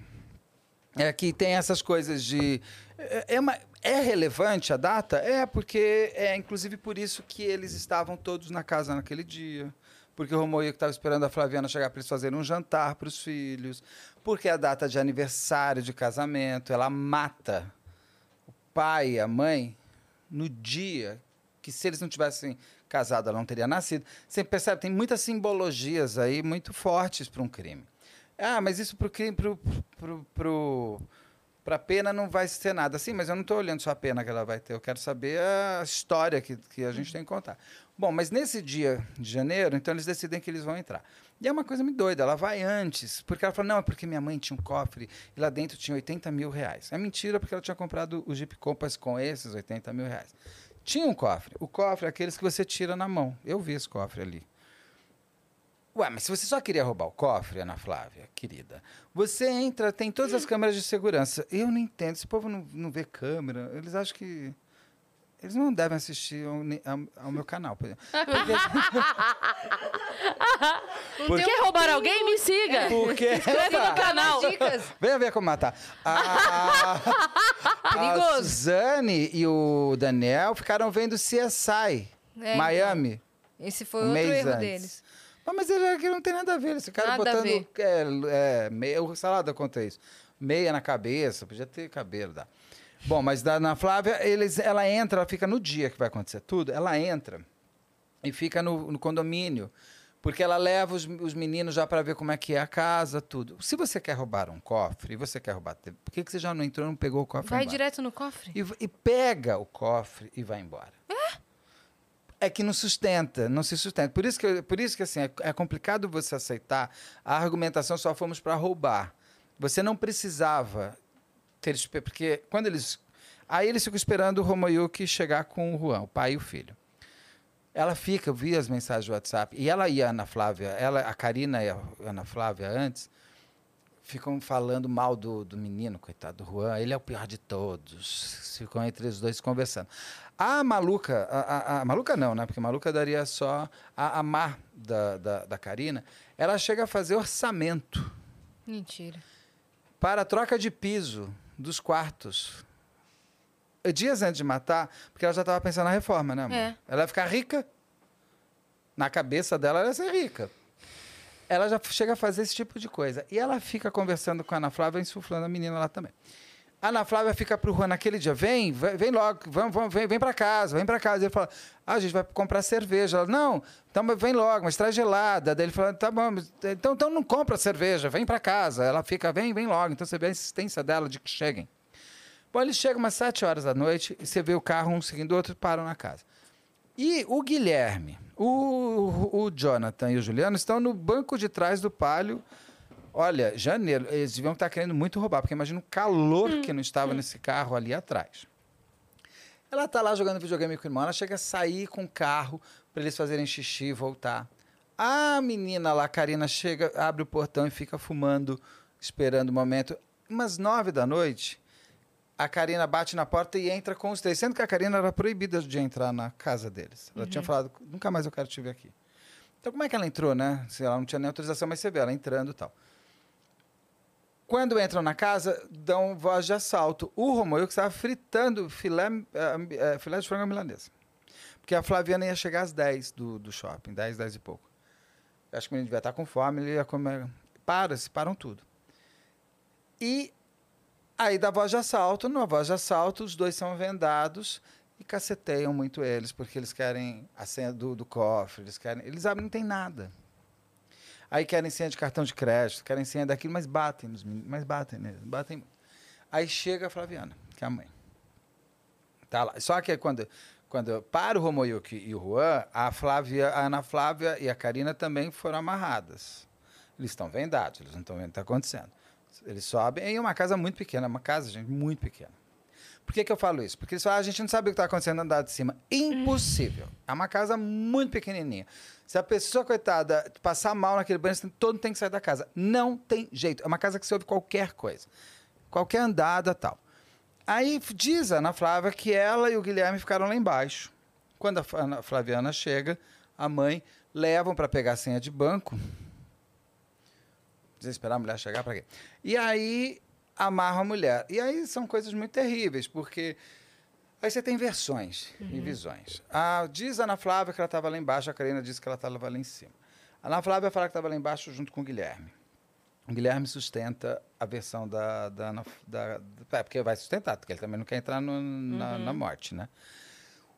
é que tem essas coisas de. É, é, uma- é relevante a data? É, porque é inclusive por isso que eles estavam todos na casa naquele dia. Porque o Romoio estava esperando a Flaviana chegar para eles fazerem um jantar para os filhos. Porque a data de aniversário de casamento, ela mata o pai e a mãe no dia que se eles não tivessem casado, ela não teria nascido. Você percebe, tem muitas simbologias aí muito fortes para um crime. Ah, mas isso para o crime, pro, pro, pro, pra pena não vai ser nada. Sim, mas eu não estou olhando só a pena que ela vai ter. Eu quero saber a história que, que a gente tem que contar. Bom, mas nesse dia de janeiro, então eles decidem que eles vão entrar. E é uma coisa muito doida. Ela vai antes, porque ela fala, não, é porque minha mãe tinha um cofre e lá dentro tinha 80 mil reais. É mentira, porque ela tinha comprado o Jeep Compass com esses 80 mil reais. Tinha um cofre. O cofre é aqueles que você tira na mão. Eu vi esse cofre ali. Ué, mas se você só queria roubar o cofre, Ana Flávia, querida, você entra, tem todas as câmeras de segurança. Eu não entendo, esse povo não, não vê câmera, eles acham que. Eles não devem assistir ao, ao- ao meu canal. por exemplo. Porque, Quer roubar alguém? Me siga! porque Inscreve no canal. Dicas. Venha ver como matar. A, a. Suzane e o Daniel ficaram vendo CSI, É, Miami. Esse foi um outro erro antes. deles. Mas ele aqui não tem nada a ver. Esse cara Nada a botando. ver. É, é, meia, o Salada conta isso. Meia na cabeça, podia ter cabelo. Dá. Bom, mas da Ana Flávia, eles, ela entra, ela fica no dia que vai acontecer tudo, ela entra e fica no, no condomínio. Porque ela leva os, os meninos já para ver como é que é a casa, tudo. Se você quer roubar um cofre e você quer roubar. Por que, que você já não entrou e não pegou o cofre? Vai direto no cofre. e, e pega o cofre e vai embora. É que não sustenta, não se sustenta. Por isso que, por isso que assim, é, é complicado você aceitar a argumentação só fomos para roubar. Você não precisava ter... Porque quando eles... Aí eles ficam esperando o Romoyuki chegar com o Juan, o pai e o filho. Ela fica, eu vi as mensagens do WhatsApp, e ela e a Ana Flávia, ela, a Karina e a Ana Flávia antes, ficam falando mal do, do menino, coitado do Juan. Ele é o pior de todos. Ficam entre os dois conversando. A maluca, a, a- a maluca não, né? Porque maluca daria só a, a Mar da, da, da Karina. Ela chega a fazer orçamento Mentira. para a troca de piso dos quartos. Dias antes de matar, porque ela já estava pensando na reforma, né, amor? É. Ela ia ficar rica. Na cabeça dela, ela ia ser rica. Ela já chega a fazer esse tipo de coisa. E ela fica conversando com a Ana Flávia, insuflando a menina lá também. A Ana Flávia fica pro Juan naquele dia, vem, vem, logo, vamos, vem, vem para casa, vem para casa. Ele fala, ah, a gente vai comprar cerveja. Ela, não, então vem logo, mas traz gelada. Daí ele fala, tá bom, então, então não compra cerveja, vem para casa. Ela fica, vem, vem logo. Então você vê a insistência dela de que cheguem. Bom, eles chegam umas sete horas da noite e você vê o carro um seguindo o outro e param na casa. E o Guilherme, o, o Jonathan e o Juliano estão no banco de trás do palio. Olha, janeiro, eles deviam estar querendo muito roubar, porque imagina o calor que não estava nesse carro ali atrás. Ela tá lá jogando videogame com o irmão, ela chega a sair com o carro para eles fazerem xixi e voltar. A menina lá, a Karina, chega, abre o portão e fica fumando, esperando o momento. Umas nove da noite, a Karina bate na porta e entra com os três, sendo que a Karina era proibida de entrar na casa deles. Ela tinha falado, nunca mais eu quero te ver aqui. Então, como é que ela entrou, né? Se ela não tinha nem autorização, mas você vê ela entrando e tal. Quando entram na casa, dão voz de assalto. O Romoio que estava fritando filé, eh, eh, filé de frango milanesa. Porque a Flaviana ia chegar às 10 do, do shopping, 10, 10 e pouco. Eu acho que o menino devia estar com fome, ele ia comer. Para, se param tudo. E aí dá voz de assalto. Na voz de assalto, os dois são vendados e caceteiam muito eles, porque eles querem a senha do, do cofre, eles querem. Eles não tem nada. Aí querem senha de cartão de crédito, querem senha daquilo, mas batem nos meninos, mas batem neles, batem. Aí chega a Flaviana, que é a mãe. Tá lá. Só que quando, quando para o Romoyuki e o Juan, a, Flávia, a Ana Flávia e a Karina também foram amarradas. Eles estão vendados, eles não estão vendo o que está acontecendo. Eles sobem em uma casa muito pequena, uma casa, gente, muito pequena. Por que, que eu falo isso? Porque eles falam, ah, a gente não sabe o que está acontecendo andar de cima. Impossível. É uma casa muito pequenininha. Se a pessoa, coitada, passar mal naquele banho, todo mundo tem que sair da casa. Não tem jeito. É uma casa que se ouve qualquer coisa. Qualquer andada tal. Aí diz a Ana Flávia que ela e o Guilherme ficaram lá embaixo. Quando a Ana Flaviana chega, a mãe levam para pegar a senha de banco. Desesperar a mulher chegar para quê? E aí amarra a mulher. E aí são coisas muito terríveis, porque aí você tem versões e visões. A, diz a Ana Flávia que ela estava lá embaixo, a Karina disse que ela estava lá em cima. A Ana Flávia fala que estava lá embaixo junto com o Guilherme. O Guilherme sustenta a versão da, da, Ana- da, da- é, porque vai sustentar, porque ele também não quer entrar no- na, na morte, né?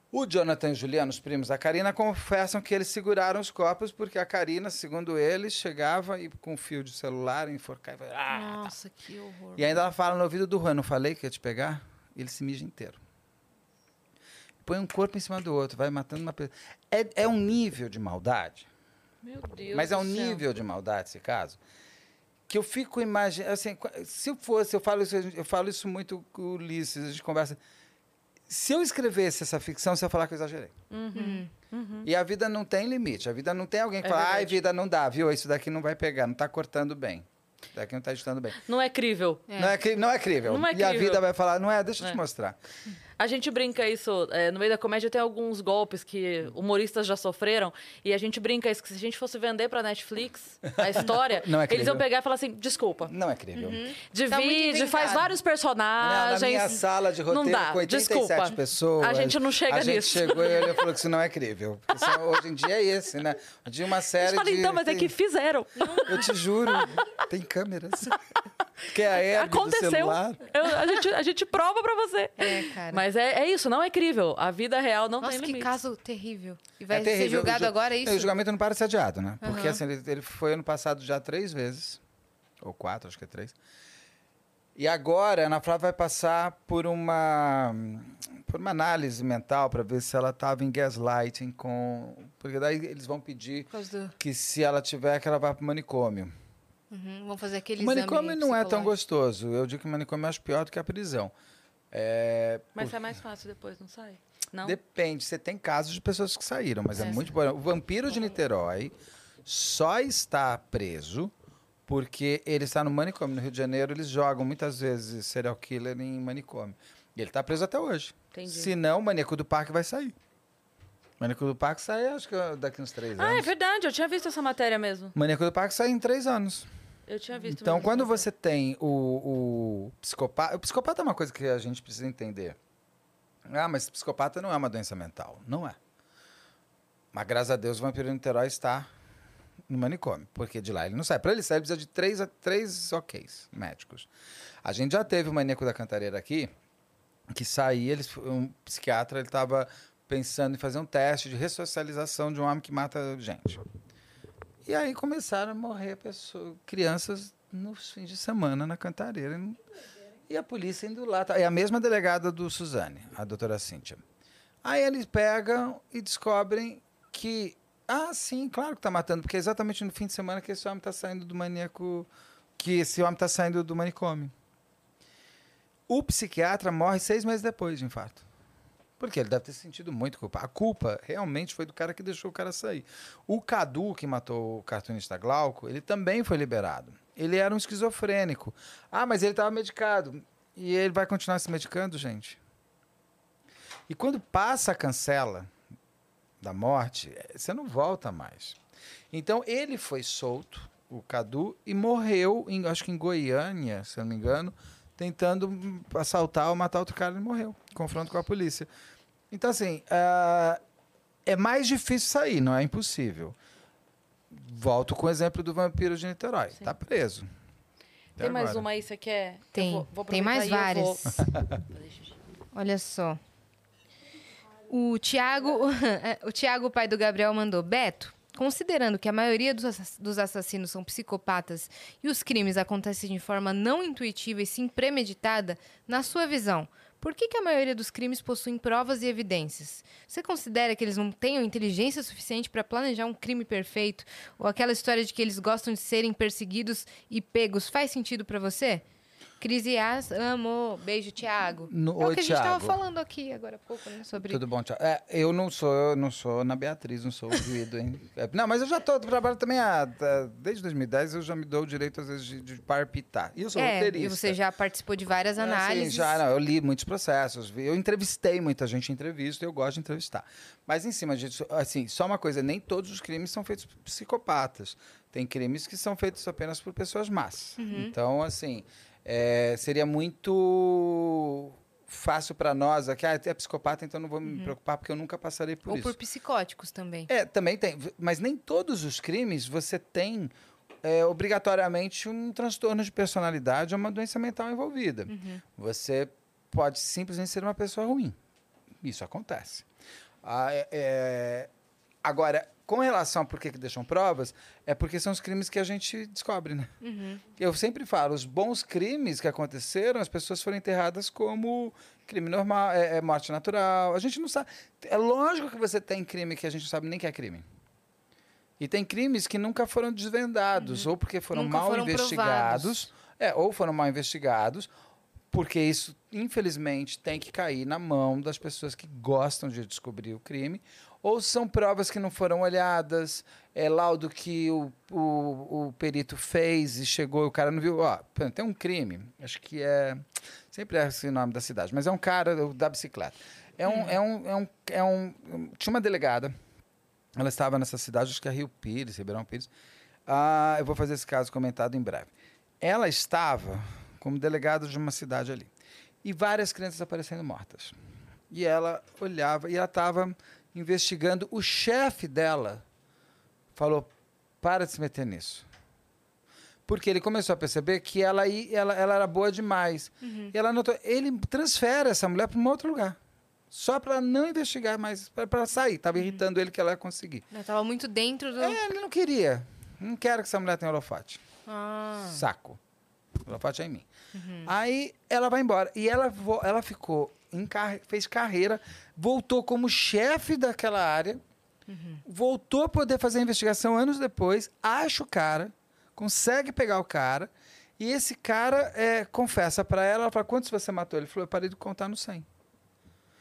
O Jonathan e o Juliano, os primos da Karina, confessam que eles seguraram os corpos porque a Karina, segundo eles, chegava e com um fio de celular enforcava. Ah, tá. Nossa, que horror. E ainda ela fala no ouvido do Juan, não falei que ia te pegar? Ele se mija inteiro. Põe um corpo em cima do outro, vai matando uma pessoa. É, é um nível de maldade, Meu Deus mas é um do céu. nível de maldade esse caso, que eu fico imaginando, assim, se eu fosse, eu falo isso, eu falo isso muito com o Ulisses, a gente conversa. Se eu escrevesse essa ficção, você ia falar que eu exagerei. E a vida não tem limite. A vida não tem alguém que É fala, ai, vida não dá, viu? Isso daqui não vai pegar, não está cortando bem. Isso daqui não está ajustando bem. Não é crível. Não, é, não é crível. Não é E a crível. vida vai falar, não é, deixa eu É. te mostrar. A gente brinca isso, é, no meio da comédia tem alguns golpes que humoristas já sofreram, e a gente brinca isso, que se a gente fosse vender pra Netflix a história, Não é eles iam crível. pegar e falar assim, desculpa, Não é crível. divide, Tá muito faz inventado. vários Não, personagens... na minha sala de não roteiro dá, com 87 desculpa. pessoas. A gente não chega a gente nisso. chegou e ele falou que isso não é crível. Isso- hoje em dia é esse, né? De uma série falei, de... então, mas é que fizeram. Eu te juro, tem câmeras. Que é a Aconteceu. celular. Eu- a, gente, a gente prova pra você. É, cara. Mas é, é isso, não é crível. A vida real não Nossa, tem que limite. caso terrível. E vai é ser terrível. julgado O agora, é isso? O julgamento não para de ser adiado, né? Porque Aham. assim, ele, ele foi ano passado já três vezes. Ou quatro, acho que é três. E agora a Ana Flávia vai passar por uma, por uma análise mental para ver se ela estava em gaslighting com. Porque daí eles vão pedir do... que se ela tiver, que ela vá para o manicômio. Uhum, vamos fazer aquele O manicômio exame não é tão gostoso. Eu digo que o manicômio acho pior do que a prisão. É, Mas é mais fácil depois, não sai? Não? Depende, você tem casos de pessoas que saíram, mas é, É. muito bom. O vampiro de Niterói só está preso porque ele está no manicômio. No Rio de Janeiro, eles jogam muitas vezes serial killer em manicômio. E ele está preso até hoje. Entendi. Se não, o maníaco do parque vai sair. O maníaco do parque sai, acho que daqui uns três Ah, é anos. verdade, eu tinha visto essa matéria mesmo. O maníaco do parque sai em três anos. Eu tinha visto Então, quando você tem o, o psicopata. O psicopata é uma coisa que a gente precisa entender. Ah, mas psicopata não é uma doença mental. Não é. Mas graças a Deus o vampiro de Niterói está no manicômio, porque de lá ele não sai. Para ele sair, ele precisa de três, três OKs médicos. A gente já teve o maníaco da cantareira aqui, que saía, eles, um psiquiatra, ele estava pensando em fazer um teste de ressocialização de um homem que mata gente. E aí começaram a morrer pessoas, crianças nos fins de semana na cantareira. E a polícia indo lá. tá- É a mesma delegada do Suzane, a doutora Cíntia. Aí eles pegam e descobrem que. Ah, sim, claro que está matando, porque é exatamente no fim de semana que esse homem está saindo do maníaco. Que esse homem está saindo do manicômio. O psiquiatra morre seis meses depois de infarto. Porque ele deve ter se sentido muito culpa. A culpa realmente foi do cara que deixou o cara sair. O Cadu, que matou o cartunista Glauco, ele também foi liberado. Ele era um esquizofrênico. Ah, mas ele estava medicado. E ele vai continuar se medicando, gente? E quando passa a cancela da morte, você não volta mais. Então ele foi solto, o Cadu, e morreu, em, acho que em Goiânia, se eu não me engano, tentando assaltar ou matar outro cara, ele morreu. Confronto com a polícia. Então, assim, ah, é mais difícil sair, não é impossível. Volto com o exemplo do vampiro de Niterói. Sim. Tá preso. Até Tem mais agora. uma aí, você quer? Eu Tem. vou- vou Tem mais várias. Olha só. O Tiago, o Tiago, pai do Gabriel, mandou: Beto, considerando que a maioria dos ass- dos assassinos são psicopatas e os crimes acontecem de forma não intuitiva e sim premeditada, na sua visão, por que, que a maioria dos crimes possuem provas e evidências? Você considera que eles não tenham inteligência suficiente para planejar um crime perfeito? Ou aquela história de que eles gostam de serem perseguidos e pegos faz sentido para você? Cris Ias, amo. Beijo, Tiago. No- é o que a gente tava Thiago. falando aqui agora há pouco, né? Sobre Tudo bom, Thiago? É, eu não sou, não sou na Beatriz, não sou o Guido, hein? É, não, mas eu já tô, trabalho também há, desde 2010, eu já me dou o direito, às vezes, de, de palpitar. E eu sou É, roteirista. e você já participou de várias sim, análises. já, não, eu li muitos processos, vi- eu entrevistei muita gente em entrevista, eu gosto de entrevistar. Mas em cima disso, assim, só uma coisa, nem todos os crimes são feitos por psicopatas. Tem crimes que são feitos apenas por pessoas más. Uhum. Então, assim, é, seria muito fácil para nós aqui, ah, é psicopata, então não vou me preocupar porque eu nunca passarei por Uhum. Ou isso. por psicóticos também. É, também tem. Mas nem todos os crimes você tem é, obrigatoriamente um transtorno de personalidade ou uma doença mental envolvida. Você pode simplesmente ser uma pessoa ruim. Isso acontece. Ah, é- é, Agora, com relação a por que que deixam provas, é porque são os crimes que a gente descobre, né? Eu sempre falo, os bons crimes que aconteceram, as pessoas foram enterradas como crime normal, é, é morte natural. A gente não sabe. É lógico que você tem crime que a gente não sabe nem que é crime. E tem crimes que nunca foram desvendados, ou porque foram Nunca mal foram investigados, é, ou foram mal investigados, porque isso, infelizmente, tem que cair na mão das pessoas que gostam de descobrir o crime, ou são provas que não foram olhadas, é laudo que o, o, o perito fez e chegou e o cara não viu. Ó, tem um crime, acho que é. Sempre é esse o nome da cidade, mas é um cara da bicicleta. É um, é um, é um, é um, tinha uma delegada, ela estava nessa cidade, acho que é Rio Pires, Ribeirão Pires. Ah, eu vou fazer esse caso comentado em breve. Ela estava como delegada de uma cidade ali. E várias crianças aparecendo mortas. E ela olhava, e ela estava investigando. O chefe dela falou: para de se meter nisso. Porque ele começou a perceber que ela, ia- ela, ela era boa demais. E ela notou: ele transfere essa mulher para um outro lugar. Só para não investigar mais, para sair. Estava irritando ele que ela ia conseguir. Eu tava muito dentro do. É, ele não queria. Não quero que essa mulher tenha holofote. Ah, Saco. Holofote é em mim. Aí ela vai embora. E ela, ela ficou, em carre- fez carreira, voltou como chefe daquela área, voltou a poder fazer a investigação anos depois, acha o cara, consegue pegar o cara, e esse cara é, confessa pra ela, ela fala, quantos você matou? Ele falou, eu parei de contar no 100.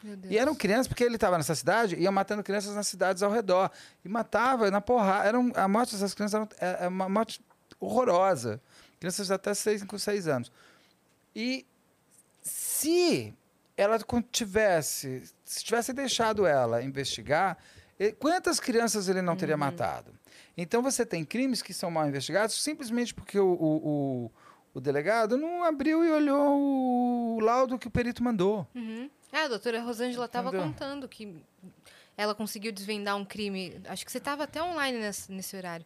meu Deus. E eram crianças, porque ele estava nessa cidade, ia matando crianças nas cidades ao redor. E matava na porrada. Era um- a morte dessas crianças era, um- é- é uma morte horrorosa. Crianças de até 6, 5, 6 anos. E se ela tivesse, se tivesse deixado ela investigar, quantas crianças ele não teria matado? Então você tem crimes que são mal investigados simplesmente porque o, o, o, o delegado não abriu e olhou o laudo que o perito mandou. Uhum. Ah, a doutora Rosângela estava contando que ela conseguiu desvendar um crime. Acho que você estava até online nesse, nesse horário.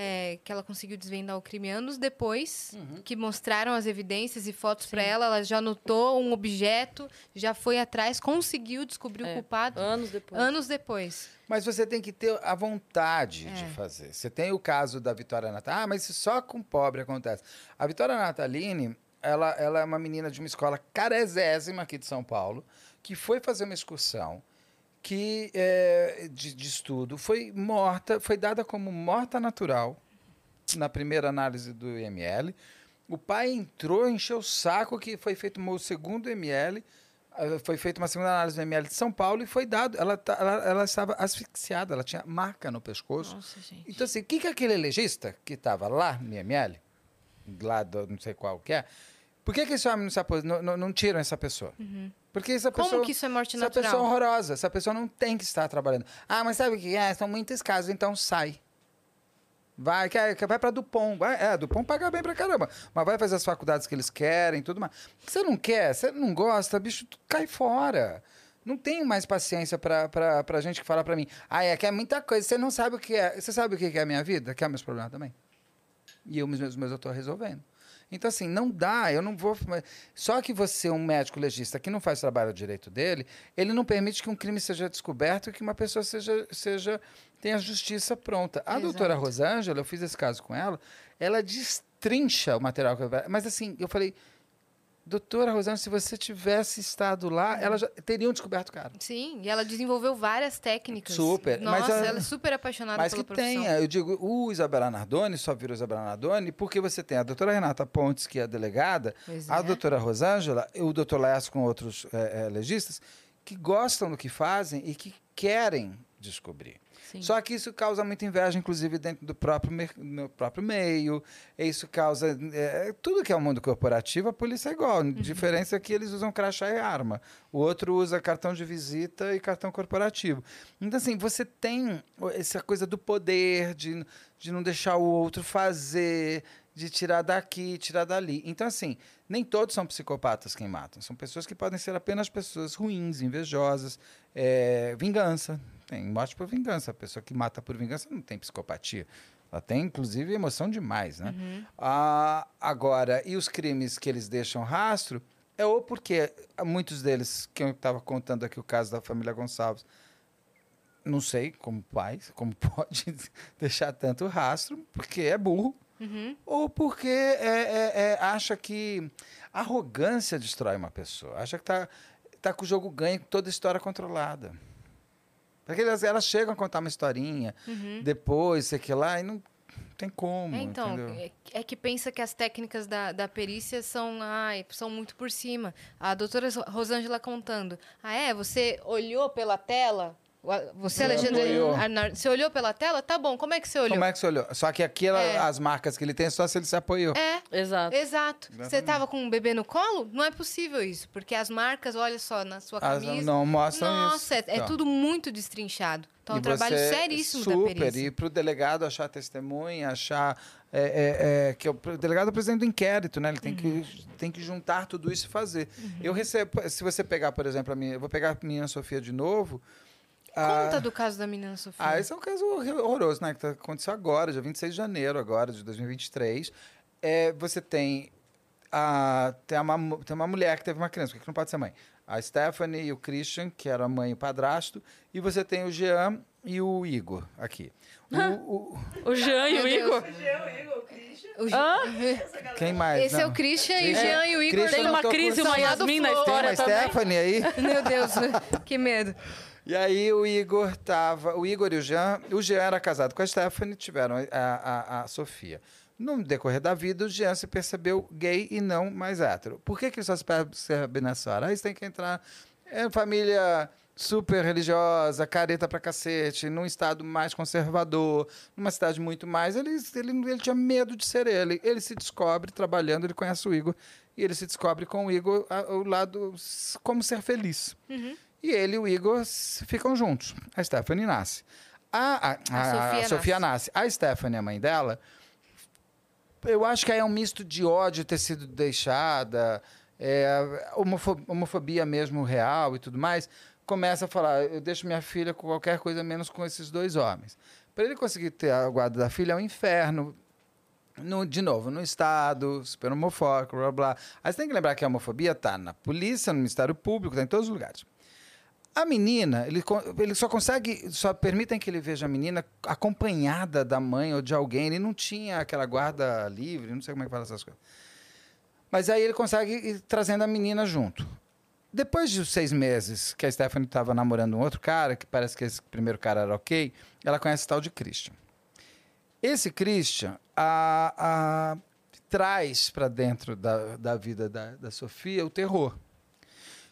É, que ela conseguiu desvendar o crime anos depois, Uhum. que mostraram as evidências e fotos para ela. Ela já notou um objeto, já foi atrás, conseguiu descobrir o É, culpado Anos depois. anos depois. Mas você tem que ter a vontade É. de fazer. Você tem o caso da Vitória Natalini. Ah, mas isso só com pobre acontece. A Vitória Natalini, ela, ela é uma menina de uma escola caresésima aqui de São Paulo, que foi fazer uma excursão que, é, de, de estudo, foi morta, foi dada como morta natural na primeira análise do IML. O pai entrou, encheu o saco que foi feito o segundo ML, eh, foi feita uma segunda análise do ML de São Paulo e foi dado. Ela, tá- ela, ela estava asfixiada, ela tinha marca no pescoço. Nossa, gente. Então, assim, o que, que aquele legista que estava lá no IML, lá do não sei qual que é, por que, que esse homem não, se não, não, não tiram essa pessoa? Porque essa Como pessoa. que isso é morte essa natural? pessoa é horrorosa, essa pessoa não tem que estar trabalhando. Ah, mas sabe o que é? São muitos casos, então sai. Vai, quer, vai para Dupont. Vai, é, Dupont paga bem pra caramba. Mas vai fazer as faculdades que eles querem tudo mais. Você não quer, você não gosta, bicho, cai fora. Não tenho mais paciência pra, pra, pra gente que fala pra mim. Ah, é que é muita coisa. Você não sabe o que é. Você sabe o que é a minha vida? Que é meus problemas também. E eu, os meus, meus eu tô resolvendo. Então, assim, não dá, eu não vou. Só que você, um médico legista que não faz trabalho direito dele, ele não permite que um crime seja descoberto e que uma pessoa seja, seja tenha justiça pronta. A Exato. doutora Rosângela, eu fiz esse caso com ela, ela destrincha o material que eu. Mas assim, eu falei, doutora Rosângela, se você tivesse estado lá, ela já teriam descoberto o cara. Sim, e ela desenvolveu várias técnicas. Super, mas Nossa, a- ela é super apaixonada Mas pela que profissão. tenha, eu digo, o Isabela Nardoni só virou Isabela Nardoni porque você tem a doutora Renata Pontes, que é a delegada, Pois a é. doutora Rosângela, e o doutor Laércio com outros eh, eh, legistas, que gostam do que fazem e que querem descobrir. Sim. Só que isso causa muita inveja, inclusive, dentro do próprio, no próprio meio. Isso causa. eh, tudo que é o mundo corporativo, a polícia é igual. A diferença é que eles usam crachá e arma. O outro usa cartão de visita e cartão corporativo. Então, assim, você tem essa coisa do poder, de, de não deixar o outro fazer, de tirar daqui, tirar dali. Então, assim, nem todos são psicopatas quem matam. São pessoas que podem ser apenas pessoas ruins, invejosas, é, vingança. Tem morte por vingança. A pessoa que mata por vingança não tem psicopatia. Ela tem, inclusive, emoção demais, né? Ah, agora, e os crimes que eles deixam rastro, é ou porque muitos deles, que eu estava contando aqui o caso da família Gonçalves, não sei como pai, como pode deixar tanto rastro, porque é burro, Uhum. ou porque é, é- é- acha que arrogância destrói uma pessoa, acha que tá, tá com o jogo ganho, toda a história controlada. Porque elas, elas chegam a contar uma historinha, depois, sei que lá, e não tem como. Uhum. É, então, é, é que pensa que as técnicas da, da perícia são, ai, são muito por cima. A doutora Rosângela contando. Ah, é? Você olhou pela tela? Você, É, Alexandre, olhou. Arnaldo, você olhou pela tela? Tá bom, como é que você olhou? Como é que você olhou? Só que aquela, É. as marcas que ele tem é só se ele se apoiou. É, Exato. exato. Você tava com um bebê no colo? Não é possível isso, porque as marcas, olha só, na sua As- camisa. não mostram isso. Nossa, é, é Então. tudo muito destrinchado. Então é um E trabalho você- seríssimo da super, perícia. E para o delegado achar testemunha, achar. é, é, é, que é o delegado é o presidente do inquérito, né? Ele tem, Uhum. que, tem que juntar tudo isso e fazer. Eu recebo. Se você pegar, por exemplo, a minha. Eu vou pegar a minha Sofia de novo. Conta ah, do caso da menina Sofia. Ah, esse é um caso horror- horroroso, né? Que tá- aconteceu agora, dia 26 de janeiro, agora, de 2023. É, você tem, a, tem, uma, tem uma mulher que teve uma criança, porque não pode ser mãe. A Stephanie e o Christian, que era a mãe e o padrasto. E você tem o Jean e o Igor aqui. O- o- O Jean e o. Igor. Geo, Igor, Christian. O Hã? quem mais? Esse é Não. o Christian e o Jean e o Igor. Christian Tem uma tô Cris e uma Yasmin na uma Tem história uma também. Stephanie aí? Meu Deus, que medo. E aí o Igor tava. O Igor e o Jean. O Jean era casado com a Stephanie, tiveram a, a, a Sofia. No decorrer da vida, o Jean se percebeu gay e não mais hétero. Por que, que ele só se percebe nessa hora? Aí você tem que entrar. É família super religiosa, careta pra cacete, num estado mais conservador, numa cidade muito mais. Ele, ele, ele tinha medo de ser ele. Ele se descobre trabalhando, ele conhece o Igor, e ele se descobre com o Igor a- o lado como ser feliz. E ele e o Igor ficam juntos. A Stephanie nasce. A, a, a- a Sofia nasce. A Stephanie, a mãe dela, eu acho que aí é um misto de ódio ter sido deixada, é, homofo- homofobia mesmo real e tudo mais. Começa a falar: eu deixo minha filha com qualquer coisa menos com esses dois homens. Para ele conseguir ter a guarda da filha é um inferno. No- de novo, no Estado, super homofóbico, blá blá. Aí você tem que lembrar que a homofobia está na polícia, no Ministério Público, está em todos os lugares. A menina, ele, ele só consegue, só permitem que ele veja a menina acompanhada da mãe ou de alguém. Ele não tinha aquela guarda livre, não sei como é que fala essas coisas. Mas aí ele consegue ir trazendo a menina junto. Depois de seis meses que a Stephanie estava namorando um outro cara, que parece que esse primeiro cara era ok, ela conhece o tal de Christian. Esse Christian a, a- traz para dentro da, da vida da, da Sofia o terror.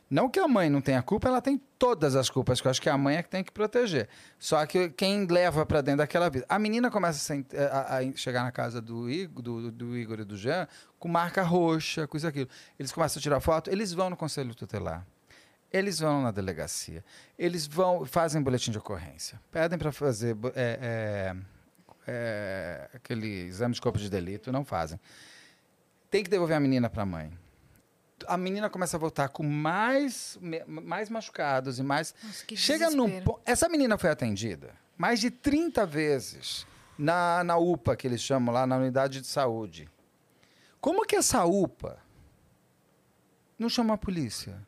Não que a mãe não tenha culpa, ela tem todas as culpas, que eu acho que a mãe é que tem que proteger. Só que quem leva para dentro daquela vida. A menina começa a, chegar na casa do Igor, do, do Igor e do Jean com marca roxa, coisa aquilo. Eles começam a tirar foto, eles vão no conselho tutelar. Eles vão na delegacia. Eles vão, fazem boletim de ocorrência. Pedem para fazer é, é, é, aquele exame de corpo de delito, não fazem. Tem que devolver a menina para a mãe a menina começa a voltar com mais, mais machucados e mais. Nossa, que Chega num desespero. ponto. Essa menina foi atendida mais de 30 vezes na, na UPA, que eles chamam lá, na unidade de saúde. Como que essa UPA não chama a polícia?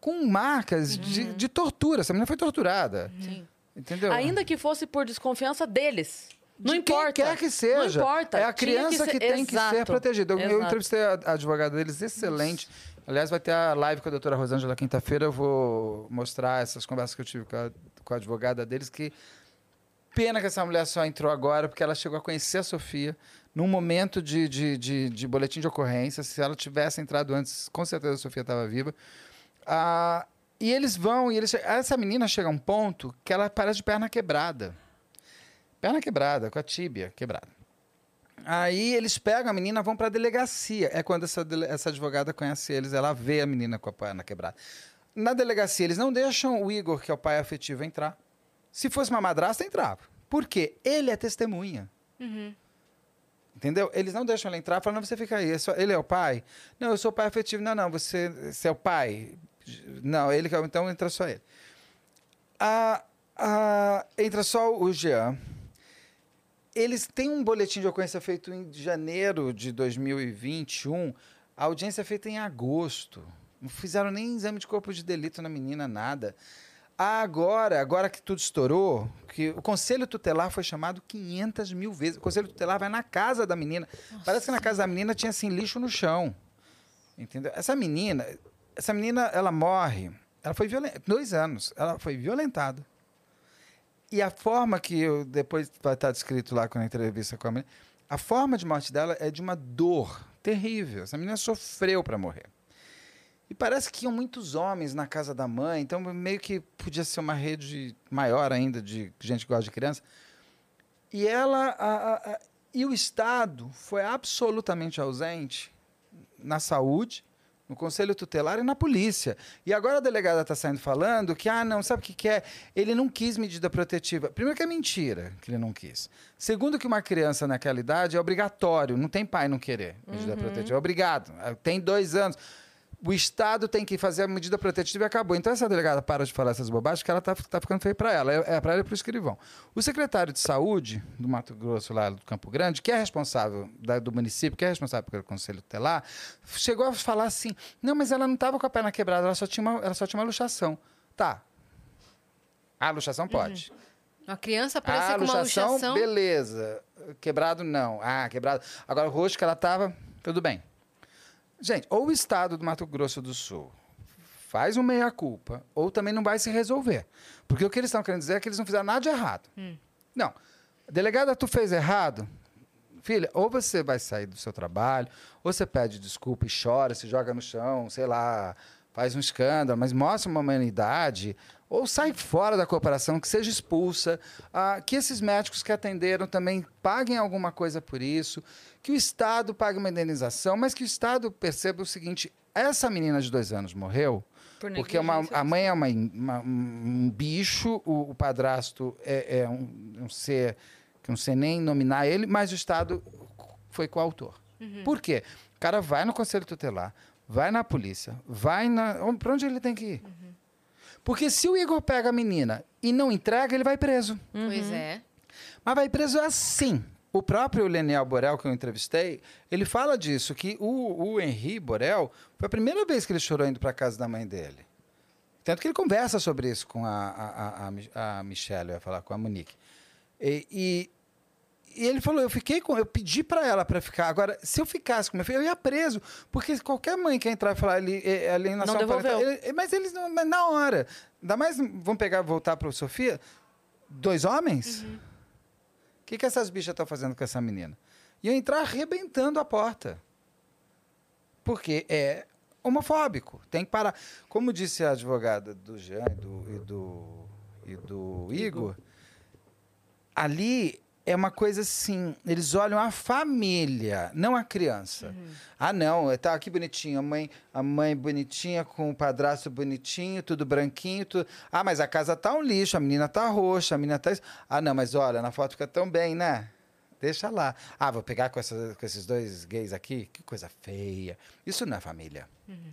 Com marcas de, de tortura. Essa menina foi torturada. Sim. Entendeu? Ainda que fosse por desconfiança deles. Não importa. Quem quer que seja. Não importa. É a criança que, ser- tem que ser Exato. protegida. Eu, eu Exato. entrevistei a, a advogada deles, excelente. Aliás, vai ter a live com a doutora Rosângela quinta-feira. Eu vou mostrar essas conversas que eu tive com a, com a advogada deles. Que pena que essa mulher só entrou agora, porque ela chegou a conhecer a Sofia num momento de, de, de, de boletim de ocorrência. Se ela tivesse entrado antes, com certeza a Sofia estava viva. Ah, e eles vão, e eles, essa menina chega a um ponto que ela parece de perna quebrada. Perna quebrada, com a tíbia quebrada. Aí eles pegam a menina, vão para a delegacia. É quando essa, essa advogada conhece eles, ela vê a menina com a perna quebrada. Na delegacia, eles não deixam o Igor, que é o pai afetivo, entrar. Se fosse uma madrasta, entrava. Por quê? Ele é testemunha. Entendeu? Eles não deixam ela entrar, falam, não, você fica aí. é Ele é o pai? Não, eu sou o pai afetivo. Não, não, você, você é o pai. Não, ele que é o- então entra só ele. Ah, ah, entra só o Jean. Eles têm um boletim de ocorrência feito em janeiro de 2021. A audiência é feita em agosto. Não fizeram nem exame de corpo de delito na menina, nada. Agora, agora que tudo estourou, que o conselho tutelar foi chamado 500 mil vezes. O conselho tutelar vai na casa da menina. Parece que na casa da menina tinha assim lixo no chão. Entendeu? Essa menina, essa menina, ela morre. Ela foi violentada. Dois anos. Ela foi violentada. E a forma que eu, depois vai estar descrito lá com a entrevista com a menina, a forma de morte dela é de uma dor terrível. Essa menina sofreu para morrer. E parece que iam muitos homens na casa da mãe, então meio que podia ser uma rede maior ainda de gente que gosta de criança. E ela a- a- a- e o Estado foi absolutamente ausente na saúde, no conselho tutelar e na polícia. E agora a delegada está saindo falando que, ah, não, sabe o que, que é? Ele não quis medida protetiva. Primeiro que é mentira que ele não quis. Segundo que uma criança naquela idade é obrigatório, não tem pai não querer medida protetiva. É obrigado. Tem dois anos. O Estado tem que fazer a medida protetiva e acabou. Então, essa delegada para de falar essas bobagens, que ela está tá ficando feio para ela. É, é para ela e para o escrivão. O secretário de Saúde do Mato Grosso, lá do Campo Grande, que é responsável da- do município, que é responsável pelo Conselho Tutelar, chegou a falar assim: não, mas ela não estava com a perna quebrada, ela só tinha uma, ela só tinha uma luxação. Tá. A luxação pode. Uma criança aparecer Ah, com uma luxação, luxação. beleza. Quebrado, não. Ah, quebrado. Agora, o rosto que ela tava, tudo bem. Gente, ou o Estado do Mato Grosso do Sul faz um meia-culpa, ou também não vai se resolver. Porque o que eles estão querendo dizer é que eles não fizeram nada de errado. Não. Delegada, tu fez errado? Filha, ou você vai sair do seu trabalho, ou você pede desculpa e chora, se joga no chão, sei lá, faz um escândalo, mas mostra uma humanidade, ou sai fora da cooperação, que seja expulsa, ah, que esses médicos que atenderam também paguem alguma coisa por isso, que o Estado pague uma indenização, mas que o Estado perceba o seguinte: essa menina de dois anos morreu Por porque é uma- a mãe é uma, uma- um bicho, o, o padrasto é, é um, um ser que não sei nem nominar ele, mas o Estado foi coautor. Por quê? O cara vai no conselho tutelar, vai na polícia, vai na. Para onde ele tem que ir? Porque se o Igor pega a menina e não entrega, ele vai preso. Pois é. Mas vai preso assim. O próprio Leniel Borel, que eu entrevistei, ele fala disso, que o, o Henri Borel foi a primeira vez que ele chorou indo para casa da mãe dele. Tanto que ele conversa sobre isso com a, a, a, a Mi- a Michelle, eu ia falar com a Monique. E, e, e ele falou, eu fiquei com, eu pedi para ela para ficar. Agora, se eu ficasse com meu filho, eu ia preso, porque qualquer mãe que entrar e falar ali, eh, ali na Não sua ele- mas eles não, mas na hora. Ainda mais vão pegar, voltar para o Sofia, dois homens. O que, que essas bichas estão fazendo com essa menina? E eu entrar arrebentando a porta. Porque é homofóbico. Tem que parar. Como disse a advogada do Jean e do, e do, e do Igor, ali é uma coisa assim, eles olham a família, não a criança. Ah, não, tá aqui bonitinho, a mãe, a mãe bonitinha com o padrasto bonitinho, tudo branquinho, tudo... Ah, mas a casa tá um lixo, a menina tá roxa, a menina tá... Ah, não, mas olha, na foto fica tão bem, né? Deixa lá. Ah, vou pegar com, essa- com esses dois gays aqui? Que coisa feia. Isso não é família.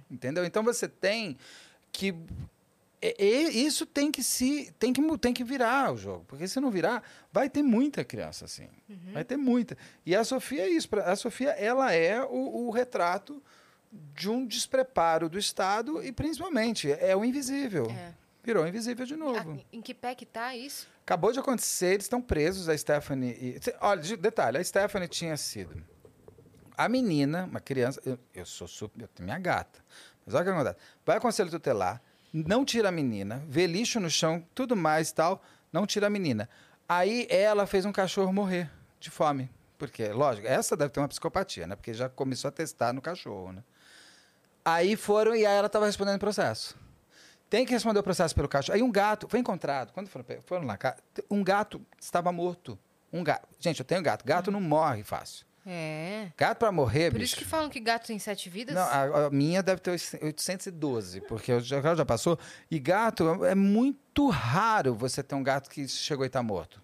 Entendeu? Então você tem que isso tem que se tem que tem que virar o jogo, porque se não virar, vai ter muita criança assim, vai ter muita. E a Sofia é isso, a Sofia ela é o, o retrato de um despreparo do Estado e principalmente é o invisível. É. Virou invisível de Ah, novo. em que pé que tá isso? Acabou de acontecer, eles estão presos, a Stephanie. E, olha, de- detalhe, a Stephanie tinha sido a menina, uma criança. Eu, eu sou super. Eu tenho minha gata. Mas olha o que acontece. Vai ao conselho tutelar, não tira a menina, vê lixo no chão, tudo mais e tal, não tira a menina. Aí ela fez um cachorro morrer de fome. Porque, lógico, essa deve ter uma psicopatia, né? Porque já começou a testar no cachorro, né? Aí foram e aí ela estava respondendo o processo. Tem que responder o processo pelo cachorro. Aí um gato foi encontrado. Quando foram, foram lá, um gato estava morto. Um gato. Gente, eu tenho gato. Gato não morre fácil. É. Gato para morrer, Por bicho. isso que falam que gato tem sete vidas? Não, a, a minha deve ter 812, porque eu já, já passou. E gato, é muito raro você ter um gato que chegou e está morto.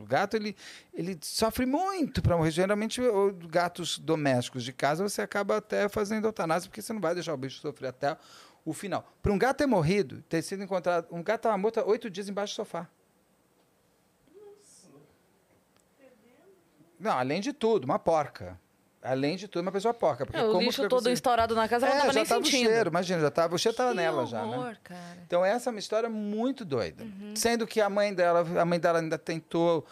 O gato, ele, ele sofre muito para morrer. Geralmente, o- gatos domésticos de casa, você acaba até fazendo eutanásia, porque você não vai deixar o bicho sofrer até o final. Para um gato ter morrido, ter sido encontrado... Um gato estava morto há oito dias embaixo do sofá. Não, além de tudo, uma porca. Além de tudo, uma pessoa porca. Porque É, o como lixo todo você- estourado na casa, ela não é, tava já nem tava sentindo. o cheiro, imagina, já tava, o cheiro tava Que nela já, né? horror, cara. Então essa é uma história muito doida. Uhum. Sendo que a mãe dela, a mãe dela ainda tentou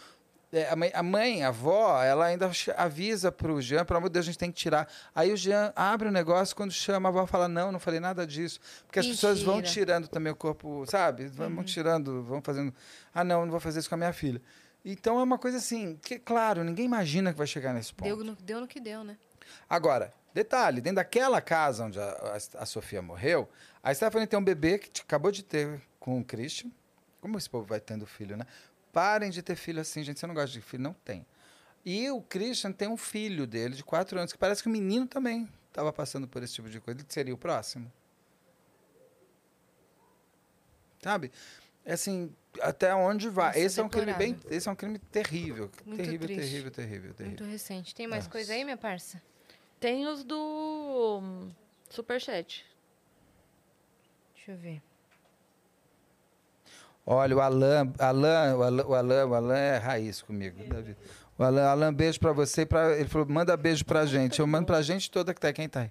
é, a, mãe, a mãe, a avó, ela ainda avisa pro Jean, pelo amor de Deus, a gente tem que tirar. Aí o Jean abre o negócio, quando chama, a avó fala, não, não falei nada disso. Porque as pessoas vão tirando também o corpo, sabe? Vão Uhum. tirando, vão fazendo, ah, não, não vou fazer isso com a minha filha. Então é uma coisa assim, que claro, ninguém imagina que vai chegar nesse ponto. Deu no, deu no que deu, né? Agora, detalhe, dentro daquela casa onde a, a- a Sofia morreu, a Stephanie tem um bebê que acabou de ter com o Christian. Como esse povo vai tendo filho, né? Parem de ter filho assim, gente. Você não gosta de filho? Não tem. E o Christian tem um filho dele de quatro anos, que parece que o menino também estava passando por esse tipo de coisa. Ele seria o próximo. Sabe? É assim, até onde vai? Nossa, esse é um crime bem. Esse é um crime terrível. Muito terrível, triste. terrível, terrível, terrível. Muito recente. Tem mais Nossa. coisa aí, minha parça? Tem os do hum, Superchat. Deixa eu ver. Olha, o Alan, Alan, o Alan, o Alan, o Alan é raiz comigo. Davi. O Alan, Alan, beijo pra você. Pra, ele falou, manda beijo pra gente. Eu mando pra gente toda que tá. Quem tá aí?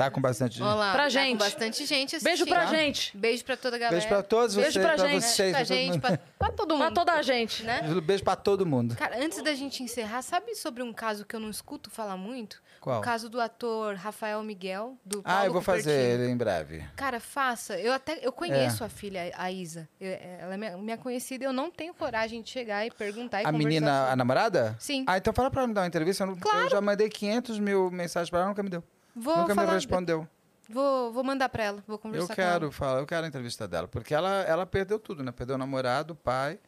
Tá com bastante gente? Olá. Pra tá gente. Com bastante gente assistindo. Beijo pra gente. Beijo pra toda a galera. Beijo pra todos Beijo vocês, pra pra, gente. vocês. Pra pra todo gente, mundo. pra, pra todo mundo. Pra toda a gente. Né? Beijo pra todo mundo. Cara, antes da gente encerrar, sabe sobre um caso que eu não escuto falar muito? Qual? O caso do ator Rafael Miguel, do Paulo Ah, eu vou fazer ele em breve. Cara, faça. Eu até eu conheço É. a filha, a Isa. Eu- ela é minha, minha conhecida. Eu não tenho coragem de chegar e perguntar e A menina, a namorada? Sim. Ah, então fala pra ela me dar uma entrevista. Eu, não- eu já mandei 500 mil mensagens pra ela, nunca me deu. Vou nunca me respondeu. Vou, vou mandar pra ela. Vou conversar Eu com ela. quero falar, eu quero a entrevista dela, porque ela, ela perdeu tudo, né? Perdeu o namorado, o pai,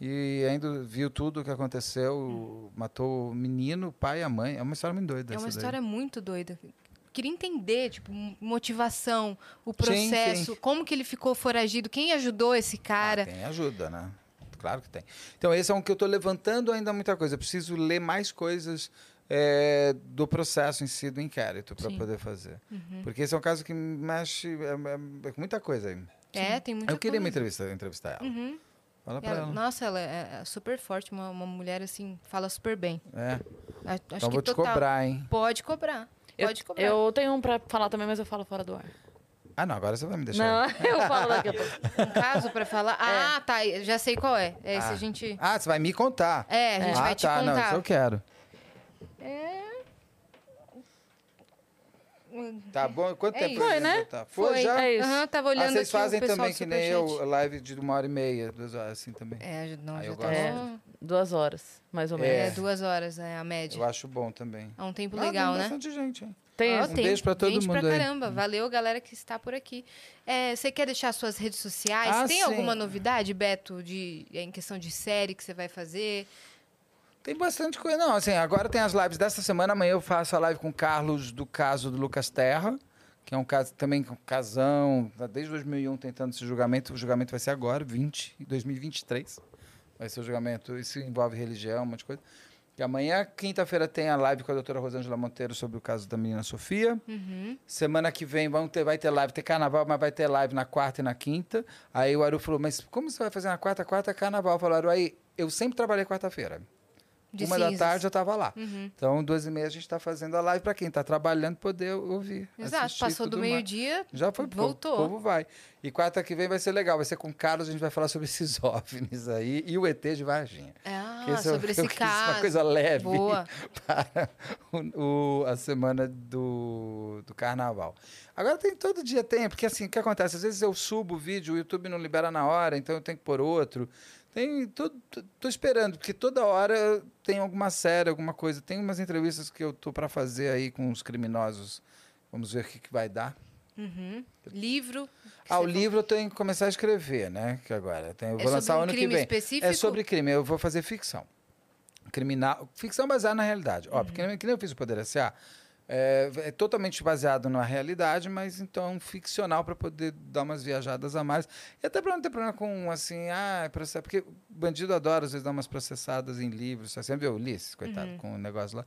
e ainda viu tudo o que aconteceu, matou o menino, o pai e a mãe. É uma história muito doida. É uma essa daí. história muito doida. Queria entender, tipo, motivação, o Sim, processo, sim. como que ele ficou foragido, quem ajudou esse cara. Ah, tem ajuda, né? Claro que tem. Então, esse é um que eu estou levantando ainda muita coisa. Eu preciso ler mais coisas é, do processo em si, do inquérito, para poder fazer. Uhum. Porque esse é um caso que mexe é, é- é com muita coisa aí. É, tem muita eu queria me coisa. entrevistar, entrevistar ela. Uhum. Fala pra Ela- ela. Nossa, ela é, é super forte, uma, uma mulher assim, fala super bem. É. A- Acho Então que vou te total. cobrar, hein? Pode cobrar. Eu, Pode cobrar. eu tenho um pra falar também, mas eu falo fora do ar. Ah, não, agora você vai me deixar. Não, eu falo daqui a pouco. Um caso pra falar. Ah, tá. Já sei qual é. É esse Ah. a gente. Ah, você vai me contar. É, a gente ah, vai te tá, não, contar. isso eu quero. É. Tá bom? Quanto É tempo? Foi, né? botar? Foi, já? É isso. Aham, tava olhando Ah, vocês fazem também que nem eu, live de uma hora e meia, duas horas, assim também. É, não, Ah, já eu tá gosto. bom. Duas horas, mais ou menos. É, duas horas, é a média. Eu acho bom também. É um tempo Ah, legal, tem né? bastante gente, hein? Tem. Um beijo pra todo gente mundo pra aí. caramba. Valeu, galera que está por aqui. É, você quer deixar suas redes sociais? Ah, Tem sim. alguma novidade, Beto, de, em questão de série que você vai fazer? Tem bastante coisa. Não, assim, agora tem as lives dessa semana. Amanhã eu faço a live com o Carlos do caso do Lucas Terra, que é um caso também um casão, tá desde 2001 tentando esse julgamento. O julgamento vai ser agora, 20, 2023. Vai ser o julgamento. Isso envolve religião, um monte de coisa. Que amanhã, quinta-feira, tem a live com a doutora Rosângela Monteiro sobre o caso da menina Sofia. Uhum. Semana que vem vamos ter, vai ter live, tem carnaval, mas vai ter live na quarta e na quinta. Aí o Aru falou, mas como você vai fazer na quarta? Quarta é carnaval. Falaram, aí, eu sempre trabalhei quarta-feira. De Uma da cinzas. tarde eu estava lá. Uhum. Então, duas e meia a gente está fazendo a live para quem está trabalhando poder ouvir. Exato, assistir, passou do meio-dia, Já foi, voltou. O povo vai. E quarta que vem vai ser legal. Vai ser com o Carlos, a gente vai falar sobre esses OVNIs aí e o ET de Varginha. Ah, esse é- sobre eu esse quis caso. Uma coisa leve Boa. para o- o- a semana do, do carnaval. Agora tem todo dia tem, porque assim, o que acontece? Às vezes eu subo o vídeo, o YouTube não libera na hora, então eu tenho que pôr outro. Tem tudo, tô- tô esperando, porque toda hora tem alguma série, alguma coisa. Tem umas entrevistas que eu tô para fazer aí com os criminosos. Vamos ver o que, que vai dar. Uhum. Livro. que Ah, o livro eu tenho que começar a escrever, né? Que agora eu tenho, eu É vou lançar um ano que crime vem. específico? É sobre crime, eu vou fazer ficção. Criminal, ficção baseada na realidade. Ó, Uhum. porque nem- que nem eu fiz o Poder S.A., é, é totalmente baseado na realidade, mas então ficcional para poder dar umas viajadas a mais. E até para não ter problema com, assim, ah, processo, porque bandido adora, às vezes, dar umas processadas em livros. Você sempre viu Ulisses, coitado, Uhum. com o negócio lá.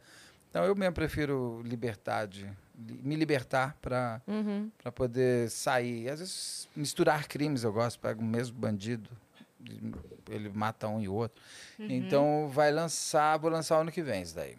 Então eu mesmo prefiro liberdade, li- me libertar para Uhum. poder sair. Às vezes, misturar crimes eu gosto. Pego o mesmo bandido, ele mata um e o outro. Uhum. Então, vai lançar, vou lançar o ano que vem isso daí.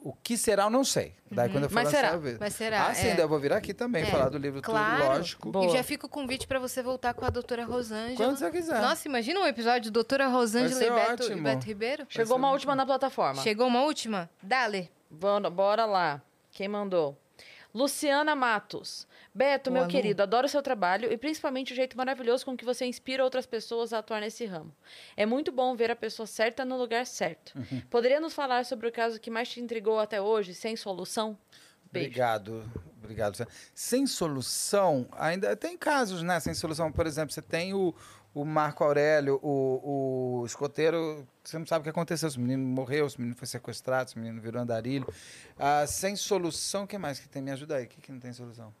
O que será, eu não sei. Daí, quando eu for Mas será? eu vejo. Mas será? Ah, sim, É. daí eu vou vir aqui também, É. falar do livro Claro. tudo, lógico. Boa. E já fica o convite para você voltar com a doutora Rosângela. Quando você quiser. Nossa, imagina um episódio doutora Rosângela e Beto, e. Beto Ribeiro. Chegou uma última na plataforma. Chegou uma última? Dale. Bora, bora lá. Quem mandou? Luciana Matos. Beto, meu querido, adoro o seu trabalho e principalmente o jeito maravilhoso com que você inspira outras pessoas a atuar nesse ramo. É muito bom ver a pessoa certa no lugar certo. Uhum. Poderia nos falar sobre o caso que mais te intrigou até hoje, sem solução? Beijo. Obrigado, obrigado. Sem solução, ainda tem casos, né? Sem solução, por exemplo, você tem o, o Marco Aurélio, o, o escoteiro, você não sabe o que aconteceu. Se o menino morreu, se o menino foi sequestrado, se o menino virou andarilho. Ah, sem solução, o que mais que tem? Me ajuda aí, o que, que não tem solução?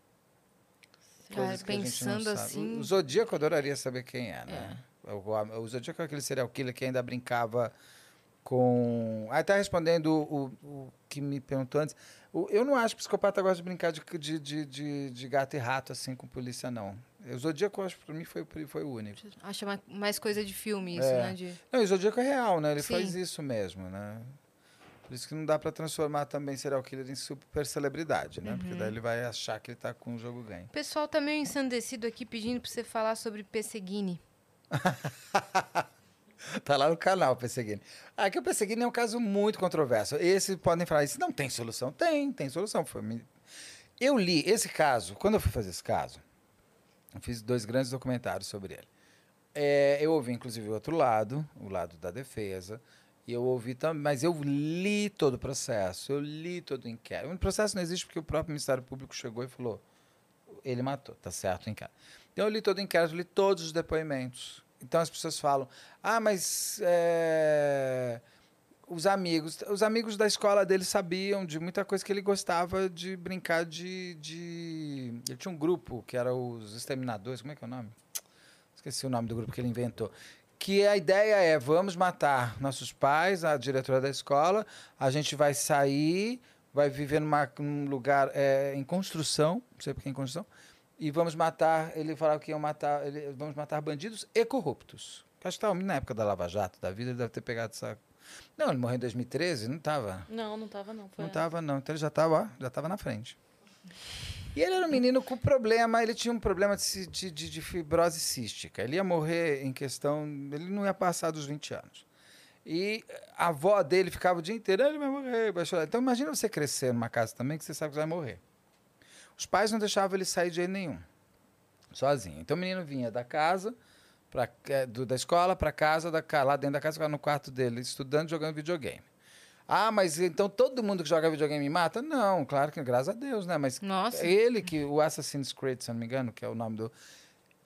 Cara, pensando assim. O, o Zodíaco eu adoraria saber quem é, né? O, o, o Zodíaco é aquele serial killer que ainda brincava com. Ah, tá respondendo o, o que me perguntou antes. O- eu não acho que psicopata gosta de brincar de, de, de, de, gato e rato assim com polícia, não. O Zodíaco, acho, pra mim, foi, o foi o único. Acha ma- mais coisa de filme isso, É. né? De... Não, o Zodíaco é real, né? Ele Sim. faz isso mesmo, né? Por isso que não dá pra transformar também serial killer em super celebridade, né? Porque Uhum. daí ele vai achar que ele tá com o jogo ganho. O pessoal tá meio ensandecido aqui pedindo pra você falar sobre Pesseguini. Tá lá no canal, Perseguindo. Ah, que o Perseguindo é um caso muito controverso. Esse podem falar, isso não tem solução. Tem, tem solução. Eu li esse caso, quando eu fui fazer esse caso, eu fiz dois grandes documentários sobre ele. É, eu ouvi, inclusive, o outro lado, o lado da defesa, e eu ouvi também, mas eu li todo o processo, eu li todo o inquérito. O processo não existe porque o próprio Ministério Público chegou e falou, ele matou, tá certo o inquérito. Então eu li todo o inquérito, li todos os depoimentos. Então as pessoas falam, ah, mas é, os amigos, os amigos da escola dele sabiam de muita coisa que ele gostava de brincar de, de... Ele tinha um grupo que era os Exterminadores, como é que é o nome? Esqueci o nome do grupo que ele inventou. Que a ideia é, vamos matar nossos pais, a diretora da escola, a gente vai sair, vai viver numa, num lugar é, em construção, não sei porque é em construção, e vamos matar, ele falava que iam matar, ele, vamos matar bandidos e corruptos. Acho que estava na época da Lava Jato, da vida, ele deve ter pegado essa... Não, ele morreu em 2013, não estava. Não, não tava não. Foi Não estava, não. Então ele já estava, já estava na frente. E ele era um menino com problema, ele tinha um problema de, de, de- fibrose cística. Ele ia morrer em questão, ele não ia passar dos 20 anos. E a avó dele ficava o dia inteiro, "Ah, ele vai morrer, vai chorar. Então imagina você crescer numa casa também que você sabe que vai morrer. Os pais não deixavam ele sair de jeito nenhum, sozinho. Então o menino vinha da casa, pra, eh, do- da escola para casa, da, lá dentro da casa, no quarto dele, estudando, jogando videogame. Ah, mas então todo mundo que joga videogame mata? Não, claro que graças a Deus, né? Mas Nossa. ele que, o Assassin's Creed, se não me engano, que é o nome do.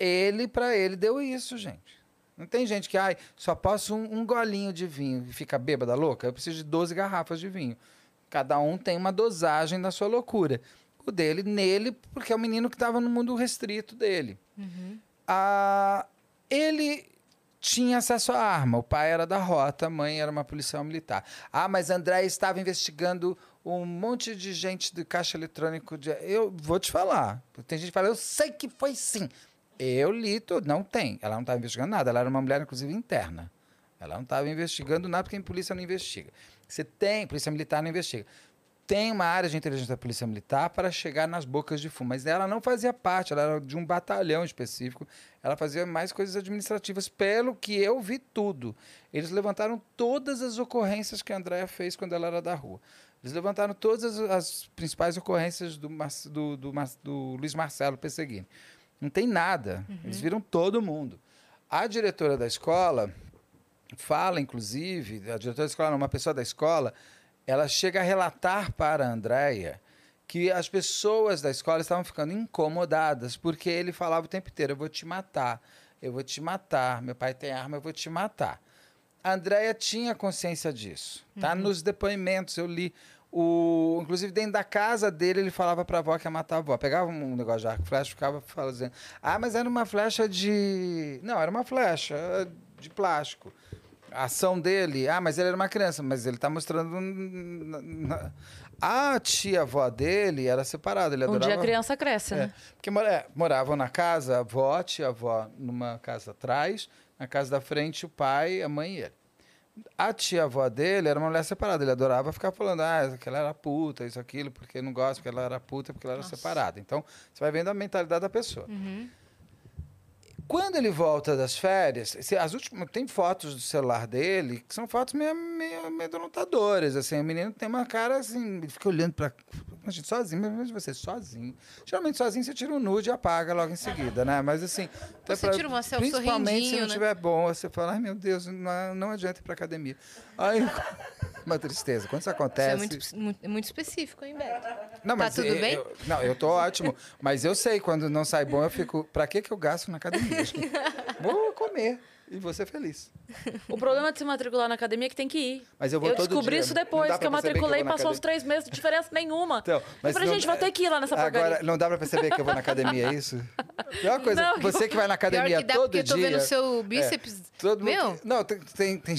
Ele, pra ele, deu isso, gente. Não tem gente que, ai, só posso um, um golinho de vinho e fica bêbada louca. Eu preciso de 12 garrafas de vinho. Cada um tem uma dosagem da sua loucura. O dele, nele, porque é o menino que estava no mundo restrito dele. Uhum. Ah, ele tinha acesso à arma. O pai era da rota, a mãe era uma policial militar. Ah, mas André estava investigando um monte de gente do caixa eletrônico. De... Eu vou te falar. Tem gente que fala, eu sei que foi sim. Eu li tudo. Não tem. Ela não estava investigando nada. Ela era uma mulher, inclusive, interna. Ela não estava investigando nada porque a polícia não investiga. Você tem, polícia militar não investiga. Tem uma área de inteligência da polícia militar para chegar nas bocas de fumo, mas ela não fazia parte, ela era de um batalhão específico. Ela fazia mais coisas administrativas, pelo que eu vi tudo. Eles levantaram todas as ocorrências que a Andrea fez quando ela era da rua. Eles levantaram todas as, as principais ocorrências do, do, do, do Luiz Marcelo Pesseguini. Não tem nada. Eles viram todo mundo. A diretora da escola fala, inclusive, a diretora da escola, uma pessoa da escola, ela chega a relatar para a Andréia que as pessoas da escola estavam ficando incomodadas porque ele falava o tempo inteiro: eu vou te matar, eu vou te matar, meu pai tem arma, eu vou te matar. A Andréia tinha consciência disso. Tá nos depoimentos, eu li. O, inclusive, dentro da casa dele, ele falava para a avó que ia matar a avó. Pegava um negócio de arco e flecha, ficava falando: Ah, mas era uma flecha de. Não, era uma flecha de plástico. A ação dele, ah, mas ele era uma criança, mas ele está mostrando. A tia-avó dele era separada. Ele Um dia adorava... a criança cresce, É, né? porque é, moravam na casa, a avó, tia-avó numa casa atrás, na casa da frente o pai, a mãe e ele. A tia-avó dele era uma mulher separada, ele adorava ficar falando, ah, que ela era puta, isso, aquilo, porque não gosta, porque ela era puta, porque ela era separada. Então, você vai vendo a mentalidade da pessoa. Quando ele volta das férias, as últimas, tem fotos do celular dele que são fotos meio, meio amedrontadoras. Assim, o menino tem uma cara assim, ele fica olhando pra. Imagina, sozinho, mas você sozinho. Geralmente sozinho você tira um nude e apaga logo em seguida, né? Mas assim. Você tira uma selfie Principalmente se não né? tiver bom, você fala, ai meu Deus, não, não adianta ir pra academia. Aí, uma tristeza. Quando isso Isso acontece. é muito, muito, é muito específico, hein, Beto? Não, Tá mas tudo eu- bem? eu- não, eu tô ótimo. Mas eu sei, quando não sai bom, eu fico. Pra que, que eu gasto na academia? gente? Vou comer e vou ser feliz. O problema de se matricular na academia é que tem que ir. Mas eu vou todo descobri dia. isso depois, que eu pra eu matriculei e passou uns academia. três meses, diferença nenhuma. Então, eu falei, não- gente, vou ter que ir lá nessa porcaria. Agora, não dá pra perceber que eu vou na academia, é isso? Pior coisa, Não, você que vai na Pior academia que dá, todo porque eu tô dia. vendo o seu bíceps. Todo mundo- Meu, Não, tem, tem, tem,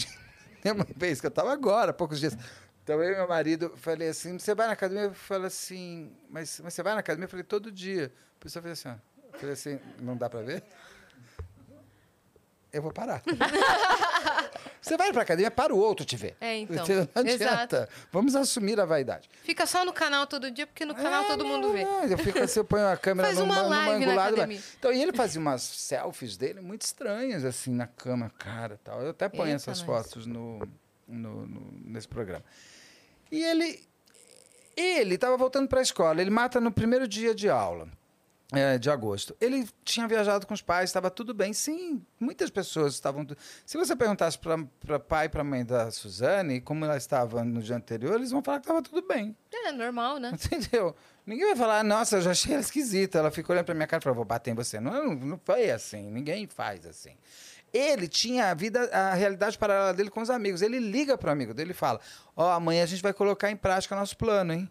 tem uma vez que eu tava agora, há poucos dias. Então eu e meu marido falei assim: você vai na academia? Eu falei assim, mas, mas você vai na academia? Eu falei, todo dia. A pessoa fez assim, ó. Eu falei assim, não dá pra ver? Eu vou parar. você vai pra academia para o outro te ver. É, então. Não adianta. Exato. Vamos assumir a vaidade. fica só no canal todo dia, porque no canal É, todo mundo vê. Eu fico assim, eu ponho a câmera Faz numa, uma live angulada. Então, e ele fazia umas selfies dele muito estranhas, assim, na cama, cara tal. Eu até ponho Eita, essas nós. fotos no, no- no- nesse programa. E ele. Ele estava voltando para a escola, ele mata no primeiro dia de aula. É, de agosto. Ele tinha viajado com os pais, estava tudo bem. Sim, muitas pessoas estavam. Se você perguntasse para pai e para mãe da Suzane como ela estava no dia anterior, eles vão falar que estava tudo bem. É normal, né? Entendeu? Ninguém vai falar, nossa, eu já achei ela esquisita. Ela ficou olhando pra minha cara e falou, vou bater em você. Não, não foi assim. Ninguém faz assim. Ele tinha a vida, a realidade paralela dele com os amigos. Ele liga pro amigo dele e fala: Ó, amanhã a gente vai colocar em prática nosso plano, hein?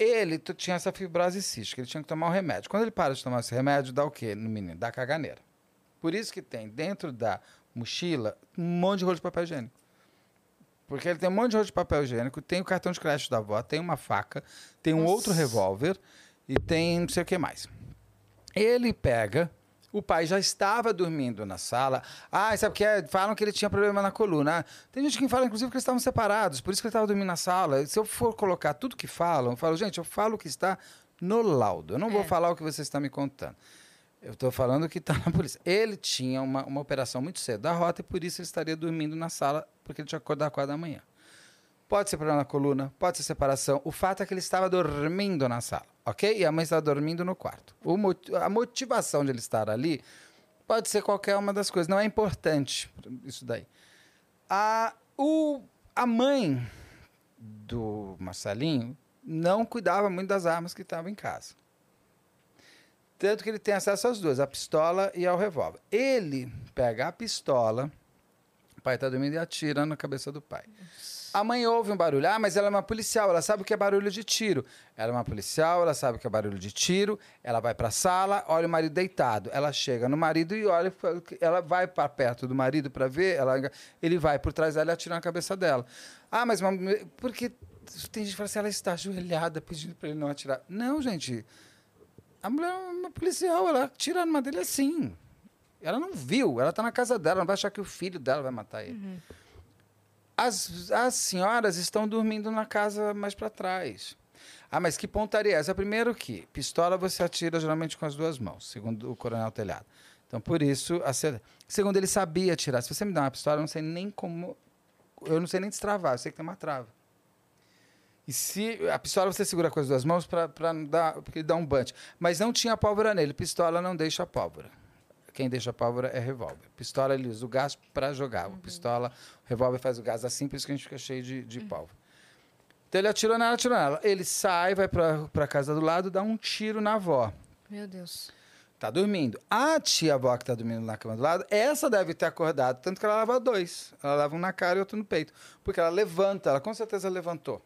Ele tinha essa fibrose cística, ele tinha que tomar um remédio. Quando ele para de tomar esse remédio, dá o quê no menino? Dá caganeira. Por isso que tem dentro da mochila um monte de rolo de papel higiênico. Porque ele tem um monte de rolo de papel higiênico, tem o cartão de crédito da avó, tem uma faca, tem um outro revólver e tem não sei o que mais. Ele pega, o pai já estava dormindo na sala. Ah, sabe o que é? Falam que ele tinha problema na coluna. Ah, Tem gente que fala, inclusive, que eles estavam separados, por isso que ele estava dormindo na sala. Se eu for colocar tudo que falam, eu falo, gente, eu falo o que está no laudo. Eu não vou É. falar o que você está me contando. Eu estou falando que está na polícia. Ele tinha uma, uma operação muito cedo da rota e por isso ele estaria dormindo na sala, porque ele tinha que acordar às quatro da manhã. Pode ser problema na coluna, pode ser separação. O fato é que ele estava dormindo na sala, ok? E a mãe estava dormindo no quarto. O moti- a motivação de ele estar ali pode ser qualquer uma das coisas. Não é importante isso daí. A, o, a mãe do Marcelinho não cuidava muito das armas que estavam em casa. Tanto que ele tem acesso às duas, a pistola e ao revólver. Ele pega a pistola, o pai está dormindo e atira na cabeça do pai. A mãe ouve um barulho. Ah, mas ela é uma policial, ela sabe o que é barulho de tiro. Ela é uma policial, ela sabe o que é barulho de tiro. Ela vai para a sala, olha o marido deitado. Ela chega no marido e olha, ela vai para perto do marido para ver, ela, ele vai por trás dela e atira na cabeça dela. Ah, mas uma, porque tem gente que fala assim, ela está ajoelhada pedindo para ele não atirar. Não, gente. A mulher é uma policial, ela atira numa dele assim. Ela não viu, ela está na casa dela, não vai achar que o filho dela vai matar ele. As, as senhoras estão dormindo na casa mais para trás. Ah, mas que pontaria é essa? Primeiro que pistola você atira geralmente com as duas mãos, segundo o coronel Telhado. Então, por isso, a ce- segundo ele sabia atirar. Se você me dá uma pistola, eu não sei nem como... Eu não sei nem destravar, eu sei que tem uma trava. E se a pistola você segura com as duas mãos para dar, porque dá um bunch. Mas não tinha pólvora nele. Pistola não deixa pólvora. Quem deixa pólvora é revólver. Pistola ele usa o gás para jogar. O Pistola, o revólver faz o gás assim, por isso que a gente fica cheio de, de pólvora. Então ele atirou nela, atirou nela. Ele sai, vai para a casa do lado, dá um tiro na avó. Meu Deus. Tá dormindo. A tia avó que tá dormindo na cama do lado, essa deve ter acordado, tanto que ela leva dois. Ela leva um na cara e outro no peito. Porque ela levanta, ela com certeza levantou.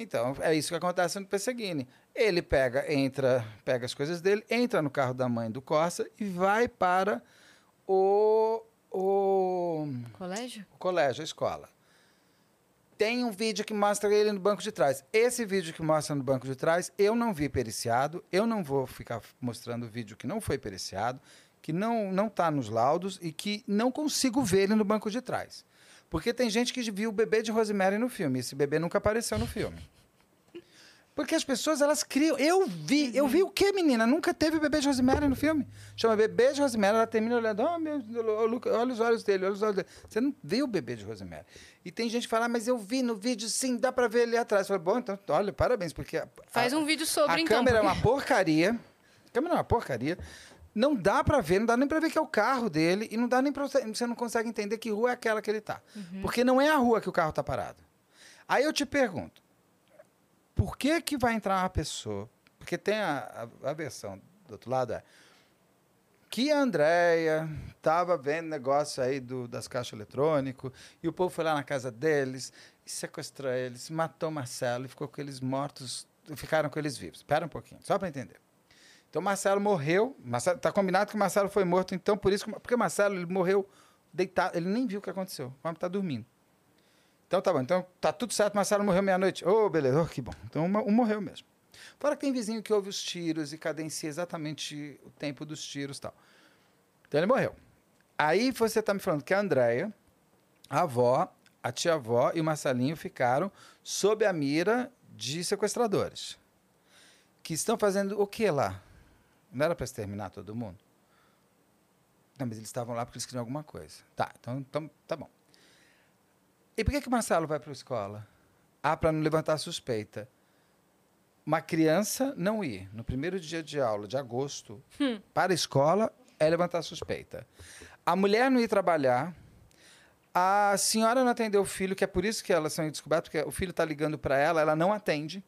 Então, é isso que acontece no Pesseguini. Ele pega, entra, pega as coisas dele, entra no carro da mãe do Corsa e vai para o, o, Colégio? o colégio, a escola. Tem um vídeo que mostra ele no banco de trás. Esse vídeo que mostra no banco de trás, eu não vi periciado. Eu não vou ficar mostrando o vídeo que não foi periciado, que não não está nos laudos e que não consigo ver ele no banco de trás. Porque tem gente que viu o bebê de Rosemary no filme. Esse bebê nunca apareceu no filme. Porque as pessoas, elas criam. Eu vi, eu vi o que, menina? Nunca teve bebê de Rosemary no filme. Chama bebê de Rosemary, ela termina olhando, oh, meu, olha os olhos dele, olha os olhos dele. Você não viu o bebê de Rosemary. E tem gente que fala, ah, mas eu vi no vídeo, sim, dá pra ver ali atrás. Eu falo, bom, então, olha, parabéns, porque. a- Faz a- um vídeo sobre, a então. câmera é porque- uma porcaria. A câmera é uma porcaria. Não dá pra ver, não dá nem pra ver que é o carro dele e não dá nem pra você, você não consegue entender que rua é aquela que ele tá. Uhum. Porque não é a rua que o carro tá parado. Aí eu te pergunto, por que que vai entrar uma pessoa? Porque tem a, a, a versão do outro lado é que a Andréia estava vendo negócio aí do, das caixas eletrônicos e o povo foi lá na casa deles e sequestrou eles, matou Marcelo e ficou com eles mortos, ficaram com eles vivos. Espera um pouquinho, só para entender. Então Marcelo morreu, Marcelo, tá combinado que o Marcelo foi morto, então por isso que, porque Marcelo ele morreu deitado, ele nem viu o que aconteceu, o homem tá dormindo. Então tá bom, então tá tudo certo, Marcelo morreu meia-noite. Ô, beleza, oh, que bom. Então um, um morreu mesmo. Fora que tem vizinho que ouve os tiros e cadencia exatamente o tempo dos tiros e tal. Então ele morreu. Aí você tá me falando que a Andréia, a avó, a tia-avó e o Marcelinho ficaram sob a mira de sequestradores. Que estão fazendo o que lá? Não era para exterminar todo mundo? Não, mas eles estavam lá porque eles queriam alguma coisa. Tá, então, então tá bom. E por que, que o Marcelo vai para a escola? Ah, para não levantar suspeita. Uma criança não ir no primeiro dia de aula de agosto para a escola é levantar suspeita. A mulher não ir trabalhar. A senhora não atendeu o filho, que é por isso que elas são descobertas, porque o filho está ligando para ela, ela não atende.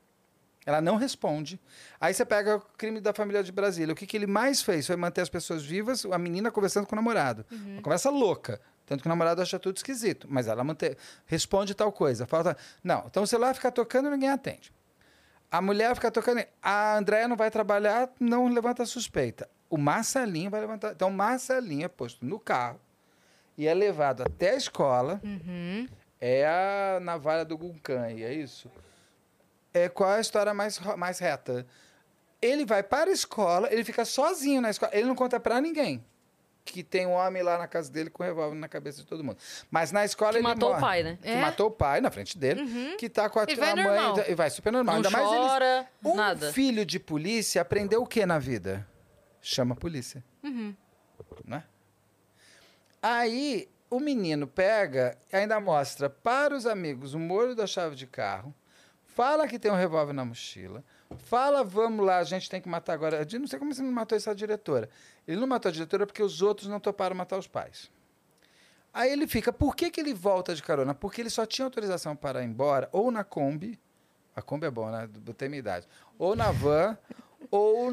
Ela não responde. Aí você pega o crime da família de Brasília. O que, que ele mais fez foi manter as pessoas vivas, a menina conversando com o namorado. Uma conversa louca. Tanto que o namorado acha tudo esquisito. Mas ela mantém, responde tal coisa. Falta. Não, então o celular fica tocando e ninguém atende. A mulher fica tocando. A Andréia não vai trabalhar, não levanta suspeita. O Marcelinho vai levantar. Então, o Marcelinho é posto no carro e é levado até a escola. Uhum. É a navalha do Guncan, é isso? É, qual é a história mais, mais reta? Ele vai para a escola, ele fica sozinho na escola, ele não conta para ninguém que tem um homem lá na casa dele com um revólver na cabeça de todo mundo. Mas na escola Que ele matou o morre. pai, né? Que É? Uhum. matou o pai na frente dele, que tá com a, Ele a mãe normal. e vai super normal. Não Ainda mais eles, chora, um nada. filho de polícia aprendeu o que na vida? Chama a polícia. Uhum. Né? Aí o menino pega e ainda mostra para os amigos o molho da chave de carro, fala que tem um revólver na mochila, fala, vamos lá, a gente tem que matar agora. Não sei como você não matou essa diretora. Ele não matou a diretora porque os outros não toparam matar os pais. Aí ele fica, por que, que ele volta de carona? Porque ele só tinha autorização para ir embora, ou na Kombi, a Kombi é bom, né? Botei minha idade, ou na van, ou.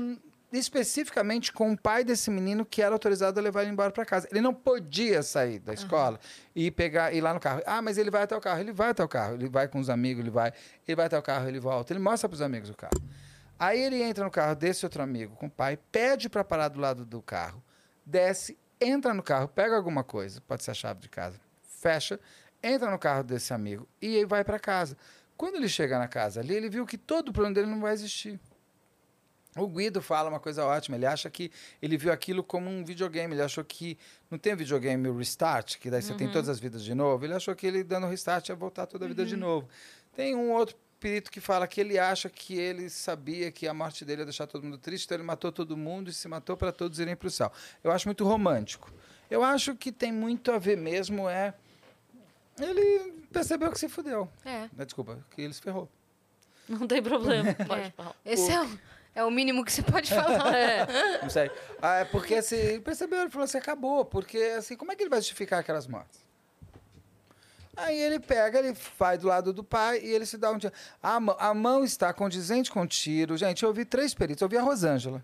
Especificamente com o pai desse menino que era autorizado a levar ele embora para casa. Ele não podia sair da escola e pegar ir lá no carro. Ah, mas ele vai até o carro. Ele vai até o carro. Ele vai com os amigos, ele vai. Ele vai até o carro, ele volta. Ele mostra para os amigos o carro. Aí ele entra no carro desse outro amigo com o pai, pede para parar do lado do carro, desce, entra no carro, pega alguma coisa, pode ser a chave de casa, fecha, entra no carro desse amigo e vai para casa. Quando ele chega na casa ali, ele viu que todo o plano dele não vai existir. O Guido fala uma coisa ótima. Ele acha que ele viu aquilo como um videogame. Ele achou que não tem videogame o restart, que daí você tem todas as vidas de novo. Ele achou que ele dando restart ia voltar toda a vida de novo. Tem um outro perito que fala que ele acha que ele sabia que a morte dele ia deixar todo mundo triste, então ele matou todo mundo e se matou para todos irem para o céu. Eu acho muito romântico. Eu acho que tem muito a ver mesmo é ele percebeu que se fudeu. É. Desculpa, que ele se ferrou. Não tem problema. Pode É. falar. Esse é o, é o mínimo que você pode falar. É. Não sei. Ah, é porque assim, ele percebeu, ele falou assim, acabou. Porque assim, como é que ele vai justificar aquelas mortes? Aí ele pega, ele vai do lado do pai e ele se dá um tiro. A, mão- a mão está condizente com o tiro. Gente, eu ouvi três peritos. Eu ouvi a Rosângela.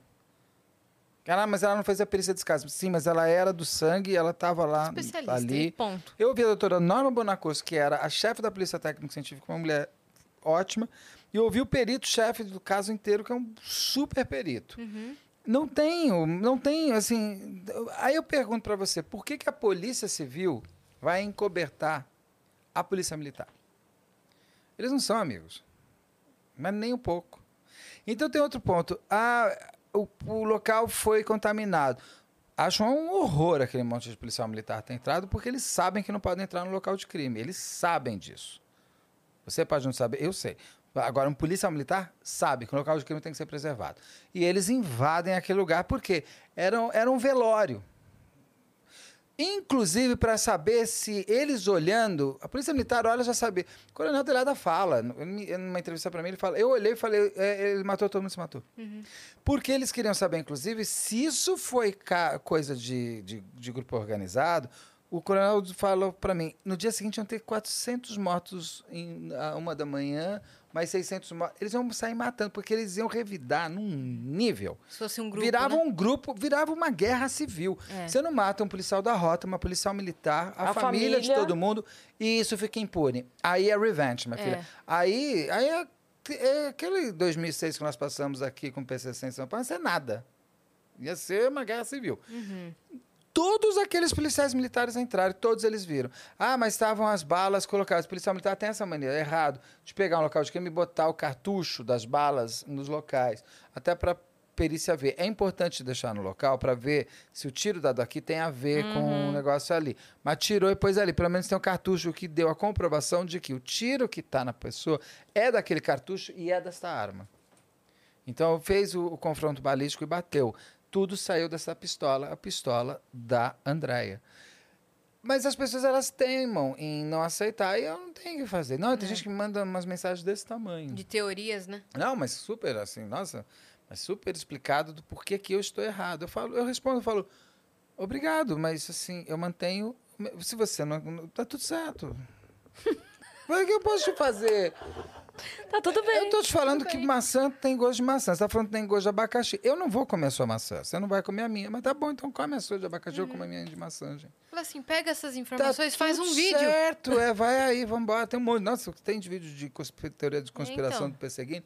Ah, mas ela não fez a perícia de caso. Sim, mas ela era do sangue e ela estava lá Especialista. ali. Ponto. Eu ouvi a doutora Norma Bonacos, que era a chefe da Polícia Técnica Científica, uma mulher ótima, e ouvi o perito-chefe do caso inteiro, que é um super perito. Não tenho, não tenho, assim... Aí eu pergunto para você, por que, que a Polícia Civil vai encobertar a Polícia Militar? Eles não são amigos, mas nem um pouco. Então tem outro ponto. Ah, o, o local foi contaminado. Acho um horror aquele monte de policial militar ter entrado, porque eles sabem que não podem entrar no local de crime. Eles sabem disso. Você pode não saber, eu sei. Agora, um policial militar sabe que o local de crime tem que ser preservado. E eles invadem aquele lugar porque era, um- era um velório. Inclusive para saber se eles olhando, a polícia militar olha já sabe. O coronel Delada fala, numa entrevista para mim, ele fala: Eu olhei e falei, "É, ele matou, todo mundo se matou. Porque eles queriam saber, inclusive, se isso foi coisa de, de, de grupo organizado. O coronel falou para mim: no dia seguinte iam ter 400 mortos em a uma da manhã, mais 600 mortos. Eles iam sair matando, porque eles iam revidar num nível. Se fosse um grupo. virava né? um grupo, virava uma guerra civil. É. Você não mata um policial da rota, uma policial militar, a, A família, de família. todo mundo, e isso fica impune. Aí é revenge, minha É. filha. Aí, aí é, é aquele 2006 que nós passamos aqui com o PCC em São Paulo, não ia ser nada. Ia ser uma guerra civil. Uhum. Todos aqueles policiais militares entraram, todos eles viram. Ah, mas estavam as balas colocadas. O policial militar tem essa maneira, é errado, de pegar um local de crime e botar o cartucho das balas nos locais, até para perícia ver. É importante deixar no local para ver se o tiro dado aqui tem a ver com o negócio ali. Mas tirou e pôs ali. Pelo menos tem um cartucho que deu a comprovação de que o tiro que está na pessoa é daquele cartucho e é desta arma. Então fez o, o confronto balístico e bateu. Tudo saiu dessa pistola, a pistola da Andréia. Mas as pessoas elas teimam em não aceitar e eu não tenho o que fazer. Não, tem gente que me manda umas mensagens desse tamanho. De teorias, né? Não, mas super assim, nossa, mas super explicado do porquê que eu estou errado. Eu falo, eu respondo, eu falo, obrigado, mas assim, eu mantenho. Se você não. Tá tudo certo. O que eu posso te fazer? Tá tudo bem. Eu tô te falando que maçã tem gosto de maçã. Você tá falando que tem gosto de abacaxi. Eu não vou comer a sua maçã. Você não vai comer a minha. Mas tá bom, então come a sua de abacaxi, eu como a minha de maçã, gente. Fala assim, pega essas Tá informações, faz um tudo vídeo. Certo, é, vai aí, vamos embora. Tem um monte. Nossa, tem de vídeo de conspi- teoria de conspiração então. do perseguindo.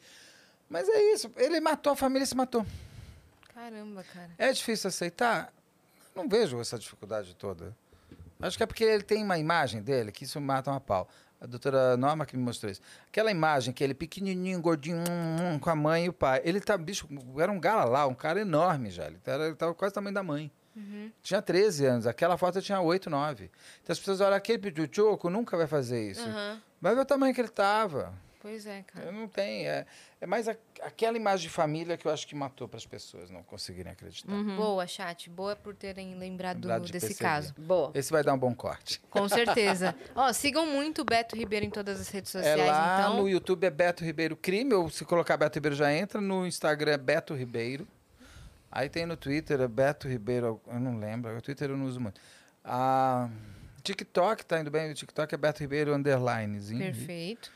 Mas é isso. Ele matou a família e se matou. Caramba, cara. É difícil aceitar? Não vejo essa dificuldade toda. Acho que é porque ele tem uma imagem dele que isso mata uma pau. A doutora Norma que me mostrou isso. Aquela imagem que ele pequenininho, gordinho, hum, hum, com a mãe e o pai. Ele tá, bicho, era um gala lá, um cara enorme já. Ele era- ele tava quase o tamanho da mãe. Tinha 13 anos. Aquela foto tinha 8, 9. Então as pessoas olham, aquele pichuchoco nunca vai fazer isso. Aham. Vai ver o tamanho que ele tava. Pois é, cara. Eu não tenho. É, é mais a- aquela imagem de família que eu acho que matou para as pessoas não conseguirem acreditar. Boa, chat. Boa por terem lembrado Lembrado de desse perceber. caso. Boa. Esse vai dar um bom corte. Com certeza. Ó, sigam muito o Beto Ribeiro em todas as redes É sociais, lá então. no YouTube é Beto Ribeiro Crime, ou se colocar Beto Ribeiro já entra. No Instagram é Beto Ribeiro. Aí tem no Twitter é Beto Ribeiro, eu não lembro, o Twitter eu não uso muito. Ah, TikTok tá indo bem, o TikTok é Beto Ribeiro underlinezinho. Perfeito.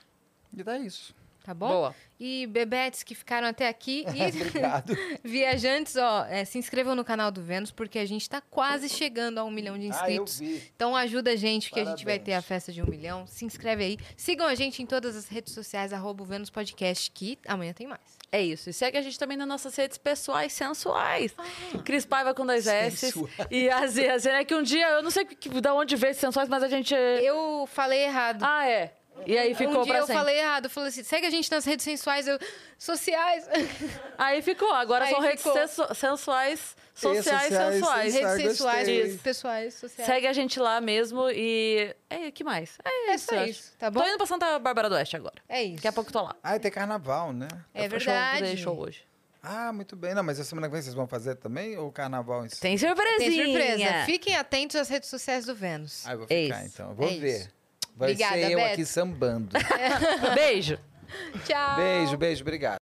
E dá isso. tá bom? Boa. E bebetes que ficaram até aqui e Obrigado. viajantes, ó, é, se inscrevam no canal do Vênus, porque a gente tá quase chegando a um milhão de Ah, eu inscritos. vi. Então ajuda a gente, porque a gente vai Parabéns. ter a festa de um milhão. Se inscreve aí. Sigam a gente em todas as redes sociais, arroba o Vênus Podcast, que amanhã tem mais. É isso. E segue a gente também nas nossas redes pessoais sensuais. Cris Paiva com dois S. E a Z. A Z é que um dia, eu não sei que, que- da onde veio sensuais, mas a gente. Eu falei errado. Ah, é. E aí ficou um dia eu sempre. falei errado. Eu falei assim, segue a gente nas redes sensuais. Eu, sociais. Aí ficou. Agora Aí são redes ficou. sensu- sensuais, sociais, sociais, sensuais. redes sensuais, gostei. pessoais, sociais. Segue a gente lá mesmo e. É, que mais? É É isso. acho. isso, tá bom? Tô indo pra Santa Bárbara do Oeste agora. É isso. Daqui a pouco tô lá. Ah, tem carnaval, né? É Eu verdade. Show, show hoje. Ah, muito bem. Não, mas a semana que vem vocês vão fazer também? Ou o carnaval em si? Tem surpresinha. Tem surpresa. Fiquem atentos às redes sociais do Vênus. Ah, eu vou É ficar isso. então. Eu vou É ver. isso. Vai Obrigada, ser eu Beto. aqui sambando. Beijo. Tchau. Beijo, beijo, obrigado.